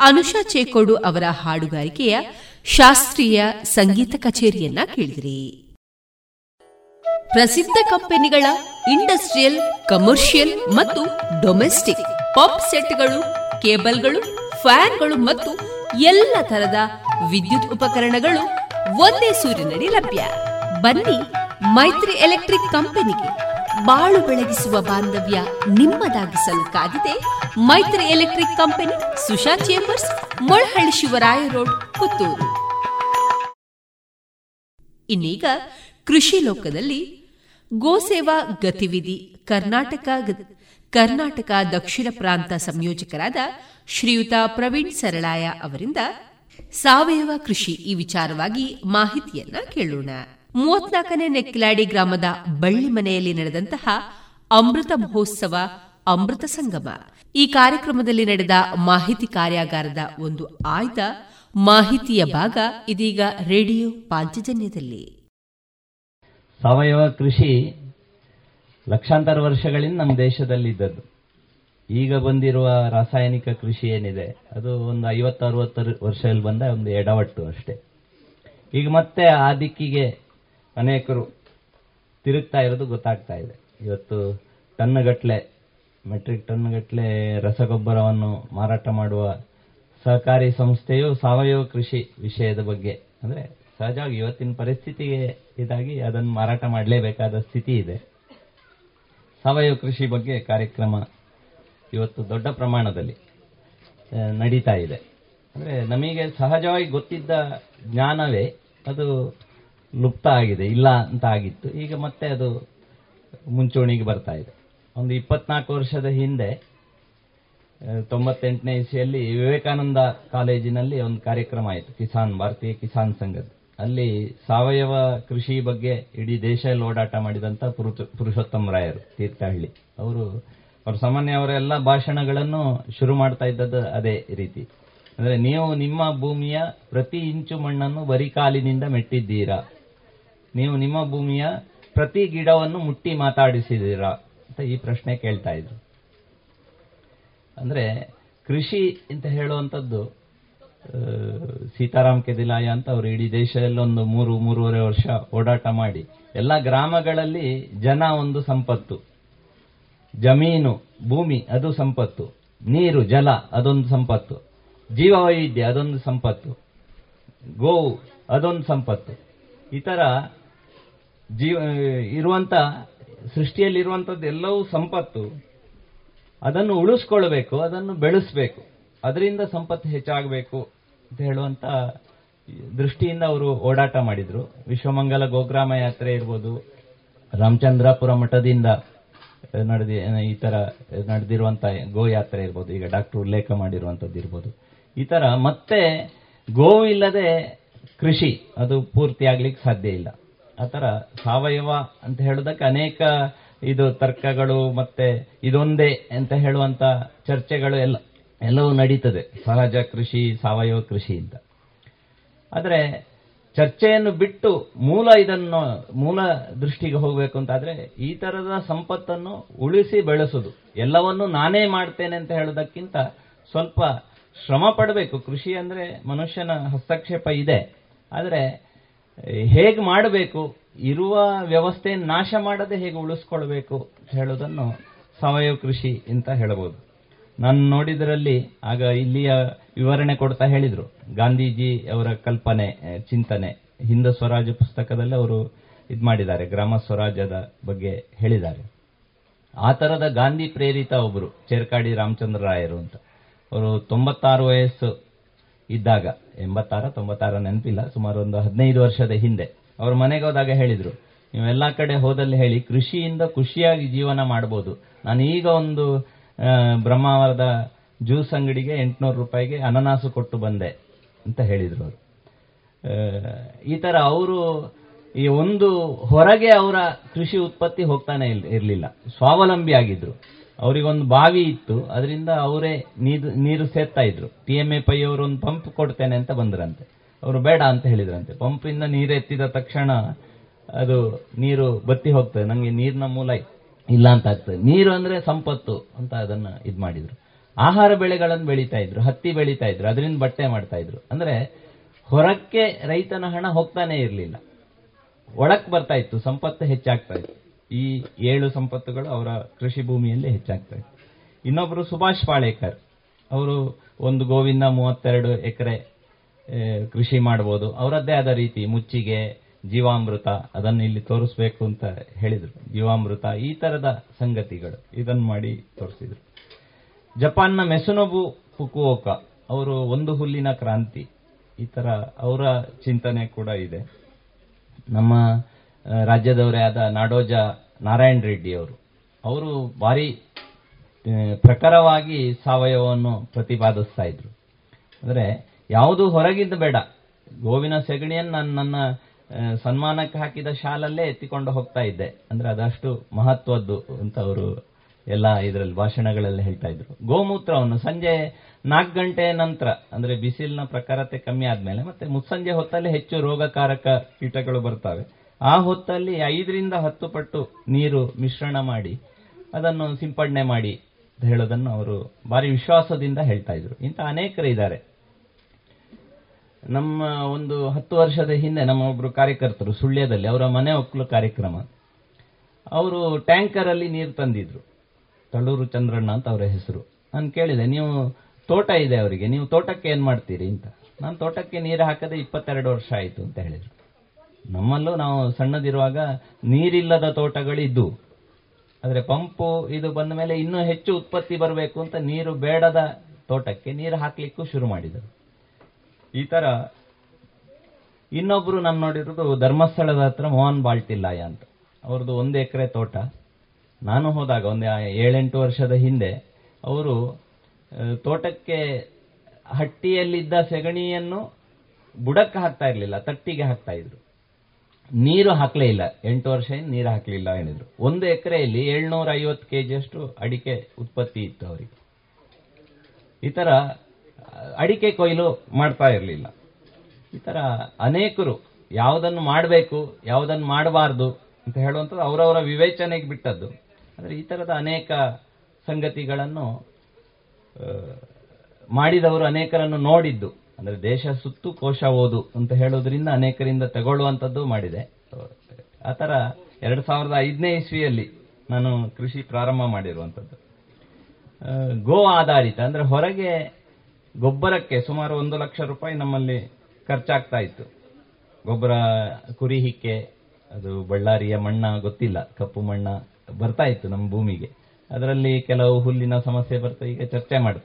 B: ಅನುಷಾ ಚೇಕೋಡು ಅವರ ಹಾಡುಗಾರಿಕೆಯ ಶಾಸ್ತ್ರೀಯ ಸಂಗೀತ ಕಚೇರಿಯನ್ನ ಕೇಳಿದಿರಿ. ಪ್ರಸಿದ್ಧ ಕಂಪನಿಗಳ ಇಂಡಸ್ಟ್ರಿಯಲ್, ಕಮರ್ಷಿಯಲ್ ಮತ್ತು ಡೊಮೆಸ್ಟಿಕ್ ಪಾಪ್ ಸೆಟ್ಗಳು, ಕೇಬಲ್ಗಳು, ಫ್ಯಾನ್ಗಳು ಮತ್ತು ಎಲ್ಲ ತರದ ವಿದ್ಯುತ್ ಉಪಕರಣಗಳು ಒಂದೇ ಸೂರಿನಡಿ ಲಭ್ಯ. ಬನ್ನಿ ಮೈತ್ರಿ ಎಲೆಕ್ಟ್ರಿಕ್ ಕಂಪನಿಗೆ ಬಾಳು ಬೆಳಗಿಸುವ ಬಾಂಧವ್ಯ ನಿಮ್ಮದಾಗಿಸಲು ಕಾದಿದೆ Maitri electric company, Susha chambers, Molahalli Shivaraya road, Puttur. ಇನ್ನೀಗ ಕೃಷಿ ಲೋಕದಲ್ಲಿ ಗೋಸೇವಾ ಗತಿವಿಧಿ ಕರ್ನಾಟಕ ಕರ್ನಾಟಕ ದಕ್ಷಿಣ ಪ್ರಾಂತ ಸಂಯೋಜಕರಾದ ಶ್ರೀಯುತ ಪ್ರವೀಣ್ ಸರಳಾಯ ಅವರಿಂದ ಸಾವಯವ ಕೃಷಿ ಈ ವಿಚಾರವಾಗಿ ಮಾಹಿತಿಯನ್ನ ಕೇಳೋಣ. ಮೂವತ್ನಾಲ್ಕನೇ ನೆಕ್ಲಾಡಿ ಗ್ರಾಮದ ಬಳ್ಳಿ ಮನೆಯಲ್ಲಿ ನಡೆದಂತಹ ಅಮೃತ ಮಹೋತ್ಸವ ಅಮೃತ ಸಂಗಮ. ಈ ಕಾರ್ಯಕ್ರಮದಲ್ಲಿ ನಡೆದ ಮಾಹಿತಿ ಕಾರ್ಯಾಗಾರದ ಒಂದು ಆಯ್ದ ಮಾಹಿತಿಯ ಭಾಗ ಇದೀಗ ರೇಡಿಯೋ ಪಾಂಚಜನ್ಯದಲ್ಲಿ.
G: ಸಾವಯವ ಕೃಷಿ ಲಕ್ಷಾಂತರ ವರ್ಷಗಳಿಂದ ನಮ್ಮ ದೇಶದಲ್ಲಿ ಇದ್ದದ್ದು ಈಗ ಬಂದಿರುವ ರಾಸಾಯನಿಕ ಕೃಷಿ ಏನಿದೆ, ಅದು ಒಂದು ಐವತ್ತು, ಅರವತ್ತು ವರ್ಷದಲ್ಲಿ ಬಂದ ಒಂದು ಎಡವಟ್ಟು ಅಷ್ಟೇ. ಈಗ ಮತ್ತೆ ಆ ಅನೇಕರು ತಿರುಗ್ತಾ ಇರೋದು ಗೊತ್ತಾಗ್ತಾ ಇದೆ. ಇವತ್ತು ಟನ್ಗಟ್ಲೆ ಮೆಟ್ರಿಕ್ ಟನ್ಗಟ್ಲೆ ರಸಗೊಬ್ಬರವನ್ನು ಮಾರಾಟ ಮಾಡುವ ಸಹಕಾರಿ ಸಂಸ್ಥೆಯು ಸಾವಯವ ಕೃಷಿ ವಿಷಯದ ಬಗ್ಗೆ. ಅಂದ್ರೆ ಸಹಜವಾಗಿ ಇವತ್ತಿನ ಪರಿಸ್ಥಿತಿಗೆ ಇದಾಗಿ ಅದನ್ನು ಮಾರಾಟ ಮಾಡಲೇಬೇಕಾದ ಸ್ಥಿತಿ ಇದೆ. ಸಾವಯವ ಕೃಷಿ ಬಗ್ಗೆ ಕಾರ್ಯಕ್ರಮ ಇವತ್ತು ದೊಡ್ಡ ಪ್ರಮಾಣದಲ್ಲಿ ನಡೀತಾ ಇದೆ. ಅಂದ್ರೆ ನಮಗೆ ಸಹಜವಾಗಿ ಗೊತ್ತಿದ್ದ ಜ್ಞಾನವೇ ಅದು ಲುಪ್ತ ಆಗಿದೆ, ಇಲ್ಲ ಅಂತ ಆಗಿತ್ತು. ಈಗ ಮತ್ತೆ ಅದು ಮುಂಚೂಣಿಗೆ ಬರ್ತಾ ಇದೆ. ಒಂದು ಇಪ್ಪತ್ನಾಲ್ಕು ವರ್ಷದ ಹಿಂದೆ ತೊಂಬತ್ತೆಂಟನೇ ಇಸಿಯಲ್ಲಿ ವಿವೇಕಾನಂದ ಕಾಲೇಜಿನಲ್ಲಿ ಒಂದು ಕಾರ್ಯಕ್ರಮ ಆಯಿತು, ಕಿಸಾನ್, ಭಾರತೀಯ ಕಿಸಾನ್ ಸಂಘದ. ಅಲ್ಲಿ ಸಾವಯವ ಕೃಷಿ ಬಗ್ಗೆ ಇಡೀ ದೇಶದಲ್ಲಿ ಓಡಾಟ ಮಾಡಿದಂತ ಪುರುಷೋತ್ತಮ ರಾಯರು, ತೀರ್ಥಹಳ್ಳಿ. ಅವರು ಅವರು ಸಾಮಾನ್ಯ ಅವರೆಲ್ಲ ಭಾಷಣಗಳನ್ನು ಶುರು ಮಾಡ್ತಾ ಇದ್ದದ್ದು ಅದೇ ರೀತಿ. ಅಂದ್ರೆ ನೀವು ನಿಮ್ಮ ಭೂಮಿಯ ಪ್ರತಿ ಇಂಚು ಮಣ್ಣನ್ನು ಬರಿಕಾಲಿನಿಂದ ಮೆಟ್ಟಿದ್ದೀರಾ? ನೀವು ನಿಮ್ಮ ಭೂಮಿಯ ಪ್ರತಿ ಗಿಡವನ್ನು ಮುಟ್ಟಿ ಮಾತಾಡಿಸಿದ್ದೀರಾ ಅಂತ ಈ ಪ್ರಶ್ನೆ ಕೇಳ್ತಾ ಇದ್ರು. ಅಂದ್ರೆ ಕೃಷಿ ಅಂತ ಹೇಳುವಂಥದ್ದು ಸೀತಾರಾಮ್ ಕೆದಿಲಾಯ ಅಂತ ಅವರು ಇಡೀ ದೇಶದಲ್ಲಿ ಒಂದು ಮೂರು, ಮೂರುವರೆ ವರ್ಷ ಓಡಾಟ ಮಾಡಿ, ಎಲ್ಲ ಗ್ರಾಮಗಳಲ್ಲಿ ಜನ ಒಂದು ಸಂಪತ್ತು. ಜಮೀನು, ಭೂಮಿ, ಅದು ಸಂಪತ್ತು. ನೀರು, ಜಲ, ಅದೊಂದು ಸಂಪತ್ತು. ಜೀವವೈವಿಧ್ಯ, ಅದೊಂದು ಸಂಪತ್ತು. ಗೋವು, ಅದೊಂದು ಸಂಪತ್ತು. ಈ ತರ ಜೀವ ಇರುವಂಥ ಸೃಷ್ಟಿಯಲ್ಲಿರುವಂಥದ್ದು ಎಲ್ಲವೂ ಸಂಪತ್ತು. ಅದನ್ನು ಉಳಿಸ್ಕೊಳ್ಬೇಕು, ಅದನ್ನು ಬೆಳೆಸಬೇಕು. ಅದರಿಂದ ಸಂಪತ್ತು ಹೆಚ್ಚಾಗಬೇಕು ಅಂತ ಹೇಳುವಂತ ದೃಷ್ಟಿಯಿಂದ ಅವರು ಓಡಾಟ ಮಾಡಿದ್ರು. ವಿಶ್ವಮಂಗಲ ಗೋಗ್ರಾಮ ಯಾತ್ರೆ ಇರ್ಬೋದು, ರಾಮಚಂದ್ರಾಪುರ ಮಠದಿಂದ ನಡೆದಿ ಈ ತರ ನಡೆದಿರುವಂತ ಗೋ ಯಾತ್ರೆ ಇರ್ಬೋದು, ಈಗ ಡಾಕ್ಟರ್ ಉಲ್ಲೇಖ ಮಾಡಿರುವಂಥದ್ದು ಇರ್ಬೋದು. ಈ ಥರ ಮತ್ತೆ ಗೋವು ಇಲ್ಲದೆ ಕೃಷಿ, ಅದು ಪೂರ್ತಿ ಆಗ್ಲಿಕ್ಕೆ ಸಾಧ್ಯ ಇಲ್ಲ. ಆತರ ಸಾವಯವ ಅಂತ ಹೇಳೋದಕ್ಕೆ ಅನೇಕ ಇದು ತರ್ಕಗಳು ಮತ್ತೆ ಇದೊಂದೇ ಅಂತ ಹೇಳುವಂತ ಚರ್ಚೆಗಳು ಎಲ್ಲ, ಎಲ್ಲವೂ ನಡೀತದೆ. ಸಹಜ ಕೃಷಿ, ಸಾವಯವ ಕೃಷಿ ಅಂತ. ಆದರೆ ಚರ್ಚೆಯನ್ನು ಬಿಟ್ಟು ಮೂಲ ಇದನ್ನು, ಮೂಲ ದೃಷ್ಟಿಗೆ ಹೋಗಬೇಕು ಅಂತಾದ್ರೆ ಈ ತರದ ಸಂಪತ್ತನ್ನು ಉಳಿಸಿ ಬೆಳೆಸುದು. ಎಲ್ಲವನ್ನು ನಾನೇ ಮಾಡ್ತೇನೆ ಅಂತ ಹೇಳೋದಕ್ಕಿಂತ ಸ್ವಲ್ಪ ಶ್ರಮ ಪಡಬೇಕು. ಕೃಷಿ ಅಂದ್ರೆ ಮನುಷ್ಯನ ಹಸ್ತಕ್ಷೇಪ ಇದೆ. ಆದರೆ ಹೇಗೆ ಮಾಡಬೇಕು, ಇರುವ ವ್ಯವಸ್ಥೆ ನಾಶ ಮಾಡದೆ ಹೇಗೆ ಉಳಿಸ್ಕೊಳ್ಬೇಕು ಹೇಳೋದನ್ನು ಸಾವಯವ ಕೃಷಿ ಅಂತ ಹೇಳಬಹುದು. ನಾನು ನೋಡಿದ್ರಲ್ಲಿ, ಆಗ ಇಲ್ಲಿಯ ವಿವರಣೆ ಕೊಡ್ತಾ ಹೇಳಿದ್ರು. ಗಾಂಧೀಜಿ ಅವರ ಕಲ್ಪನೆ ಚಿಂತನೆ. ಹಿಂದ ಸ್ವರಾಜ್ಯ ಪುಸ್ತಕದಲ್ಲಿ ಅವರು ಇದು ಮಾಡಿದ್ದಾರೆ, ಗ್ರಾಮ ಸ್ವರಾಜ್ಯದ ಬಗ್ಗೆ ಹೇಳಿದ್ದಾರೆ. ಆ ತರದ ಗಾಂಧಿ ಪ್ರೇರಿತ ಒಬ್ಬರು ಚೇರ್ಕಾಡಿ ರಾಮಚಂದ್ರ ರಾಯರು ಅಂತ. ಅವರು ತೊಂಬತ್ತಾರು ವಯಸ್ಸು ಇದ್ದಾಗ, ಎಂಬತ್ತಾರ, ತೊಂಬತ್ತಾರ ನೆನಪಿಲ್ಲ, ಸುಮಾರು ಒಂದು ಹದಿನೈದು ವರ್ಷದ ಹಿಂದೆ. ಅವ್ರ ಮನೆಗೆ ಹೋದಾಗ ಹೇಳಿದರು, ನೀವೆಲ್ಲ ಕಡೆ ಹೋದಲ್ಲಿ ಹೇಳಿ, ಕೃಷಿಯಿಂದ ಖುಷಿಯಾಗಿ ಜೀವನ ಮಾಡ್ಬೋದು. ನಾನು ಈಗ ಒಂದು ಬ್ರಹ್ಮಾವರದ ಜ್ಯೂಸ್ ಅಂಗಡಿಗೆ ಎಂಟುನೂರು ರೂಪಾಯಿಗೆ ಅನನಾಸು ಕೊಟ್ಟು ಬಂದೆ, ಅಂತ ಹೇಳಿದರು ಅವರು. ಈ ಥರ ಅವರು, ಈ ಒಂದು ಹೊರಗೆ ಅವರ ಕೃಷಿ ಉತ್ಪತ್ತಿ ಹೋಗ್ತಾನೆ ಇರಲಿಲ್ಲ. ಸ್ವಾವಲಂಬಿ ಆಗಿದ್ರು ಅವರಿಗೊಂದು ಬಾವಿ ಇತ್ತು, ಅದರಿಂದ ಅವರೇ ನೀರು ನೀರು ಸೇರ್ತಾ ಇದ್ರು. ಟಿ ಎಂ ಎ ಪೈ ಅವರು ಒಂದು ಪಂಪ್ ಕೊಡ್ತೇನೆ ಅಂತ ಬಂದ್ರಂತೆ. ಅವರು ಬೇಡ ಅಂತ ಹೇಳಿದ್ರಂತೆ. ಪಂಪ್ ಇಂದ ನೀರು ಎತ್ತಿದ ತಕ್ಷಣ ಅದು ನೀರು ಬತ್ತಿ ಹೋಗ್ತದೆ. ನಂಗೆ ನೀರಿನ ಮೂಲ ಇಲ್ಲ ಅಂತ ಆಗ್ತದೆ. ನೀರು ಅಂದ್ರೆ ಸಂಪತ್ತು ಅಂತ ಅದನ್ನ ಇದ್ ಮಾಡಿದ್ರು. ಆಹಾರ ಬೆಳೆಗಳನ್ನು ಬೆಳೀತಾ ಇದ್ರು, ಹತ್ತಿ ಬೆಳೀತಾ ಇದ್ರು, ಅದರಿಂದ ಬಟ್ಟೆ ಮಾಡ್ತಾ ಇದ್ರು. ಅಂದ್ರೆ ಹೊರಕ್ಕೆ ರೈತನ ಹಣ ಹೋಗ್ತಾನೆ ಇರಲಿಲ್ಲ. ಒಳಕ್ ಬರ್ತಾ ಇತ್ತು, ಸಂಪತ್ತು ಹೆಚ್ಚಾಗ್ತಾ ಇತ್ತು. ಈ ಏಳು ಸಂಪತ್ತುಗಳು ಅವರ ಕೃಷಿ ಭೂಮಿಯಲ್ಲಿ ಹೆಚ್ಚಾಗ್ತವೆ. ಇನ್ನೊಬ್ಬರು ಸುಭಾಷ್ ಪಾಳೇಕರ್. ಅವರು ಒಂದು ಗೋವಿಂದ ಮೂವತ್ತೆರಡು ಎಕರೆ ಕೃಷಿ ಮಾಡಬಹುದು ಅವರದ್ದೇ ಆದ ರೀತಿ ಮುಚ್ಚಿಗೆ, ಜೀವಾಮೃತ ಅದನ್ನು ಇಲ್ಲಿ ತೋರಿಸ್ಬೇಕು ಅಂತ ಹೇಳಿದರು. ಜೀವಾಮೃತ, ಈ ತರದ ಸಂಗತಿಗಳು ಇದನ್ನು ಮಾಡಿ ತೋರಿಸಿದ್ರು. ಜಪಾನ್ನ ಮೆಸುನೊಬು ಫುಕುವೋಕ, ಅವರು ಒಂದು ಹುಲ್ಲಿನ ಕ್ರಾಂತಿ. ಈ ತರ ಅವರ ಚಿಂತನೆ ಕೂಡ ಇದೆ. ನಮ್ಮ ರಾಜ್ಯದವರೇ ಆದ ನಾಡೋಜ ನಾರಾಯಣ ರೆಡ್ಡಿ ಅವರು. ಅವರು ಭಾರಿ ಪ್ರಖರವಾಗಿ ಸಾವಯವವನ್ನು ಪ್ರತಿಪಾದಿಸ್ತಾ ಇದ್ರು. ಅಂದ್ರೆ ಯಾವುದು ಹೊರಗಿದ್ದು ಬೇಡ. ಗೋವಿನ ಸೆಗಣಿಯನ್ನು ನಾನು, ನನ್ನ ಸನ್ಮಾನಕ್ಕೆ ಹಾಕಿದ ಶಾಲಲ್ಲೇ ಎತ್ತಿಕೊಂಡು ಹೋಗ್ತಾ ಇದ್ದೆ. ಅಂದ್ರೆ ಅದಷ್ಟು ಮಹತ್ವದ್ದು ಅಂತ ಅವರು ಎಲ್ಲ ಇದರಲ್ಲಿ ಭಾಷಣಗಳಲ್ಲಿ ಹೇಳ್ತಾ ಇದ್ರು. ಗೋಮೂತ್ರವನ್ನು ಸಂಜೆ ನಾಲ್ಕು ಗಂಟೆ ನಂತರ, ಅಂದ್ರೆ ಬಿಸಿಲಿನ ಪ್ರಖರತೆ ಕಮ್ಮಿ ಆದಮೇಲೆ ಮತ್ತೆ ಮುಸ್ಸಂಜೆ ಹೊತ್ತಲ್ಲಿ ಹೆಚ್ಚು ರೋಗಕಾರಕ ಕೀಟಗಳು ಬರ್ತವೆ. ಆ ಹೊತ್ತಲ್ಲಿ ಐದರಿಂದ ಹತ್ತು ಪಟ್ಟು ನೀರು ಮಿಶ್ರಣ ಮಾಡಿ, ಅದನ್ನು ಸಿಂಪಡಣೆ ಮಾಡಿ ಅಂತ ಹೇಳೋದನ್ನು ಅವರು ಭಾರಿ ವಿಶ್ವಾಸದಿಂದ ಹೇಳ್ತಾ ಇದ್ರು. ಇಂಥ ಅನೇಕರು ಇದ್ದಾರೆ. ನಮ್ಮ ಒಂದು ಹತ್ತು ವರ್ಷದ ಹಿಂದೆ ನಮ್ಮ ಒಬ್ರು ಕಾರ್ಯಕರ್ತರು ಸುಳ್ಯದಲ್ಲಿ, ಅವರ ಮನೆ ಒಕ್ಕಲು ಕಾರ್ಯಕ್ರಮ. ಅವರು ಟ್ಯಾಂಕರ್ ಅಲ್ಲಿ ನೀರು ತಂದಿದ್ರು. ತಳೂರು ಚಂದ್ರಣ್ಣ ಅಂತ ಅವರ ಹೆಸರು. ನಾನು ಕೇಳಿದೆ, ನೀವು ತೋಟ ಇದೆ ಅವರಿಗೆ, ನೀವು ತೋಟಕ್ಕೆ ಏನ್ ಮಾಡ್ತೀರಿ ಅಂತ. ನಾನು ತೋಟಕ್ಕೆ ನೀರು ಹಾಕದೆ ಇಪ್ಪತ್ತೆರಡು ವರ್ಷ ಆಯಿತು ಅಂತ ಹೇಳಿದ್ರು. ನಮ್ಮಲ್ಲೂ ನಾವು ಸಣ್ಣದಿರುವಾಗ ನೀರಿಲ್ಲದ ತೋಟಗಳಿದ್ದು. ಆದರೆ ಪಂಪು ಇದು ಬಂದ ಮೇಲೆ ಇನ್ನೂ ಹೆಚ್ಚು ಉತ್ಪತ್ತಿ ಬರಬೇಕು ಅಂತ ನೀರು ಬೇಡದ ತೋಟಕ್ಕೆ ನೀರು ಹಾಕಲಿಕ್ಕೂ ಶುರು ಮಾಡಿದರು. ಈ ಥರ ಇನ್ನೊಬ್ರು ನಾನು ನೋಡಿರೋದು ಧರ್ಮಸ್ಥಳದ ಹತ್ರ ಮೋಹನ್ ಬಾಳ್ತಿಲ್ಲಾಯ ಅಂತ. ಅವ್ರದ್ದು ಒಂದು ಎಕರೆ ತೋಟ. ನಾನು ಹೋದಾಗ ಒಂದು ಏಳೆಂಟು ವರ್ಷದ ಹಿಂದೆ ಅವರು ತೋಟಕ್ಕೆ ಹಟ್ಟಿಯಲ್ಲಿದ್ದ ಸೆಗಣಿಯನ್ನು ಬುಡಕ್ಕೆ ಹಾಕ್ತಾ ಇರಲಿಲ್ಲ, ತಟ್ಟಿಗೆ ಹಾಕ್ತಾ ಇದ್ರು. ನೀರು ಹಾಕ್ಲೇ ಇಲ್ಲ. ಎಂಟು ವರ್ಷ ಏನು ನೀರು ಹಾಕಲಿಲ್ಲ ಹೇಳಿದ್ರು. ಒಂದು ಎಕರೆಯಲ್ಲಿ ಏಳ್ನೂರ ಐವತ್ತು ಕೆ ಜಿಯಷ್ಟು ಅಡಿಕೆ ಉತ್ಪತ್ತಿ ಇತ್ತು ಅವರಿಗೆ. ಈ ಥರ ಅಡಿಕೆ ಕೊಯ್ಲು ಮಾಡ್ತಾ ಇರಲಿಲ್ಲ. ಈ ಥರ ಅನೇಕರು ಯಾವುದನ್ನು ಮಾಡಬೇಕು, ಯಾವುದನ್ನು ಮಾಡಬಾರ್ದು ಅಂತ ಹೇಳುವಂಥದ್ದು ಅವರವರ ವಿವೇಚನೆಗೆ ಬಿಟ್ಟದ್ದು. ಆದರೆ ಈ ತರದ ಅನೇಕ ಸಂಗತಿಗಳನ್ನು ಮಾಡಿದವರು ಅನೇಕರನ್ನು ನೋಡಿದ್ದು. ಅಂದ್ರೆ ದೇಶ ಸುತ್ತು ಕೋಶ ಓದು ಅಂತ ಹೇಳೋದ್ರಿಂದ ಅನೇಕರಿಂದ ತಗೊಳ್ಳುವಂಥದ್ದು ಮಾಡಿದೆ. ಆ ಥರ ಎರಡ್ ಸಾವಿರದ ಐದನೇ ಇಸ್ವಿಯಲ್ಲಿ ನಾನು ಕೃಷಿ ಪ್ರಾರಂಭ ಮಾಡಿರುವಂಥದ್ದು. ಗೋ ಆಧಾರಿತ, ಅಂದ್ರೆ ಹೊರಗೆ ಗೊಬ್ಬರಕ್ಕೆ ಸುಮಾರು ಒಂದು ಲಕ್ಷ ರೂಪಾಯಿ ನಮ್ಮಲ್ಲಿ ಖರ್ಚಾಗ್ತಾ ಇತ್ತು. ಗೊಬ್ಬರ ಕುರಿ ಹಿಕ್ಕೆ ಅದು ಬಳ್ಳಾರಿಯ ಮಣ್ಣ ಗೊತ್ತಿಲ್ಲ, ಕಪ್ಪು ಮಣ್ಣ ಬರ್ತಾ ಇತ್ತು ನಮ್ಮ ಭೂಮಿಗೆ. ಅದರಲ್ಲಿ ಕೆಲವು ಹುಲ್ಲಿನ ಸಮಸ್ಯೆ ಬರ್ತಾ ಈಗ ಚರ್ಚೆ ಮಾಡ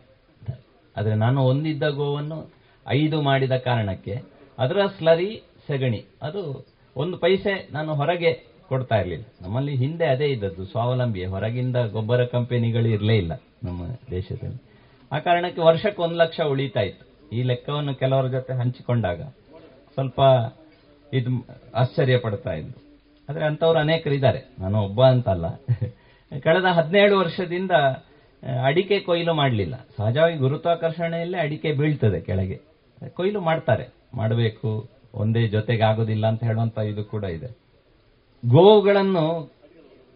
G: ಆದರೆ ನಾನು ಒಂದಿದ್ದ ಗೋವನ್ನು ಐದು ಮಾಡಿದ ಕಾರಣಕ್ಕೆ ಅದರ ಸ್ಲರಿ ಸೆಗಣಿ. ಅದು ಒಂದು ಪೈಸೆ ನಾನು ಹೊರಗೆ ಕೊಡ್ತಾ ಇರಲಿಲ್ಲ. ನಮ್ಮಲ್ಲಿ ಹಿಂದೆ ಅದೇ ಇದ್ದದ್ದು, ಸ್ವಾವಲಂಬಿ. ಹೊರಗಿಂದ ಗೊಬ್ಬರ ಕಂಪನಿಗಳು ಇರಲೇ ಇಲ್ಲ ನಮ್ಮ ದೇಶದಲ್ಲಿ. ಆ ಕಾರಣಕ್ಕೆ ವರ್ಷಕ್ಕೆ ಒಂದು ಲಕ್ಷ ಉಳಿತಾ ಇತ್ತು. ಈ ಲೆಕ್ಕವನ್ನು ಕೆಲವರ ಜೊತೆ ಹಂಚಿಕೊಂಡಾಗ ಸ್ವಲ್ಪ ಇದು ಆಶ್ಚರ್ಯ ಪಡ್ತಾ ಇದ್ರು ಆದರೆ ಅಂಥವ್ರು ಅನೇಕರಿದ್ದಾರೆ. ನಾನು ಒಬ್ಬ ಅಂತಲ್ಲ. ಕಳೆದ ಹದಿನೇಳು ವರ್ಷದಿಂದ, ಅಡಿಕೆ ಕೊಯ್ಲು ಮಾಡಲಿಲ್ಲ. ಸಹಜವಾಗಿ ಗುರುತ್ವಾಕರ್ಷಣೆಯಲ್ಲೇ ಅಡಿಕೆ ಬೀಳ್ತದೆ ಕೆಳಗೆ. ಕೊಯ್ಲು ಮಾಡ್ತಾರೆ. ಮಾಡಬೇಕು, ಒಂದೇ ಜೊತೆಗೆ ಆಗೋದಿಲ್ಲ ಅಂತ ಹೇಳುವಂತ ಇದು ಕೂಡ ಇದೆ. ಗೋವುಗಳನ್ನು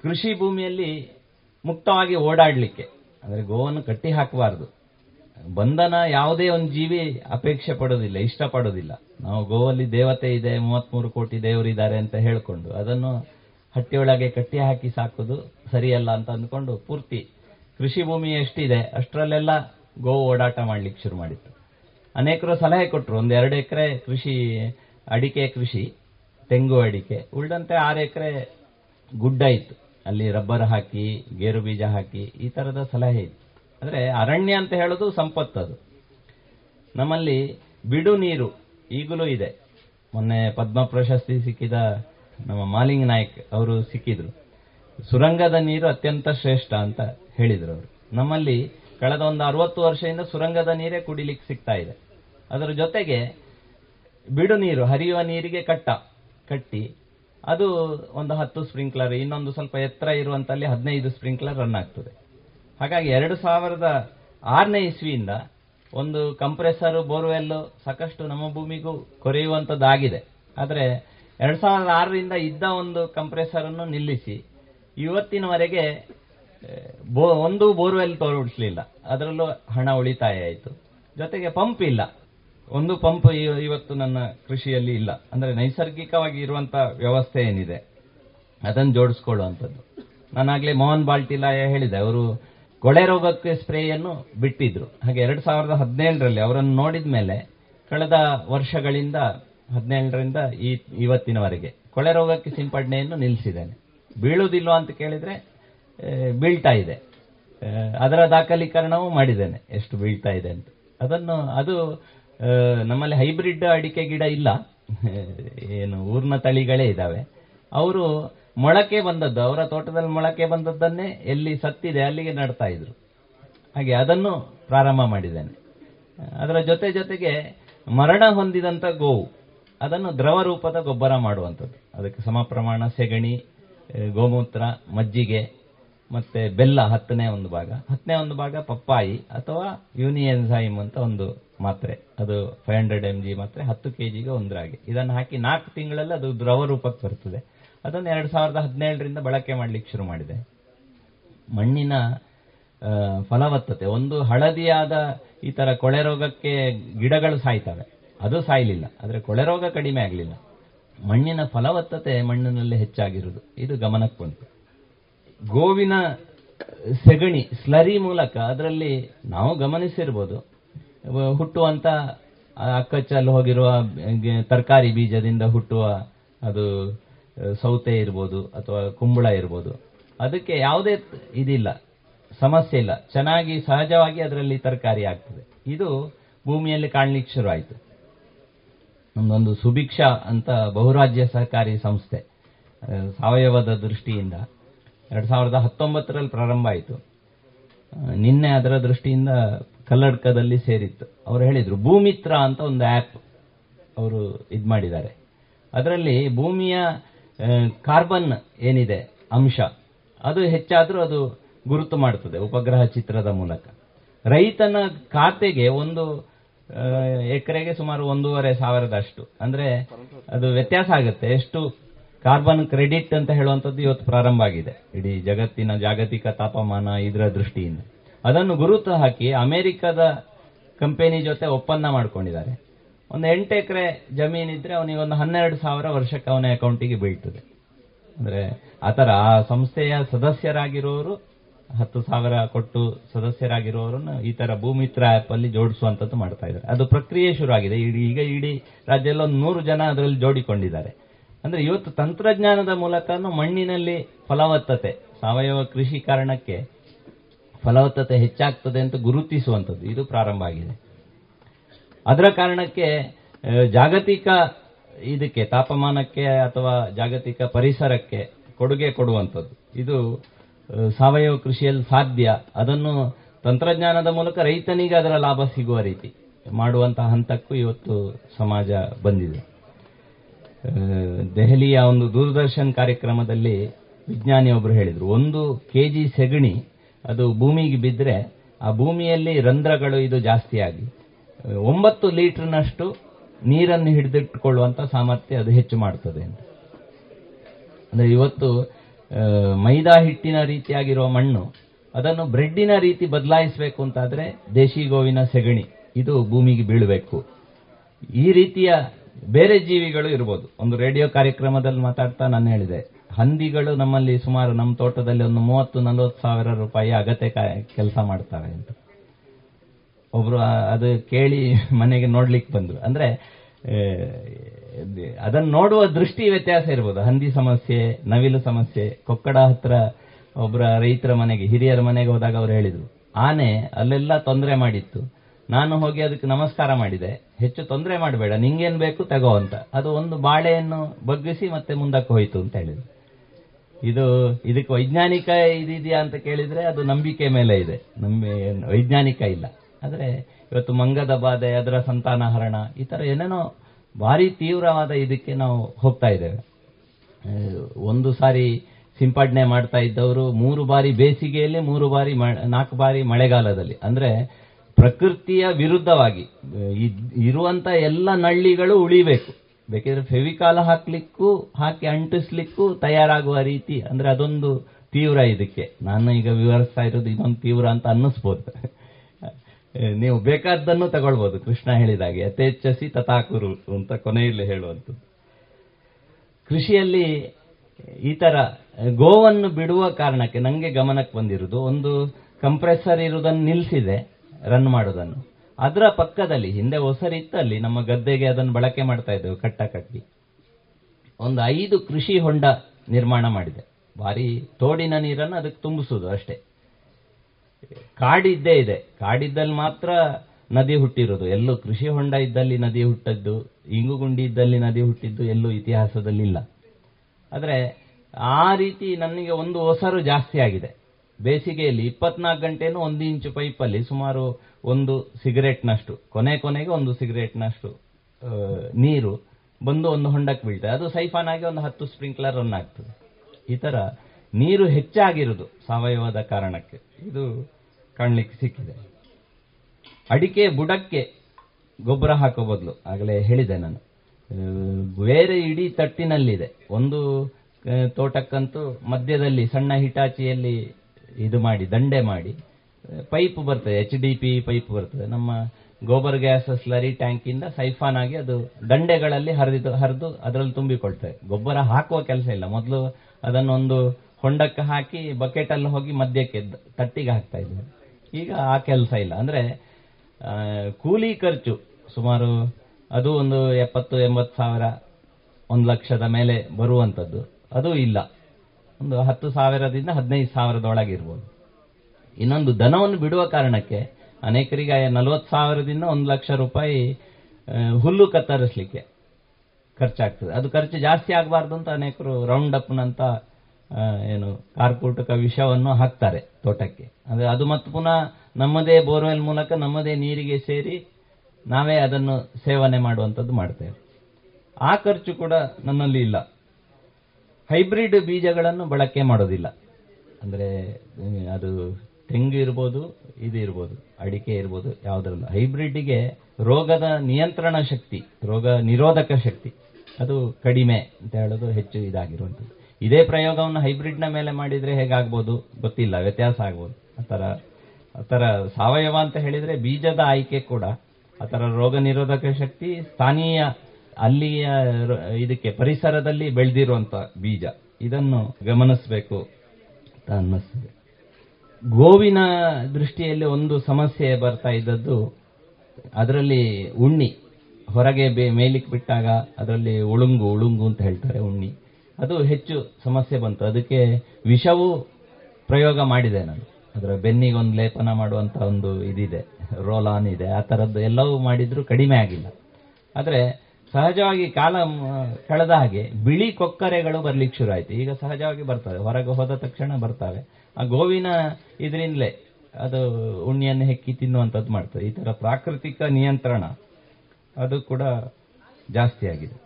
G: ಕೃಷಿ ಭೂಮಿಯಲ್ಲಿ ಮುಕ್ತವಾಗಿ ಓಡಾಡಲಿಕ್ಕೆ, ಅಂದ್ರೆ ಗೋವನ್ನು ಕಟ್ಟಿ ಹಾಕಬಾರದು. ಬಂಧನ ಯಾವುದೇ ಒಂದು ಜೀವಿ ಅಪೇಕ್ಷೆ ಪಡೋದಿಲ್ಲ, ಇಷ್ಟಪಡೋದಿಲ್ಲ. ನಾವು ಗೋವಲ್ಲಿ ದೇವತೆ ಇದೆ, ಮೂವತ್ಮೂರು ಕೋಟಿ ದೇವರಿದ್ದಾರೆ ಅಂತ ಹೇಳಿಕೊಂಡು, ಅದನ್ನು ಹಟ್ಟಿಯೊಳಗೆ ಕಟ್ಟಿ ಹಾಕಿ ಸಾಕೋದು ಸರಿಯಲ್ಲ ಅಂತ ಅಂದ್ಕೊಂಡು ಪೂರ್ತಿ ಕೃಷಿ ಭೂಮಿ ಎಷ್ಟಿದೆ, ಅಷ್ಟರಲ್ಲೆಲ್ಲ ಗೋವು ಓಡಾಟ ಮಾಡ್ಲಿಕ್ಕೆ ಶುರು ಮಾಡಿತ್ತು ಅನೇಕರು ಸಲಹೆ ಕೊಟ್ಟರು ಒಂದು ಎರಡು ಎಕರೆ ಕೃಷಿ, ಅಡಿಕೆ ಕೃಷಿ, ತೆಂಗು ಅಡಿಕೆ. ಉಳ್ದಂತೆ ಆರು ಎಕರೆ ಗುಡ್ಡ ಇತ್ತು. ಅಲ್ಲಿ ರಬ್ಬರ್ ಹಾಕಿ, ಗೇರು ಬೀಜ ಹಾಕಿ ಈ ತರದ ಸಲಹೆ ಇತ್ತು. ಅಂದರೆ ಅರಣ್ಯ ಅಂತ ಹೇಳೋದು ಸಂಪತ್ತು ಅದು. ನಮ್ಮಲ್ಲಿ ಬಿಡು ನೀರು ಈಗಲೂ ಇದೆ. ಮೊನ್ನೆ ಪದ್ಮ ಪ್ರಶಸ್ತಿ ಸಿಕ್ಕಿದ ನಮ್ಮ ಮಾಲಿಂಗ್ ನಾಯ್ಕ್ ಅವರು ಸಿಕ್ಕಿದ್ರು. ಸುರಂಗದ ನೀರು ಅತ್ಯಂತ ಶ್ರೇಷ್ಠ ಅಂತ ಹೇಳಿದರು ಅವರು. ನಮ್ಮಲ್ಲಿ ಕಳೆದ ಒಂದು ಅರವತ್ತು ವರ್ಷದಿಂದ ಸುರಂಗದ ನೀರೇ ಕುಡಿಲಿಕ್ಕೆ ಸಿಗ್ತಾ ಇದೆ. ಅದರ ಜೊತೆಗೆ ಬಿಡು ನೀರು, ಹರಿಯುವ ನೀರಿಗೆ ಕಟ್ಟ, ಕಟ್ಟಿ, ಅದು ಒಂದು ಹತ್ತು ಸ್ಪ್ರಿಂಕ್ಲರ್, ಇನ್ನೊಂದು ಸ್ವಲ್ಪ ಎತ್ತರ ಇರುವಂತಲ್ಲಿ ಹದಿನೈದು ಸ್ಪ್ರಿಂಕ್ಲರ್ ರನ್ ಆಗ್ತದೆ. ಹಾಗಾಗಿ ಎರಡು ಸಾವಿರದ ಆರನೇ ಇಸ್ವಿಯಿಂದ ಒಂದು ಕಂಪ್ರೆಸರ್ ಬೋರ್ವೆಲ್ ಸಾಕಷ್ಟು ನಮ್ಮ ಭೂಮಿಗೂ ಕೊರೆಯುವಂಥದ್ದಾಗಿದೆ ಆದರೆ ಎರಡು ಸಾವಿರದ ಆರರಿಂದ ಇದ್ದ ಒಂದು ಕಂಪ್ರೆಸರ್ ಅನ್ನು ನಿಲ್ಲಿಸಿ ಇವತ್ತಿನವರೆಗೆ, ಬೋ, ಒಂದು ಬೋರ್ವೆಲ್ ತೋರಿಸಲಿಲ್ಲ ಅದರಲ್ಲೂ ಹಣ ಉಳಿತಾಯ ಆಯಿತು. ಜೊತೆಗೆ ಪಂಪ್ ಇಲ್ಲ. ಒಂದು ಪಂಪ್ ಇವತ್ತು ನನ್ನ ಕೃಷಿಯಲ್ಲಿ ಇಲ್ಲ. ಅಂದ್ರೆ ನೈಸರ್ಗಿಕವಾಗಿ ಇರುವಂತ ವ್ಯವಸ್ಥೆ ಏನಿದೆ, ಅದನ್ನು ಜೋಡಿಸ್ಕೊಳ್ಳುವಂಥದ್ದು. ನಾನಾಗ್ಲೇ ಮೋಹನ್ ಬಾಲ್ಟಿಲಾಯ ಹೇಳಿದೆ, ಅವರು ಕೊಳೆ ರೋಗಕ್ಕೆ ಸ್ಪ್ರೇಯನ್ನು ಬಿಟ್ಟಿದ್ರು. ಹಾಗೆ ಎರಡ್ ಸಾವಿರದ ಹದಿನೇಳರಲ್ಲಿ ಅವರನ್ನು ನೋಡಿದ ಮೇಲೆ ಕಳೆದ ವರ್ಷಗಳಿಂದ, ಹದಿನೇಳರಿಂದ ಈ ಇವತ್ತಿನವರೆಗೆ ಕೊಳೆ ರೋಗಕ್ಕೆ ಸಿಂಪಡಣೆಯನ್ನು ನಿಲ್ಲಿಸಿದ್ದೇನೆ. ಬೀಳುವುದಿಲ್ವಾ ಅಂತ ಕೇಳಿದ್ರೆ ಬೀಳ್ತಾ ಇದೆ. ಅದರ ದಾಖಲೀಕರಣವೂ ಮಾಡಿದ್ದೇನೆ. ಎಷ್ಟು ಬೀಳ್ತಾ ಇದೆ ಅಂತ. ಅದನ್ನು, ಅದು ನಮ್ಮಲ್ಲಿ ಹೈಬ್ರಿಡ್ ಅಡಿಕೆ ಗಿಡ ಇಲ್ಲ. ಏನು, ಊರ್ನ ತಳಿಗಳೇ ಇದ್ದಾವೆ ಅವರು ಮೊಳಕೆ ಬಂದದ್ದು, ಅವರ ತೋಟದಲ್ಲಿ ಮೊಳಕೆ ಬಂದದ್ದನ್ನೇ ಎಲ್ಲಿ ಸತ್ತಿದೆ ಅಲ್ಲಿಗೆ ನಡ್ತಾ ಇದ್ರು. ಹಾಗೆ ಅದನ್ನು ಪ್ರಾರಂಭ ಮಾಡಿದ್ದೇನೆ. ಅದರ ಜೊತೆ ಜೊತೆಗೆ ಮರಣ ಹೊಂದಿದಂಥ ಗೋವು, ಅದನ್ನು ದ್ರವ ರೂಪದ ಗೊಬ್ಬರ ಮಾಡುವಂಥದ್ದು. ಅದಕ್ಕೆ ಸಮ ಪ್ರಮಾಣ ಸೆಗಣಿ ಗೋಮೂತ್ರ, ಮಜ್ಜಿಗೆ, ಮತ್ತೆ ಬೆಲ್ಲ ಹತ್ತನೇ ಒಂದು ಭಾಗ. ಹತ್ತನೇ ಒಂದು ಭಾಗ ಪಪ್ಪಾಯಿ ಅಥವಾ ಯೂನಿಯನ್ಸೈಮ್ ಅಂತ ಒಂದು ಮಾತ್ರೆ. ಅದು ಫೈವ್ ಹಂಡ್ರೆಡ್ ಎಂ ಜಿ ಮಾತ್ರೆ, ಹತ್ತು ಕೆ ಜಿಗೆ ಒಂದರಾಗಿ ಇದನ್ನು ಹಾಕಿ ನಾಲ್ಕು ತಿಂಗಳಲ್ಲಿ ಅದು ದ್ರವ ರೂಪಕ್ಕೆ ಬರ್ತದೆ. ಅದನ್ನು ಎರಡು ಸಾವಿರದ ಹದಿನೇಳರಿಂದ ಬಳಕೆ ಮಾಡ್ಲಿಕ್ಕೆ ಶುರು ಮಾಡಿದೆ. ಮಣ್ಣಿನ ಫಲವತ್ತತೆ, ಒಂದು ಹಳದಿಯಾದ ಈ ಥರ ಕೊಳೆ ರೋಗಕ್ಕೆ ಗಿಡಗಳು ಸಾಯ್ತವೆ. ಅದು ಸಾಯಲಿಲ್ಲ. ಆದರೆ ಕೊಳೆ ರೋಗ ಕಡಿಮೆ ಆಗಲಿಲ್ಲ. ಮಣ್ಣಿನ ಫಲವತ್ತತೆ ಮಣ್ಣಿನಲ್ಲಿ ಹೆಚ್ಚಾಗಿರುವುದು. ಇದು ಗಮನಕ್ಕೆ ಬಂತು. ಗೋವಿನ ಸೆಗಣಿ, ಸ್ಲರಿ ಮೂಲಕ ಅದರಲ್ಲಿ ನಾವು ಗಮನಿಸಿರ್ಬೋದು. ಹುಟ್ಟುವಂತ ಅಕ್ಕಚ್ಚಲ್ಲಿ ಹೋಗಿರುವ ತರಕಾರಿ ಬೀಜದಿಂದ ಹುಟ್ಟುವ ಅದು ಸೌತೆ ಇರ್ಬೋದು ಅಥವಾ ಕುಂಬಳ ಇರ್ಬೋದು. ಅದಕ್ಕೆ ಯಾವುದೇ ಇದಿಲ್ಲ, ಸಮಸ್ಯೆ ಇಲ್ಲ. ಚೆನ್ನಾಗಿ, ಸಹಜವಾಗಿ ಅದರಲ್ಲಿ ತರಕಾರಿ ಆಗ್ತದೆ. ಇದು ಭೂಮಿಯಲ್ಲಿ ಕಾಣ್ಲಿಕ್ಕೆ ಶುರು ಆಯಿತು ನಮ್ದೊಂದು ಸುಭಿಕ್ಷಾ ಅಂತ ಬಹುರಾಜ್ಯ ಸಹಕಾರಿ ಸಂಸ್ಥೆ ಸಾವಯವದ ದೃಷ್ಟಿಯಿಂದ. ಎರಡು ಸಾವಿರದ ಹತ್ತೊಂಬತ್ತರಲ್ಲಿ ಪ್ರಾರಂಭ ಆಯಿತು. ನಿನ್ನೆ ಅದರ ದೃಷ್ಟಿಯಿಂದ ಕಲ್ಲಡ್ಕದಲ್ಲಿ ಸೇರಿತ್ತು. ಅವರು ಹೇಳಿದರು, ಭೂಮಿತ್ರ ಅಂತ ಒಂದು ಆ್ಯಪ್ ಅವರು ಇದು ಮಾಡಿದ್ದಾರೆ. ಅದರಲ್ಲಿ ಭೂಮಿಯ ಕಾರ್ಬನ್ ಏನಿದೆ, ಅಂಶ, ಅದು ಹೆಚ್ಚಾದರೂ ಅದು ಗುರುತು ಮಾಡ್ತದೆ ಉಪಗ್ರಹ ಚಿತ್ರದ ಮೂಲಕ. ರೈತನ ಖಾತೆಗೆ ಒಂದು ಎಕರೆಗೆ ಸುಮಾರು ಒಂದೂವರೆ ಸಾವಿರದಷ್ಟು. ಅಂದ್ರೆ ಅದು ವ್ಯತ್ಯಾಸ ಆಗುತ್ತೆ, ಎಷ್ಟು ಕಾರ್ಬನ್ ಕ್ರೆಡಿಟ್ ಅಂತ ಹೇಳುವಂಥದ್ದು ಇವತ್ತು ಪ್ರಾರಂಭ ಆಗಿದೆ. ಇಡೀ ಜಗತ್ತಿನ ಜಾಗತಿಕ ತಾಪಮಾನ ಇದರ ದೃಷ್ಟಿಯಿಂದ. ಅದನ್ನು ಗುರುತು ಹಾಕಿ ಅಮೆರಿಕದ ಕಂಪನಿ ಜೊತೆ ಒಪ್ಪಂದ ಮಾಡ್ಕೊಂಡಿದ್ದಾರೆ. ಒಂದು ಎಂಟು ಎಕರೆ ಜಮೀನಿದ್ರೆ ಅವನಿಗೆ ಒಂದು ಹನ್ನೆರಡು ಸಾವಿರ ವರ್ಷಕ್ಕೆ ಅವನ ಅಕೌಂಟಿಗೆ ಬೀಳ್ತದೆ. ಅಂದ್ರೆ ಆತರ ಆ ಸಂಸ್ಥೆಯ ಸದಸ್ಯರಾಗಿರೋರು, ಹತ್ತು ಸಾವಿರ ಕೊಟ್ಟು ಸದಸ್ಯರಾಗಿರೋರನ್ನು ಈ ತರ ಭೂಮಿತ್ರ ಆಪ್ ಅಲ್ಲಿ ಜೋಡಿಸುವಂತದ್ದು ಮಾಡ್ತಾ ಇದ್ದಾರೆ. ಅದು ಪ್ರಕ್ರಿಯೆ ಶುರು ಆಗಿದೆ ಇಡೀ ಈಗ ಇಡೀ ರಾಜ್ಯದಲ್ಲಿ ಒಂದು ನೂರು ಜನ ಅದರಲ್ಲಿ ಜೋಡಿಕೊಂಡಿದ್ದಾರೆ. ಅಂದ್ರೆ ಇವತ್ತು ತಂತ್ರಜ್ಞಾನದ ಮೂಲಕನೂ ಮಣ್ಣಿನಲ್ಲಿ ಫಲವತ್ತತೆ, ಸಾವಯವ ಕೃಷಿ ಕಾರಣಕ್ಕೆ ಫಲವತ್ತತೆ ಹೆಚ್ಚಾಗ್ತದೆ ಅಂತ ಗುರುತಿಸುವಂಥದ್ದು. ಇದು ಪ್ರಾರಂಭ ಆಗಿದೆ. ಅದರ ಕಾರಣಕ್ಕೆ ಜಾಗತಿಕ ಇದಕ್ಕೆ, ತಾಪಮಾನಕ್ಕೆ ಅಥವಾ ಜಾಗತಿಕ ಪರಿಸರಕ್ಕೆ ಕೊಡುಗೆ ಕೊಡುವಂಥದ್ದು. ಇದು ಸಾವಯವ ಕೃಷಿಯಲ್ಲಿ ಸಾಧ್ಯ. ಅದನ್ನು ತಂತ್ರಜ್ಞಾನದ ಮೂಲಕ ರೈತನಿಗೆ ಅದರ ಲಾಭ ಸಿಗುವ ರೀತಿ ಮಾಡುವಂತಹ ಹಂತಕ್ಕೂ ಇವತ್ತು ಸಮಾಜ ಬಂದಿದೆ. ದೆಹಲಿಯ ಒಂದು ದೂರದರ್ಶನ್ ಕಾರ್ಯಕ್ರಮದಲ್ಲಿ ವಿಜ್ಞಾನಿ ಒಬ್ರು ಹೇಳಿದರು, ಒಂದು ಕೆಜಿ ಸೆಗಣಿ ಅದು ಭೂಮಿಗೆ ಬಿದ್ದರೆ ಆ ಭೂಮಿಯಲ್ಲಿ ರಂಧ್ರಗಳು ಇದು ಜಾಸ್ತಿಯಾಗಿ ಒಂಬತ್ತು ಲೀಟರ್ನಷ್ಟು ನೀರನ್ನು ಹಿಡಿದಿಟ್ಟುಕೊಳ್ಳುವಂಥ ಸಾಮರ್ಥ್ಯ ಅದು ಹೆಚ್ಚು ಮಾಡ್ತದೆ ಅಂತ. ಅಂದರೆ ಇವತ್ತು ಮೈದಾ ಹಿಟ್ಟಿನ ರೀತಿಯಾಗಿರುವ ಮಣ್ಣು, ಅದನ್ನು ಬ್ರೆಡ್ಡಿನ ರೀತಿ ಬದಲಾಯಿಸಬೇಕು ಅಂತಾದರೆ ದೇಶಿ ಗೋವಿನ ಸೆಗಣಿ, ಇದು ಭೂಮಿಗೆ ಬೀಳಬೇಕು. ಈ ರೀತಿಯ ಬೇರೆ ಜೀವಿಗಳು ಇರ್ಬೋದು. ಒಂದು ರೇಡಿಯೋ ಕಾರ್ಯಕ್ರಮದಲ್ಲಿ ಮಾತಾಡ್ತಾ ನಾನು ಹೇಳಿದೆ ಹಂದಿಗಳು ನಮ್ಮಲ್ಲಿ ಸುಮಾರು ನಮ್ಮ ತೋಟದಲ್ಲಿ ಒಂದು ಮೂವತ್ತು, ನಲವತ್ತು ಸಾವಿರ ರೂಪಾಯಿ ಅಗತ್ಯ ಕೆಲಸ ಮಾಡ್ತಾರೆ ಅಂತ. ಒಬ್ರು ಅದು ಕೇಳಿ ಮನೆಗೆ ನೋಡ್ಲಿಕ್ಕೆ ಬಂದ್ರು. ಅಂದ್ರೆ ಅದನ್ನು ನೋಡುವ ದೃಷ್ಟಿ ವ್ಯತ್ಯಾಸ ಇರ್ಬೋದು. ಹಂದಿ ಸಮಸ್ಯೆ, ನವಿಲು ಸಮಸ್ಯೆ, ಕೊಕ್ಕಡ ಹತ್ರ ಒಬ್ಬರ ರೈತರ ಮನೆಗೆ, ಹಿರಿಯರ ಮನೆಗೆ ಹೋದಾಗ ಅವ್ರು ಹೇಳಿದ್ರು, ಆನೆ ಅಲ್ಲೆಲ್ಲ ತೊಂದರೆ ಮಾಡಿತ್ತು. ನಾನು ಹೋಗಿ ಅದಕ್ಕೆ ನಮಸ್ಕಾರ ಮಾಡಿದೆ. ಹೆಚ್ಚು ತೊಂದರೆ ಮಾಡಬೇಡ. ನಿಂಗೇನ್ ಬೇಕು ತಗೋ ಅಂತ. ಅದು ಒಂದು ಬಾಳೆಯನ್ನು ಬಗ್ಗಿಸಿ ಮತ್ತೆ ಮುಂದಕ್ಕೆ ಹೋಯ್ತು ಅಂತ ಹೇಳಿದ್ರು. ಇದು ಇದಕ್ಕೆ ವೈಜ್ಞಾನಿಕ ಇದಿದೆಯಾ ಅಂತ ಕೇಳಿದ್ರೆ ಅದು ನಂಬಿಕೆ ಮೇಲೆ ಇದೆ. ನಂಬಿ ವೈಜ್ಞಾನಿಕ ಇಲ್ಲ. ಆದರೆ ಇವತ್ತು ಮಂಗದ ಬಾಧೆ, ಅದರ ಸಂತಾನಹರಣ, ಈ ಥರ ಏನೇನೋ ಭಾರಿ ತೀವ್ರವಾದ ಇದಕ್ಕೆ ನಾವು ಹೋಗ್ತಾ ಇದ್ದೇವೆ. ಒಂದು ಸಾರಿ ಸಿಂಪಡಣೆ ಮಾಡ್ತಾ ಇದ್ದವರು ಮೂರು ಬಾರಿ ಬೇಸಿಗೆಯಲ್ಲಿ, ಮೂರು ಬಾರಿ ನಾಲ್ಕು ಬಾರಿ ಮಳೆಗಾಲದಲ್ಲಿ. ಅಂದ್ರೆ ಪ್ರಕೃತಿಯ ವಿರುದ್ಧವಾಗಿ ಇರುವಂತ ಎಲ್ಲ ನಳ್ಳಿಗಳು ಉಳಿಬೇಕು. ಬೇಕಿದ್ರೆ ಫೆವಿಕಾಲ ಹಾಕ್ಲಿಕ್ಕೂ, ಹಾಕಿ ಅಂಟಿಸ್ಲಿಕ್ಕೂ ತಯಾರಾಗುವ ರೀತಿ, ಅಂದ್ರೆ ಅದೊಂದು ತೀವ್ರ ಇದಕ್ಕೆ. ನಾನು ಈಗ ವಿವರಿಸ್ತಾ ಇರೋದು ಇದೊಂದು ತೀವ್ರ ಅಂತ ಅನ್ನಿಸ್ಬೋದು. ನೀವು ಬೇಕಾದ್ದನ್ನು ತಗೊಳ್ಬೋದು. ಕೃಷ್ಣ ಹೇಳಿದಾಗೆ, ಯಥೇಚ್ಛಸಿ ತಥಾಕುರು ಅಂತ ಕೊನೆಯಲ್ಲಿ ಹೇಳುವಂಥದ್ದು. ಕೃಷಿಯಲ್ಲಿ ಈ ತರ ಗೋವನ್ನು ಬಿಡುವ ಕಾರಣಕ್ಕೆ ನಂಗೆ ಗಮನಕ್ಕೆ ಬಂದಿರುವುದು, ಒಂದು ಕಂಪ್ರೆಸರ್ ಇರುವುದನ್ನು ನಿಲ್ಲಿಸಿದೆ ರನ್ ಮಾಡೋದನ್ನು ಅದರ ಪಕ್ಕದಲ್ಲಿ, ಹಿಂದೆ ಒಸರಿತ್ತಲ್ಲಿ ನಮ್ಮ ಗದ್ದೆಗೆ ಅದನ್ನು ಬಳಕೆ ಮಾಡ್ತಾ ಇದ್ದೆವು, ಕಟ್ಟ ಕಟ್ಟಿ. ಒಂದು ಐದು ಕೃಷಿ ಹೊಂಡ ನಿರ್ಮಾಣ ಮಾಡಿದೆ. ಭಾರಿ ತೋಡಿನ ನೀರನ್ನು ಅದಕ್ಕೆ ತುಂಬಿಸೋದು ಅಷ್ಟೇ. ಕಾಡಿದ್ದೇ ಇದೆ. ಕಾಡಿದ್ದಲ್ಲಿ ಮಾತ್ರ ನದಿ ಹುಟ್ಟಿರೋದು. ಎಲ್ಲೂ ಕೃಷಿ ಹೊಂಡ ಇದ್ದಲ್ಲಿ ನದಿ ಹುಟ್ಟದ್ದು, ಇಂಗುಗುಂಡಿ ಇದ್ದಲ್ಲಿ ನದಿ ಹುಟ್ಟಿದ್ದು ಎಲ್ಲೂ ಇತಿಹಾಸದಲ್ಲಿ ಇಲ್ಲ ಆದರೆ ಆ ರೀತಿ ನನಗೆ ಒಂದು ಹೊಸರು ಜಾಸ್ತಿ ಆಗಿದೆ. ಬೇಸಿಗೆಯಲ್ಲಿ ಇಪ್ಪತ್ನಾಲ್ಕು ಗಂಟೆನೂ ಒಂದು ಇಂಚು ಪೈಪಲ್ಲಿ ಸುಮಾರು ಒಂದು ಸಿಗರೇಟ್ನಷ್ಟು, ಕೊನೆ ಕೊನೆಗೆ ಒಂದು ಸಿಗರೇಟ್ನಷ್ಟು ನೀರು ಬಂದು ಒಂದು ಹೊಂಡಕ್ಕೆ ಬೀಳ್ತದೆ. ಅದು ಸೈಫಾನ್ ಆಗಿ ಒಂದು ಹತ್ತು ಸ್ಪ್ರಿಂಕ್ಲರ್ ರನ್ ಆಗ್ತದೆ. ಈ ಥರ ನೀರು ಹೆಚ್ಚಾಗಿರುವುದು ಸಾವಯವದ ಕಾರಣಕ್ಕೆ. ಇದು ಕಾಣಲಿಕ್ಕೆ ಸಿಕ್ಕಿದೆ. ಅಡಿಕೆ ಬುಡಕ್ಕೆ ಗೊಬ್ಬರ ಹಾಕೋ ಬದಲು, ಆಗಲೇ ಹೇಳಿದೆ ನಾನು. ಬೇರೆ ಇಡೀ ತಟ್ಟಿನಲ್ಲಿದೆ. ಒಂದು ತೋಟಕ್ಕಂತೂ ಮಧ್ಯದಲ್ಲಿ, ಸಣ್ಣ ಹಿಟಾಚಿಯಲ್ಲಿ ಇದು ಮಾಡಿ, ದಂಡೆ ಮಾಡಿ, ಪೈಪ್ ಬರ್ತದೆ ಎಚ್ ಡಿ ಪಿ ಪೈಪ್ ಬರ್ತದೆ. ನಮ್ಮ ಗೋಬರ್ ಗ್ಯಾಸ್ ಸ್ಲರಿ ಟ್ಯಾಂಕಿಂದ ಸೈಫಾನ್ ಆಗಿ ಅದು ದಂಡೆಗಳಲ್ಲಿ ಹರಿದು ಹರಿದು ಅದರಲ್ಲಿ ತುಂಬಿಕೊಳ್ತದೆ. ಗೊಬ್ಬರ ಹಾಕುವ ಕೆಲಸ ಇಲ್ಲ. ಮೊದಲು ಅದನ್ನೊಂದು ಹೊಂಡಕ್ಕೆ ಹಾಕಿ ಬಕೆಟ್ ಅಲ್ಲಿ ಹೋಗಿ ಮಧ್ಯಕ್ಕೆ ತಟ್ಟಿಗೆ ಹಾಕ್ತಾ ಇದ್ವಿ ಈಗ ಆ ಕೆಲಸ ಇಲ್ಲ. ಅಂದ್ರೆ ಕೂಲಿ ಖರ್ಚು ಸುಮಾರು ಅದು ಒಂದು ಎಪ್ಪತ್ತು, ಎಂಬತ್ತು ಸಾವಿರ, ಒಂದು ಲಕ್ಷದ ಮೇಲೆ ಬರುವಂಥದ್ದು. ಅದು ಇಲ್ಲ. ಒಂದು ಹತ್ತು ಸಾವಿರದಿಂದ ಹದಿನೈದು ಸಾವಿರದೊಳಗಿರ್ಬೋದು ಇನ್ನೊಂದು ದನವನ್ನು ಬಿಡುವ ಕಾರಣಕ್ಕೆ ಅನೇಕರಿಗೆ ನಲವತ್ತು ಸಾವಿರದಿಂದ ಒಂದು ಲಕ್ಷ ರೂಪಾಯಿ ಹುಲ್ಲು ಕತ್ತರಿಸಲಿಕ್ಕೆ ಖರ್ಚಾಗ್ತದೆ. ಅದು ಖರ್ಚು ಜಾಸ್ತಿ ಆಗಬಾರ್ದು ಅಂತ ಅನೇಕರು ರೌಂಡ್ ಅಪ್ನಂತ ಏನು ಕಾರ್ಕೂಟಕ ವಿಷವನ್ನು ಹಾಕ್ತಾರೆ ತೋಟಕ್ಕೆ. ಅಂದರೆ ಅದು ಮತ್ತು ಪುನಃ ನಮ್ಮದೇ ಬೋರ್ವೆಲ್ ಮೂಲಕ ನಮ್ಮದೇ ನೀರಿಗೆ ಸೇರಿ ನಾವೇ ಅದನ್ನು ಸೇವನೆ ಮಾಡುವಂಥದ್ದು ಮಾಡ್ತೇವೆ. ಆ ಖರ್ಚು ಕೂಡ ನನ್ನಲ್ಲಿ ಇಲ್ಲ. ಹೈಬ್ರಿಡ್ ಬೀಜಗಳನ್ನು ಬಳಕೆ ಮಾಡೋದಿಲ್ಲ. ಅಂದ್ರೆ ಅದು ತೆಂಗು ಇರ್ಬೋದು, ಇದು ಇರ್ಬೋದು, ಅಡಿಕೆ ಇರ್ಬೋದು, ಯಾವುದರಲ್ಲ. ಹೈಬ್ರಿಡ್ಗೆ ರೋಗದ ನಿಯಂತ್ರಣ ಶಕ್ತಿ, ರೋಗ ನಿರೋಧಕ ಶಕ್ತಿ, ಅದು ಕಡಿಮೆ ಅಂತ ಹೇಳೋದು ಹೆಚ್ಚು ಇದಾಗಿರುವಂಥದ್ದು. ಇದೇ ಪ್ರಯೋಗವನ್ನು ಹೈಬ್ರಿಡ್ನ ಮೇಲೆ ಮಾಡಿದ್ರೆ ಹೇಗಾಗ್ಬೋದು? ಗೊತ್ತಿಲ್ಲ, ವ್ಯತ್ಯಾಸ ಆಗ್ಬೋದು. ಆತರ ಆತರ ಸಾವಯವ ಅಂತ ಹೇಳಿದ್ರೆ ಬೀಜದ ಆಯ್ಕೆ ಕೂಡ ಆತರ ರೋಗ ನಿರೋಧಕ ಶಕ್ತಿ, ಸ್ಥಾನೀಯ ಅಲ್ಲಿಯ ಇದಕ್ಕೆ ಪರಿಸರದಲ್ಲಿ ಬೆಳೆದಿರುವಂತ ಬೀಜ. ಇದನ್ನು ಗಮನಿಸಬೇಕು. ಅಂತ ಅನ್ನಿಸ್ತದೆ ಗೋವಿನ ದೃಷ್ಟಿಯಲ್ಲಿ ಒಂದು ಸಮಸ್ಯೆ ಬರ್ತಾ ಇದ್ದದ್ದು, ಅದರಲ್ಲಿ ಉಣ್ಣಿ. ಹೊರಗೆ ಬೇ ಮೇಲಿಕ್ಕೆ ಬಿಟ್ಟಾಗ ಅದರಲ್ಲಿ ಉಳುಂಗು ಉಳುಂಗು ಅಂತ ಹೇಳ್ತಾರೆ ಉಣ್ಣಿ. ಅದು ಹೆಚ್ಚು ಸಮಸ್ಯೆ ಬಂತು. ಅದಕ್ಕೆ ವಿಷವು ಪ್ರಯೋಗ ಮಾಡಿದೆ ನಾನು. ಅದರ ಬೆನ್ನಿಗೆ ಒಂದು ಲೇಪನ ಮಾಡುವಂತ ಒಂದು ಇದಿದೆ. ರೋಲ್ ಆನ್ ಇದೆ. ಆ ಥರದ್ದು ಎಲ್ಲವೂ ಮಾಡಿದ್ರು ಕಡಿಮೆ ಆಗಿಲ್ಲ. ಆದರೆ ಸಹಜವಾಗಿ ಕಾಲ ಕಳೆದ ಹಾಗೆ ಬಿಳಿ ಕೊಕ್ಕರೆಗಳು ಬರ್ಲಿಕ್ಕೆ ಶುರು ಆಯ್ತು. ಈಗ ಸಹಜವಾಗಿ ಬರ್ತವೆ. ಹೊರಗೆ ಹೋದ ತಕ್ಷಣ ಬರ್ತವೆ. ಆ ಗೋವಿನ ಇದರಿಂದಲೇ ಅದು ಉಣ್ಣಿಯನ್ನು ಹೆಕ್ಕಿ ತಿನ್ನುವಂಥದ್ದು ಮಾಡ್ತದೆ. ಈ ತರ ಪ್ರಾಕೃತಿಕ ನಿಯಂತ್ರಣ ಅದು ಕೂಡ ಜಾಸ್ತಿ ಆಗಿದೆ.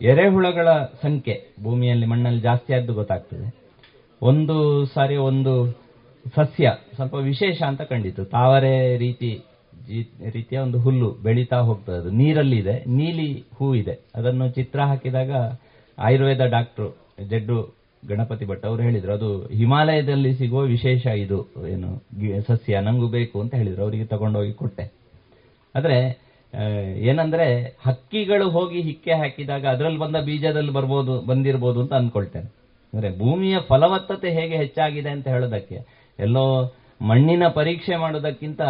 G: ಎರೆಹುಳಗಳ ಸಂಖ್ಯೆ ಭೂಮಿಯಲ್ಲಿ ಮಣ್ಣಲ್ಲಿ ಜಾಸ್ತಿ ಆದ್ದು ಗೊತ್ತಾಗ್ತದೆ. ಒಂದು ಸಾರಿ ಒಂದು ಸಸ್ಯ ಸ್ವಲ್ಪ ವಿಶೇಷ ಅಂತ ಕಂಡಿತು ತಾವರೆ ರೀತಿ ಜಿ- ರೀತಿಯ ಒಂದು ಹುಲ್ಲು ಬೆಳೀತಾ ಹೋಗ್ತದೆ. ಅದು ನೀರಲ್ಲಿ ಇದೆ ನೀಲಿ ಹೂ ಇದೆ. ಅದನ್ನು ಚಿತ್ರ ಹಾಕಿದಾಗ ಆಯುರ್ವೇದ ಡಾಕ್ಟ್ರು ಜಡ್ಡು ಗಣಪತಿ ಭಟ್ ಅವರು ಹೇಳಿದ್ರು, ಅದು ಹಿಮಾಲಯದಲ್ಲಿ ಸಿಗುವ ವಿಶೇಷ ಇದು, ಏನು ಸಸ್ಯ, ನಂಗು ಬೇಕು ಅಂತ ಹೇಳಿದ್ರು, ಅವರಿಗೆ ತಗೊಂಡೋಗಿ ಕೊಟ್ಟೆ. ಆದರೆ ಏನಂದ್ರೆ ಹಕ್ಕಿಗಳು ಹೋಗಿ ಹಿಕ್ಕೆ ಹಾಕಿದಾಗ ಅದರಲ್ಲಿ ಬಂದ ಬೀಜದಲ್ಲಿ ಬರ್ಬೋದು, ಬಂದಿರ್ಬೋದು ಅಂತ ಅನ್ಕೊಳ್ತೇನೆ. ಅಂದ್ರೆ ಭೂಮಿಯ ಫಲವತ್ತತೆ ಹೇಗೆ ಹೆಚ್ಚಾಗಿದೆ ಅಂತ ಹೇಳೋದಕ್ಕೆ, ಎಲ್ಲೋ ಮಣ್ಣಿನ ಪರೀಕ್ಷೆ ಮಾಡೋದಕ್ಕಿಂತ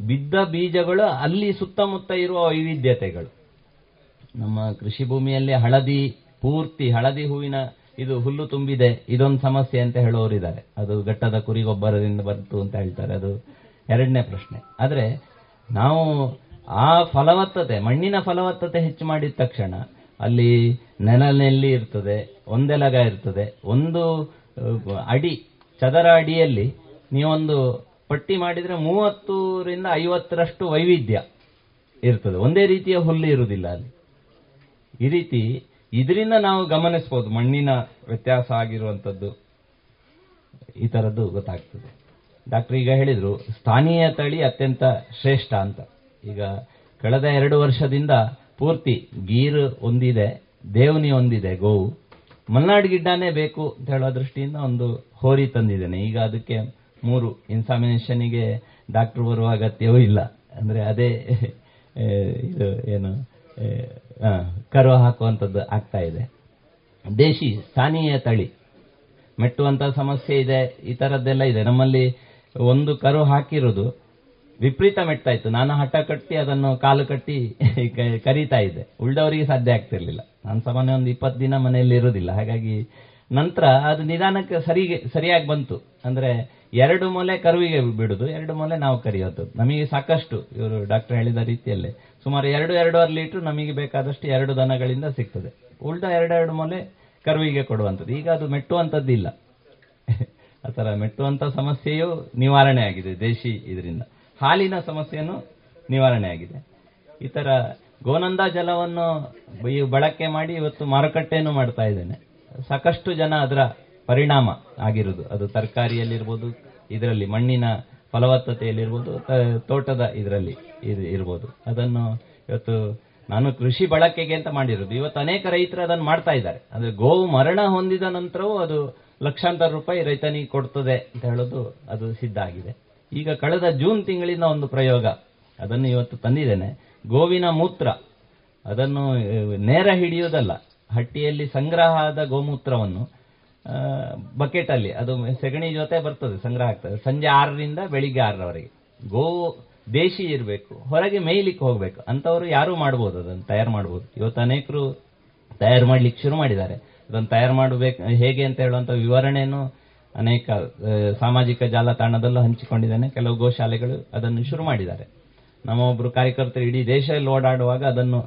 G: ಬಿದ್ದ ಬೀಜಗಳು ಅಲ್ಲಿ ಸುತ್ತಮುತ್ತ ಇರುವ ವೈವಿಧ್ಯತೆಗಳು. ನಮ್ಮ ಕೃಷಿ ಭೂಮಿಯಲ್ಲಿ ಹಳದಿ ಪೂರ್ತಿ, ಹಳದಿ ಹೂವಿನ ಇದು ಹುಲ್ಲು ತುಂಬಿದೆ, ಇದೊಂದು ಸಮಸ್ಯೆ ಅಂತ ಹೇಳೋರಿದ್ದಾರೆ. ಅದು ಘಟ್ಟದ ಕುರಿ ಗೊಬ್ಬರದಿಂದ ಬಂತು ಅಂತ ಹೇಳ್ತಾರೆ, ಅದು ಎರಡನೇ ಪ್ರಶ್ನೆ. ಆದರೆ ನಾವು ಆ ಫಲವತ್ತತೆ, ಮಣ್ಣಿನ ಫಲವತ್ತತೆ ಹೆಚ್ಚು ಮಾಡಿದ ತಕ್ಷಣ ಅಲ್ಲಿ ನೆಲನೆಲ್ಲಿ ಇರ್ತದೆ, ಒಂದೆಲಗ ಇರ್ತದೆ, ಒಂದು ಅಡಿ, ಚದರ ಅಡಿಯಲ್ಲಿ ನೀವೊಂದು ಪಟ್ಟಿ ಮಾಡಿದರೆ ಮೂವತ್ತರಿಂದ ಐವತ್ತರಷ್ಟು ವೈವಿಧ್ಯ ಇರ್ತದೆ. ಒಂದೇ ರೀತಿಯ ಹುಲ್ಲು ಇರುವುದಿಲ್ಲ ಅಲ್ಲಿ. ಈ ರೀತಿ ಇದರಿಂದ ನಾವು ಗಮನಿಸ್ಬೋದು. ಮಣ್ಣಿನ ವ್ಯತ್ಯಾಸ ಆಗಿರುವಂಥದ್ದು ಈ ಥರದ್ದು ಗೊತ್ತಾಗ್ತದೆ. ಡಾಕ್ಟರ್ ಈಗ ಹೇಳಿದರು, ಸ್ಥಾನೀಯ ತಳಿ ಅತ್ಯಂತ ಶ್ರೇಷ್ಠ ಅಂತ. ಈಗ ಕಳೆದ ಎರಡು ವರ್ಷದಿಂದ ಪೂರ್ತಿ ಗೀರ್ ಒಂದಿದೆ, ದೇವನಿ ಒಂದಿದೆ, ಗೋವು. ಮಲ್ನಾಡ್ ಗಿಡ್ಡನೇ ಬೇಕು ಅಂತ ಹೇಳೋ ದೃಷ್ಟಿಯಿಂದ ಒಂದು ಹೋರಿ ತಂದಿದ್ದೇನೆ. ಈಗ ಅದಕ್ಕೆ ಮೂರು ಇನ್ಸಾಮಿನೇಷನ್ಗೆ ಡಾಕ್ಟರ್ ಬರುವ ಅಗತ್ಯವೂ ಇಲ್ಲ. ಅಂದ್ರೆ ಅದೇ ಇದು ಏನು ಕರು ಹಾಕುವಂಥದ್ದು ಆಗ್ತಾ ಇದೆ. ದೇಶಿ ಸ್ಥಾನೀಯ ತಳಿ ಮೆಟ್ಟುವಂತ ಸಮಸ್ಯೆ ಇದೆ, ಈ ಥರದ್ದೆಲ್ಲ ಇದೆ. ನಮ್ಮಲ್ಲಿ ಒಂದು ಕರು ಹಾಕಿರೋದು ವಿಪರೀತ ಮೆಟ್ತಾ ಇತ್ತು. ನಾನು ಹಠ ಕಟ್ಟಿ ಅದನ್ನು ಕಾಲು ಕಟ್ಟಿ ಕರೀತಾ ಇದ್ದೆ. ಉಳ್ದವರಿಗೆ ಸಾಧ್ಯ ಆಗ್ತಿರ್ಲಿಲ್ಲ. ನಾನು ಸಾಮಾನ್ಯ ಒಂದು ಇಪ್ಪತ್ತು ದಿನ ಮನೆಯಲ್ಲಿ ಇರೋದಿಲ್ಲ ಹಾಗಾಗಿ ನಂತರ ಅದು ನಿಧಾನಕ್ಕೆ ಸರಿಗೆ, ಸರಿಯಾಗಿ ಬಂತು. ಅಂದ್ರೆ ಎರಡು ಮೊಲೆ ಕರುವಿಗೆ ಬಿಡುದು, ಎರಡು ಮೊಲೆ ನಾವು ಕರೆಯೋದು. ನಮಗೆ ಸಾಕಷ್ಟು ಇವರು ಡಾಕ್ಟರ್ ಹೇಳಿದ ರೀತಿಯಲ್ಲೇ ಸುಮಾರು ಎರಡು, ಎರಡೂವರೆ ಲೀಟರ್ ನಮಗೆ ಬೇಕಾದಷ್ಟು ಎರಡು ದನಗಳಿಂದ ಸಿಗ್ತದೆ. ಉಲ್ಟ ಎರಡೆರಡು ಮೊಲೆ ಕರುವಿಗೆ ಕೊಡುವಂಥದ್ದು. ಈಗ ಅದು ಮೆಟ್ಟುವಂಥದ್ದು ಇಲ್ಲ. ಆ ಥರ ಮೆಟ್ಟುವಂಥ ಸಮಸ್ಯೆಯು ನಿವಾರಣೆ ಆಗಿದೆ, ದೇಶಿ ಇದರಿಂದ. ಹಾಲಿನ ಸಮಸ್ಯೆನೂ ನಿವಾರಣೆ ಆಗಿದೆ. ಈ ಥರ ಗೋನಂದ ಜಲವನ್ನು ಬಳಕೆ ಮಾಡಿ ಇವತ್ತು ಮಾರುಕಟ್ಟೆಯನ್ನು ಮಾಡ್ತಾ ಇದ್ದೇನೆ. ಸಾಕಷ್ಟು ಜನ ಅದರ ಪರಿಣಾಮ ಆಗಿರುವುದು. ಅದು ತರಕಾರಿಯಲ್ಲಿರ್ಬೋದು, ಇದರಲ್ಲಿ ಮಣ್ಣಿನ ಫಲವತ್ತತೆಯಲ್ಲಿರ್ಬೋದು ತೋಟದ ಇದರಲ್ಲಿ ಇರ್- ಇರ್ಬೋದು. ಅದನ್ನು ಇವತ್ತು ನಾನು ಕೃಷಿ ಬಳಕೆಗೆ ಅಂತ ಮಾಡಿರೋದು. ಇವತ್ತು ಅನೇಕ ರೈತರು ಅದನ್ನು ಮಾಡ್ತಾ ಇದ್ದಾರೆ. ಅಂದ್ರೆ ಗೋವು ಮರಣ ಹೊಂದಿದ ನಂತರವೂ ಅದು ಲಕ್ಷಾಂತರ ರೂಪಾಯಿ ರೈತನಿಗೆ ಕೊಡ್ತದೆ ಅಂತ ಹೇಳೋದು ಅದು ಸಿದ್ಧ ಆಗಿದೆ. ಈಗ ಕಳೆದ ಜೂನ್ ತಿಂಗಳಿಂದ ಒಂದು ಪ್ರಯೋಗ ಅದನ್ನು ಇವತ್ತು ತಂದಿದ್ದೇನೆ. ಗೋವಿನ ಮೂತ್ರ. ಅದನ್ನು ನೇರ ಹಿಡಿಯೋದಲ್ಲ, ಹಟ್ಟಿಯಲ್ಲಿ ಸಂಗ್ರಹ ಆದ ಗೋಮೂತ್ರವನ್ನು ಬಕೆಟ್ ಅಲ್ಲಿ ಅದು ಸೆಗಣಿ ಜೊತೆ ಬರ್ತದೆ, ಸಂಗ್ರಹ ಆಗ್ತದೆ. ಸಂಜೆ ಆರರಿಂದ ಬೆಳಿಗ್ಗೆ ಆರರವರೆಗೆ. ಗೋ, ದೇಶಿ ಇರಬೇಕು, ಹೊರಗೆ ಮೇಯ್ಲಿಕ್ಕೆ ಹೋಗ್ಬೇಕು. ಅಂತವರು ಯಾರು ಮಾಡ್ಬೋದು, ಅದನ್ನು ತಯಾರು ಮಾಡ್ಬೋದು. ಇವತ್ತು ಅನೇಕರು ತಯಾರು ಮಾಡ್ಲಿಕ್ಕೆ ಶುರು ಮಾಡಿದ್ದಾರೆ. ಅದನ್ನು ತಯಾರು ಮಾಡಬೇಕು, ಹೇಗೆ ಅಂತ ಹೇಳುವಂತ ವಿವರಣೆಯನ್ನು ಅನೇಕ ಸಾಮಾಜಿಕ ಜಾಲತಾಣದಲ್ಲೂ ಹಂಚಿಕೊಂಡಿದ್ದೇನೆ. ಕೆಲವು ಗೋಶಾಲೆಗಳು ಅದನ್ನು ಶುರು ಮಾಡಿದ್ದಾರೆ. ನಮ್ಮ ಒಬ್ರು ಕಾರ್ಯಕರ್ತರು ಇಡೀ ದೇಶದಲ್ಲಿ ಓಡಾಡುವಾಗ ಅದನ್ನು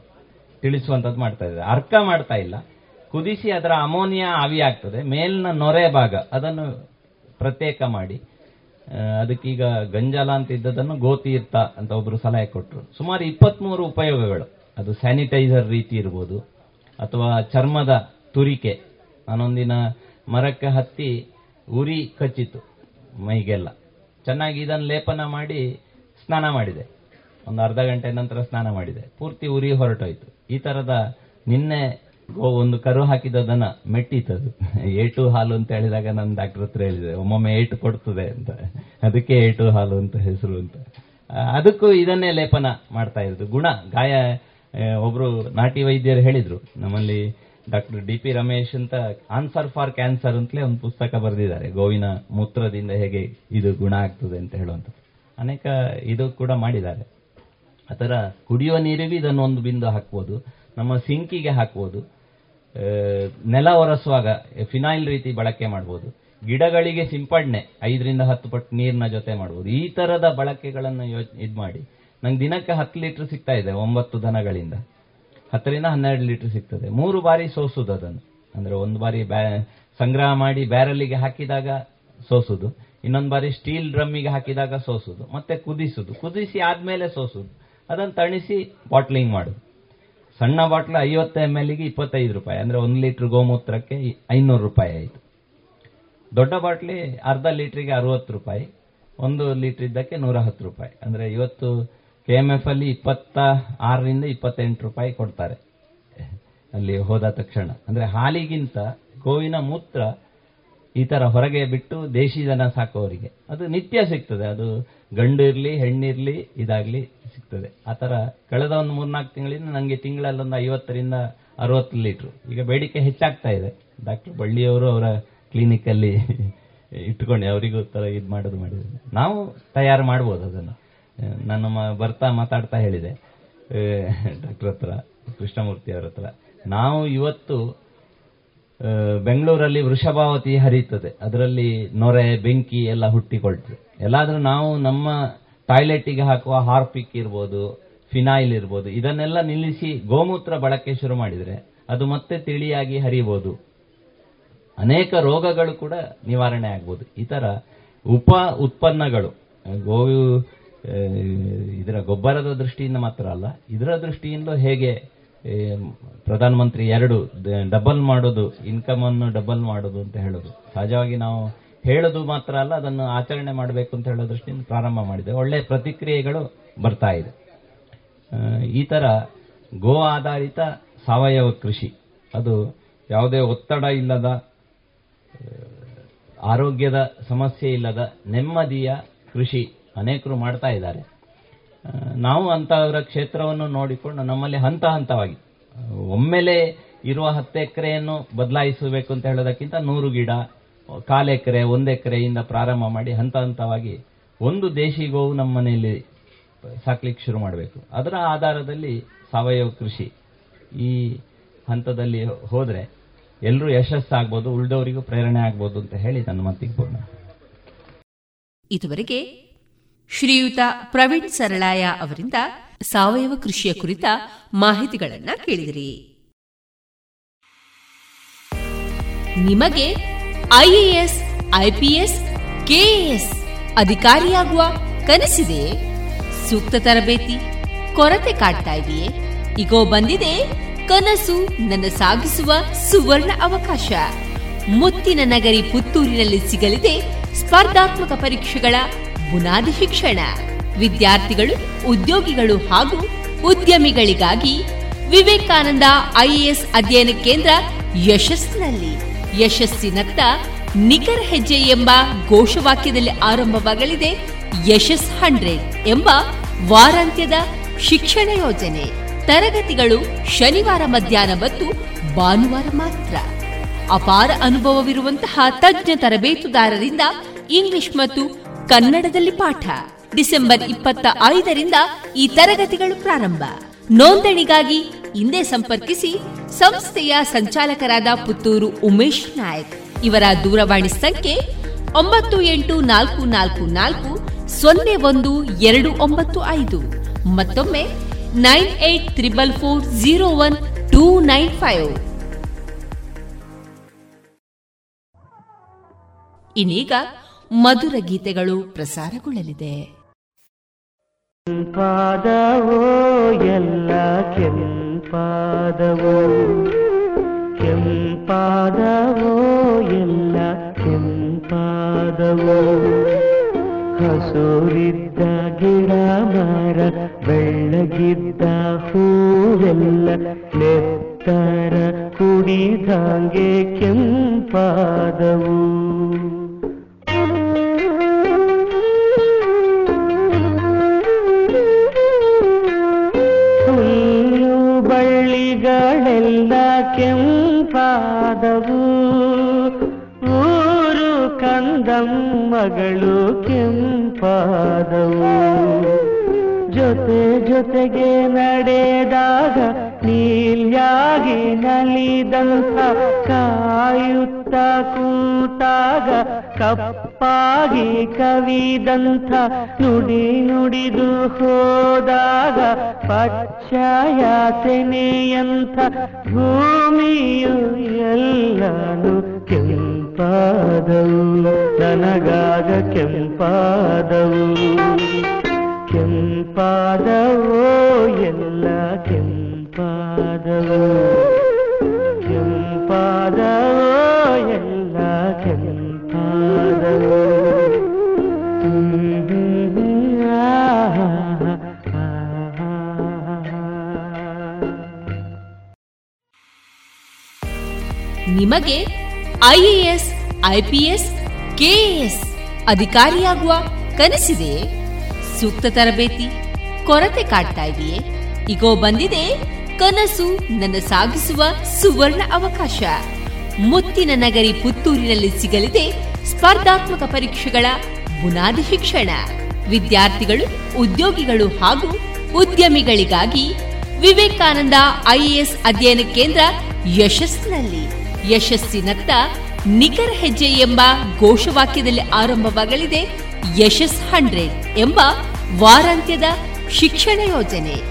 G: ತಿಳಿಸುವಂತದ್ದು ಮಾಡ್ತಾ ಇದ್ದಾರೆ. ಅರ್ಕ ಮಾಡ್ತಾ ಇಲ್ಲ. ಕುದಿಸಿ ಅದರ ಅಮೋನಿಯಾ ಆವಿ ಆಗ್ತದೆ ಮೇಲಿನ ನೊರೆ ಭಾಗ, ಅದನ್ನು ಪ್ರತ್ಯೇಕ ಮಾಡಿ. ಅದಕ್ಕೀಗ ಗಂಜಲ ಅಂತ ಇದ್ದದನ್ನು ಗೋತೀರ್ಥ ಅಂತ ಒಬ್ರು ಸಲಹೆ ಕೊಟ್ಟರು ಸುಮಾರು ಇಪ್ಪತ್ಮೂರು ಉಪಯೋಗಗಳು. ಅದು ಸ್ಯಾನಿಟೈಸರ್ ರೀತಿ ಇರ್ಬೋದು, ಅಥವಾ ಚರ್ಮದ ತುರಿಕೆ. ನಾನೊಂದಿನ ಮರಕ್ಕೆ ಹತ್ತಿ ಉರಿ ಕಚ್ಚಿತು ಮೈಗೆಲ್ಲ. ಚೆನ್ನಾಗಿ ಇದನ್ನು ಲೇಪನ ಮಾಡಿ ಸ್ನಾನ ಮಾಡಿದೆ. ಒಂದು ಅರ್ಧ ಗಂಟೆ ನಂತರ ಸ್ನಾನ ಮಾಡಿದೆ. ಪೂರ್ತಿ ಉರಿ ಹೊರಟೋಯ್ತು. ಈ ಥರದ ನಿನ್ನೆ ಗೋ- ಒಂದು ಕರು ಹಾಕಿದ ದನ ಮೆಟ್ಟಿತದು. ಏಟು ಹಾಲು ಅಂತ ಹೇಳಿದಾಗ ನನ್ನ ಡಾಕ್ಟರ್ ಹತ್ರ ಹೇಳಿದೆ, ಒಮ್ಮೊಮ್ಮೆ ಏಟು ಕೊಡ್ತದೆ ಅಂತ. ಅದಕ್ಕೆ ಏಟು ಹಾಲು ಅಂತ ಹೆಸರು ಅಂತ. ಅದಕ್ಕೂ ಇದನ್ನೇ ಲೇಪನ ಮಾಡ್ತಾ ಇರೋದು. ಗುಣ, ಗಾಯ ಒಬ್ರು ನಾಟಿ ವೈದ್ಯರು ಹೇಳಿದ್ರು. ನಮ್ಮಲ್ಲಿ ಡಾಕ್ಟರ್ ಡಿ ಪಿ ರಮೇಶ್ ಅಂತ ಆನ್ಸರ್ ಫಾರ್ ಕ್ಯಾನ್ಸರ್ ಅಂತಲೇ ಒಂದು ಪುಸ್ತಕ ಬರೆದಿದ್ದಾರೆ. ಗೋವಿನ ಮೂತ್ರದಿಂದ ಹೇಗೆ ಇದು ಗುಣ ಆಗ್ತದೆ ಅಂತ ಹೇಳುವಂತ. ಅನೇಕ ಇದು ಕೂಡ ಮಾಡಿದ್ದಾರೆ. ಆ ಥರ ಕುಡಿಯುವ ನೀರಿಗೂ ಇದನ್ನು ಒಂದು ಬಿಂದು ಹಾಕ್ಬೋದು. ನಮ್ಮ ಸಿಂಕಿಗೆ ಹಾಕ್ಬೋದು. ನೆಲ ಒರೆಸುವಾಗ ಫಿನಾಯಿಲ್ ರೀತಿ ಬಳಕೆ ಮಾಡ್ಬೋದು. ಗಿಡಗಳಿಗೆ ಸಿಂಪಡಣೆ ಐದರಿಂದ ಹತ್ತು ಪಟ್ಟು ನೀರಿನ ಜೊತೆ ಮಾಡ್ಬೋದು. ಈ ತರದ ಬಳಕೆಗಳನ್ನು ಇದು ಮಾಡಿ. ನಂಗೆ ದಿನಕ್ಕೆ ಹತ್ತು ಲೀಟರ್ ಸಿಗ್ತಾ ಇದೆ ಒಂಬತ್ತು ದನಗಳಿಂದ. ಹತ್ತರಿಂದ ಹನ್ನೆರಡು ಲೀಟರ್ ಸಿಗ್ತದೆ. ಮೂರು ಬಾರಿ ಸೋಸುದು ಅದನ್ನು. ಅಂದ್ರೆ ಒಂದು ಬಾರಿ ಸಂಗ್ರಹ ಮಾಡಿ ಬ್ಯಾರಲಿಗೆ ಹಾಕಿದಾಗ ಸೋಸುದು. ಇನ್ನೊಂದು ಬಾರಿ ಸ್ಟೀಲ್ ಡ್ರಮ್ಮಿಗೆ ಹಾಕಿದಾಗ ಸೋಸುದು. ಮತ್ತೆ ಕುದಿಸುದು. ಕುದಿಸಿ ಆದ್ಮೇಲೆ ಸೋಸುದು. ಅದನ್ನು ತಣಿಸಿ ಬಾಟ್ಲಿಂಗ್ ಮಾಡುದು. ಸಣ್ಣ ಬಾಟ್ಲು ಐವತ್ತು ಎಂ ಗೆ ಇಪ್ಪತ್ತೈದು ರೂಪಾಯಿ. ಅಂದ್ರೆ ಒಂದು ಲೀಟರ್ ಗೋಮೂತ್ರಕ್ಕೆ ಐನೂರು ರೂಪಾಯಿ ಆಯಿತು. ದೊಡ್ಡ ಬಾಟ್ಲಿ ಅರ್ಧ ಲೀಟ್ರಿಗೆ ಅರವತ್ತು ರೂಪಾಯಿ. ಒಂದು ಲೀಟರ್ ಇದ್ದಕ್ಕೆ ನೂರ ಹತ್ತು ರೂಪಾಯಿ. ಅಂದ್ರೆ ಇವತ್ತು ಕೆ ಎಂ ಎಫ್ ಅಲ್ಲಿ ಇಪ್ಪತ್ತ ಆರರಿಂದ ಇಪ್ಪತ್ತೆಂಟು ರೂಪಾಯಿ ಕೊಡ್ತಾರೆ. ಅಲ್ಲಿ ಹೋದ ತಕ್ಷಣ. ಅಂದ್ರೆ ಹಾಲಿಗಿಂತ ಗೋವಿನ ಮೂತ್ರ ಈ ಥರ ಹೊರಗೆ ಬಿಟ್ಟು ದೇಶಿ ದನ ಸಾಕೋರಿಗೆ ಅದು ನಿತ್ಯ ಸಿಗ್ತದೆ. ಅದು ಗಂಡು ಇರಲಿ ಹೆಣ್ಣಿರಲಿ ಇದಾಗಲಿ ಸಿಗ್ತದೆ. ಆ ಥರ ಕಳೆದ ಒಂದು ಮೂರ್ನಾಲ್ಕು ತಿಂಗಳಿಂದ ನನಗೆ ತಿಂಗಳಲ್ಲೊಂದು ಐವತ್ತರಿಂದ ಅರವತ್ತು ಲೀಟ್ರು. ಈಗ ಬೇಡಿಕೆ ಹೆಚ್ಚಾಗ್ತಾ ಇದೆ. ಡಾಕ್ಟರ್ ಬಳ್ಳಿಯವರು ಅವರ ಕ್ಲಿನಿಕಲ್ಲಿ ಇಟ್ಕೊಂಡು. ಅವರಿಗೂ ಥರ ಇದು ಮಾಡೋದು ಮಾಡಿದ್ದಾರೆ ನಾವು ತಯಾರು ಮಾಡ್ಬೋದು ಅದನ್ನು. ನಾನು ಬರ್ತಾ ಮಾತಾಡ್ತಾ ಹೇಳಿದೆ. ಡಾಕ್ಟರ್ ಹತ್ರ, ಕೃಷ್ಣಮೂರ್ತಿ ಅವರ ಹತ್ರ. ನಾವು ಇವತ್ತು ಬೆಂಗಳೂರಲ್ಲಿ ವೃಷಭಾವತಿ ಹರಿಯುತ್ತದೆ. ಅದರಲ್ಲಿ ನೊರೆ, ಬೆಂಕಿ ಎಲ್ಲ ಹುಟ್ಟಿಕೊಳ್ತದೆ. ಎಲ್ಲಾದರೂ ನಾವು ನಮ್ಮ ಟಾಯ್ಲೆಟಿಗೆ ಹಾಕುವ ಹಾರ್ಪಿಕ್ ಇರ್ಬೋದು, ಫಿನಾಯಿಲ್ ಇರ್ಬೋದು, ಇದನ್ನೆಲ್ಲ ನಿಲ್ಲಿಸಿ ಗೋಮೂತ್ರ ಬಳಕೆ ಶುರು ಮಾಡಿದರೆ ಅದು ಮತ್ತೆ ತಿಳಿಯಾಗಿ ಹರಿಬೋದು. ಅನೇಕ ರೋಗಗಳು ಕೂಡ ನಿವಾರಣೆ ಆಗ್ಬೋದು. ಈ ಥರ ಉಪ ಉತ್ಪನ್ನಗಳು ಗೋವು ಇದರ ಗೊಬ್ಬರದ ದೃಷ್ಟಿಯಿಂದ ಮಾತ್ರ ಅಲ್ಲ, ಇದರ ದೃಷ್ಟಿಯಿಂದ ಹೇಗೆ ಪ್ರಧಾನಮಂತ್ರಿ ಎರಡು ಡಬಲ್ ಮಾಡೋದು ಇನ್ಕಮ್ ಅನ್ನು ಡಬಲ್ ಮಾಡೋದು ಅಂತ ಹೇಳೋದು. ಸಹಜವಾಗಿ ನಾವು ಹೇಳೋದು ಮಾತ್ರ ಅಲ್ಲ, ಅದನ್ನು ಆಚರಣೆ ಮಾಡಬೇಕು ಅಂತ ಹೇಳೋ ದೃಷ್ಟಿಯಿಂದ ಪ್ರಾರಂಭ ಮಾಡಿದೆ. ಒಳ್ಳೆ ಪ್ರತಿಕ್ರಿಯೆಗಳು ಬರ್ತಾ ಇದೆ. ಈ ತರ ಗೋ ಆಧಾರಿತ ಸಾವಯವ ಕೃಷಿ. ಅದು ಯಾವುದೇ ಒತ್ತಡ ಇಲ್ಲದ, ಆರೋಗ್ಯದ ಸಮಸ್ಯೆ ಇಲ್ಲದ ನೆಮ್ಮದಿಯ ಕೃಷಿ ಅನೇಕರು ಮಾಡ್ತಾ ಇದ್ದಾರೆ. ನಾವು ಅಂತಹವರ ಕ್ಷೇತ್ರವನ್ನು ನೋಡಿಕೊಂಡು ನಮ್ಮಲ್ಲಿ ಹಂತ ಹಂತವಾಗಿ, ಒಮ್ಮೆಲೆ ಇರುವ ಹತ್ತು ಎಕರೆಯನ್ನು ಬದಲಾಯಿಸಬೇಕು ಅಂತ ಹೇಳೋದಕ್ಕಿಂತ ನೂರು ಗಿಡ, ಕಾಲು ಎಕರೆ, ಒಂದು ಎಕರೆಯಿಂದ ಪ್ರಾರಂಭ ಮಾಡಿ ಹಂತ ಹಂತವಾಗಿ ಒಂದು ದೇಶಿ ಗೋವು ನಮ್ಮ ಮನೆಯಲ್ಲಿ ಸಾಕ್ಲಿಕ್ಕೆ ಶುರು ಮಾಡಬೇಕು. ಅದರ ಆಧಾರದಲ್ಲಿ ಸಾವಯವ ಕೃಷಿ ಈ ಹಂತದಲ್ಲಿ ಹೋದರೆ ಎಲ್ಲರೂ ಯಶಸ್ಸಾಗ್ಬೋದು ಉಳಿದವರಿಗೂ ಪ್ರೇರಣೆ ಆಗ್ಬೋದು ಅಂತ ಹೇಳಿ ನನ್ನ ಮತಿಗೆ ಪೂರ್ಣ.
B: ಇದುವರೆಗೆ ಶ್ರೀಯುತ ಪ್ರವೀಣ್ ಸರಳಾಯ ಅವರಿಂದ ಸಾವಯವ ಕೃಷಿಯ ಕುರಿತ ಮಾಹಿತಿಗಳನ್ನ ಕೇಳಿದಿರಿ. ನಿಮಗೆ ಐಎಎಸ್, ಐಪಿಎಸ್, ಕೆಎಎಸ್ ಅಧಿಕಾರಿಯಾಗುವ ಕನಸಿದೆ? ಸೂಕ್ತ ತರಬೇತಿ, ಕೊರತೆ ಕಾಡ್ತಾ ಇದೆಯೇ? ಈಗೋ ಬಂದಿದೆ ಕನಸು ನನ್ನ ಸಾಗಿಸುವ ಸುವರ್ಣ ಅವಕಾಶ. ಮುತ್ತಿನ ನಗರಿ ಪುತ್ತೂರಿನಲ್ಲಿ ಸಿಗಲಿದೆ ಸ್ಪರ್ಧಾತ್ಮಕ ಪರೀಕ್ಷೆಗಳ ಬುನಾದಿ ಶಿಕ್ಷಣ. ವಿದ್ಯಾರ್ಥಿಗಳು, ಉದ್ಯೋಗಿಗಳು ಹಾಗೂ ಉದ್ಯಮಿಗಳಿಗಾಗಿ ವಿವೇಕಾನಂದ ಐಎಎಸ್ ಅಧ್ಯಯನ ಕೇಂದ್ರ ಯಶಸ್ಸಿನಲ್ಲಿ, ಯಶಸ್ಸಿನತ್ತ ನಿಖರ ಹೆಜ್ಜೆ ಎಂಬ ಘೋಷವಾಕ್ಯದಲ್ಲಿ ಆರಂಭವಾಗಲಿದೆ ಯಶಸ್ ಹಂಡ್ರೆಡ್ ಎಂಬ ವಾರಾಂತ್ಯದ ಶಿಕ್ಷಣ ಯೋಜನೆ. ತರಗತಿಗಳು ಶನಿವಾರ ಮಧ್ಯಾಹ್ನ ಮತ್ತು ಭಾನುವಾರ ಮಾತ್ರ. ಅಪಾರ ಅನುಭವವಿರುವಂತಹ ತಜ್ಞ ತರಬೇತುದಾರರಿಂದ ಇಂಗ್ಲಿಷ್ ಮತ್ತು ಕನ್ನಡದಲ್ಲಿ ಪಾಠ. ಡಿಸೆಂಬರ್ ಇಪ್ಪತ್ತ ಐದರಿಂದ ಈ ತರಗತಿಗಳು ಪ್ರಾರಂಭ. ನೋಂದಣಿಗಾಗಿ ಹಿಂದೆ ಸಂಪರ್ಕಿಸಿ ಸಂಸ್ಥೆಯ ಸಂಚಾಲಕರಾದ ಪುತ್ತೂರು ಉಮೇಶ್ ನಾಯಕ್. ಇವರ ದೂರವಾಣಿ ಸಂಖ್ಯೆ ಒಂಬತ್ತು ಎಂಟು ನಾಲ್ಕು ನಾಲ್ಕು ನಾಲ್ಕು ಸೊನ್ನೆ ಒಂದು ಎರಡು ಒಂಬತ್ತು ಐದು. ಮತ್ತೊಮ್ಮೆ nine eight triple four zero one two nine five. ಇನ್ನೀಗ ಮಧುರ ಗೀತೆಗಳು ಪ್ರಸಾರಗೊಳ್ಳಲಿದೆ.
H: ಕೆಂಪಾದವೋ, ಎಲ್ಲ ಕೆಂಪಾದವೋ ಕೆಂಪಾದವೋ, ಎಲ್ಲ ಕೆಂಪಾದವೋ. ಹಸೂರಿದ್ದ ಗಿಡ ಮರ ಬೆಳ್ಳಗಿದ್ದ ಹೂವೆಲ್ಲ, ನೆತ್ತರ ಕುಡಿದಂಗೆ ಕೆಂಪಾದವು. ಕೆಂಪಾದವು. ಊರು ಕಂದಮ್ಮಗಳು ಕೆಂಪಾದವು. ಜೊತೆ ಜೊತೆಗೆ ನಡೆದಾಗ ನೀಲ್ಯಾಗಿ ನಲಿದಂಥ ಕಾಯುತ್ತ ಕೂತಾಗ ಕಪ್ಪಾಗಿ ಕವಿದಂಥ ನುಡಿ ನುಡಿದು ಹೋದಾಗ ಪಚ್ಚಾಯ ತೆನೆಯಂಥ ಭೂಮಿಯು ಎಲ್ಲಾನು ಕೆಂಪಾದವು ನನಗಾಗ ಕೆಂಪಾದವು ಕೆಂಪಾದವೋ ಎಲ್ಲ ಕೆಂಪಾದವೋ, ಕೆಂಪಾದವು, ಎಲ್ಲ ಕೆಂಪಾದವು.
B: ನಿಮಗೆ ಐಎಎಸ್, ಐಪಿಎಸ್, ಕೆಎಎಸ್ ಅಧಿಕಾರಿಯಾಗುವ ಕನಸಿದೆ? ಸೂಕ್ತ ತರಬೇತಿ, ಕೊರತೆ ಕಾಡ್ತಾ ಇದೆಯೇ? ಈಗೋ ಬಂದಿದೆ ಕನಸು ನನ್ನ ಸಾಗಿಸುವ ಸುವರ್ಣ ಅವಕಾಶ. ಮುತ್ತಿನ ನಗರಿ ಪುತ್ತೂರಿನಲ್ಲಿ ಸಿಗಲಿದೆ ಸ್ಪರ್ಧಾತ್ಮಕ ಪರೀಕ್ಷೆಗಳ ಬುನಾದಿ ಶಿಕ್ಷಣ. ವಿದ್ಯಾರ್ಥಿಗಳು, ಉದ್ಯೋಗಿಗಳು ಹಾಗೂ ಉದ್ಯಮಿಗಳಿಗಾಗಿ ವಿವೇಕಾನಂದ ಐಎಎಸ್ ಅಧ್ಯಯನ ಕೇಂದ್ರ ಯಶಸ್ಸಿನಲ್ಲಿ. ಯಶಸ್ಸಿನತ್ತ ನಿಖರ ಹೆಜ್ಜೆ ಎಂಬ ಘೋಷವಾಕ್ಯದಲ್ಲಿ ಆರಂಭವಾಗಲಿದೆ ಯಶಸ್ ಹಂಡ್ರೆಡ್ ಎಂಬ ವಾರಾಂತ್ಯದ ಶಿಕ್ಷಣ ಯೋಜನೆ.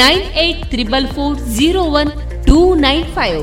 B: nine eight triple four zero one two nine
I: five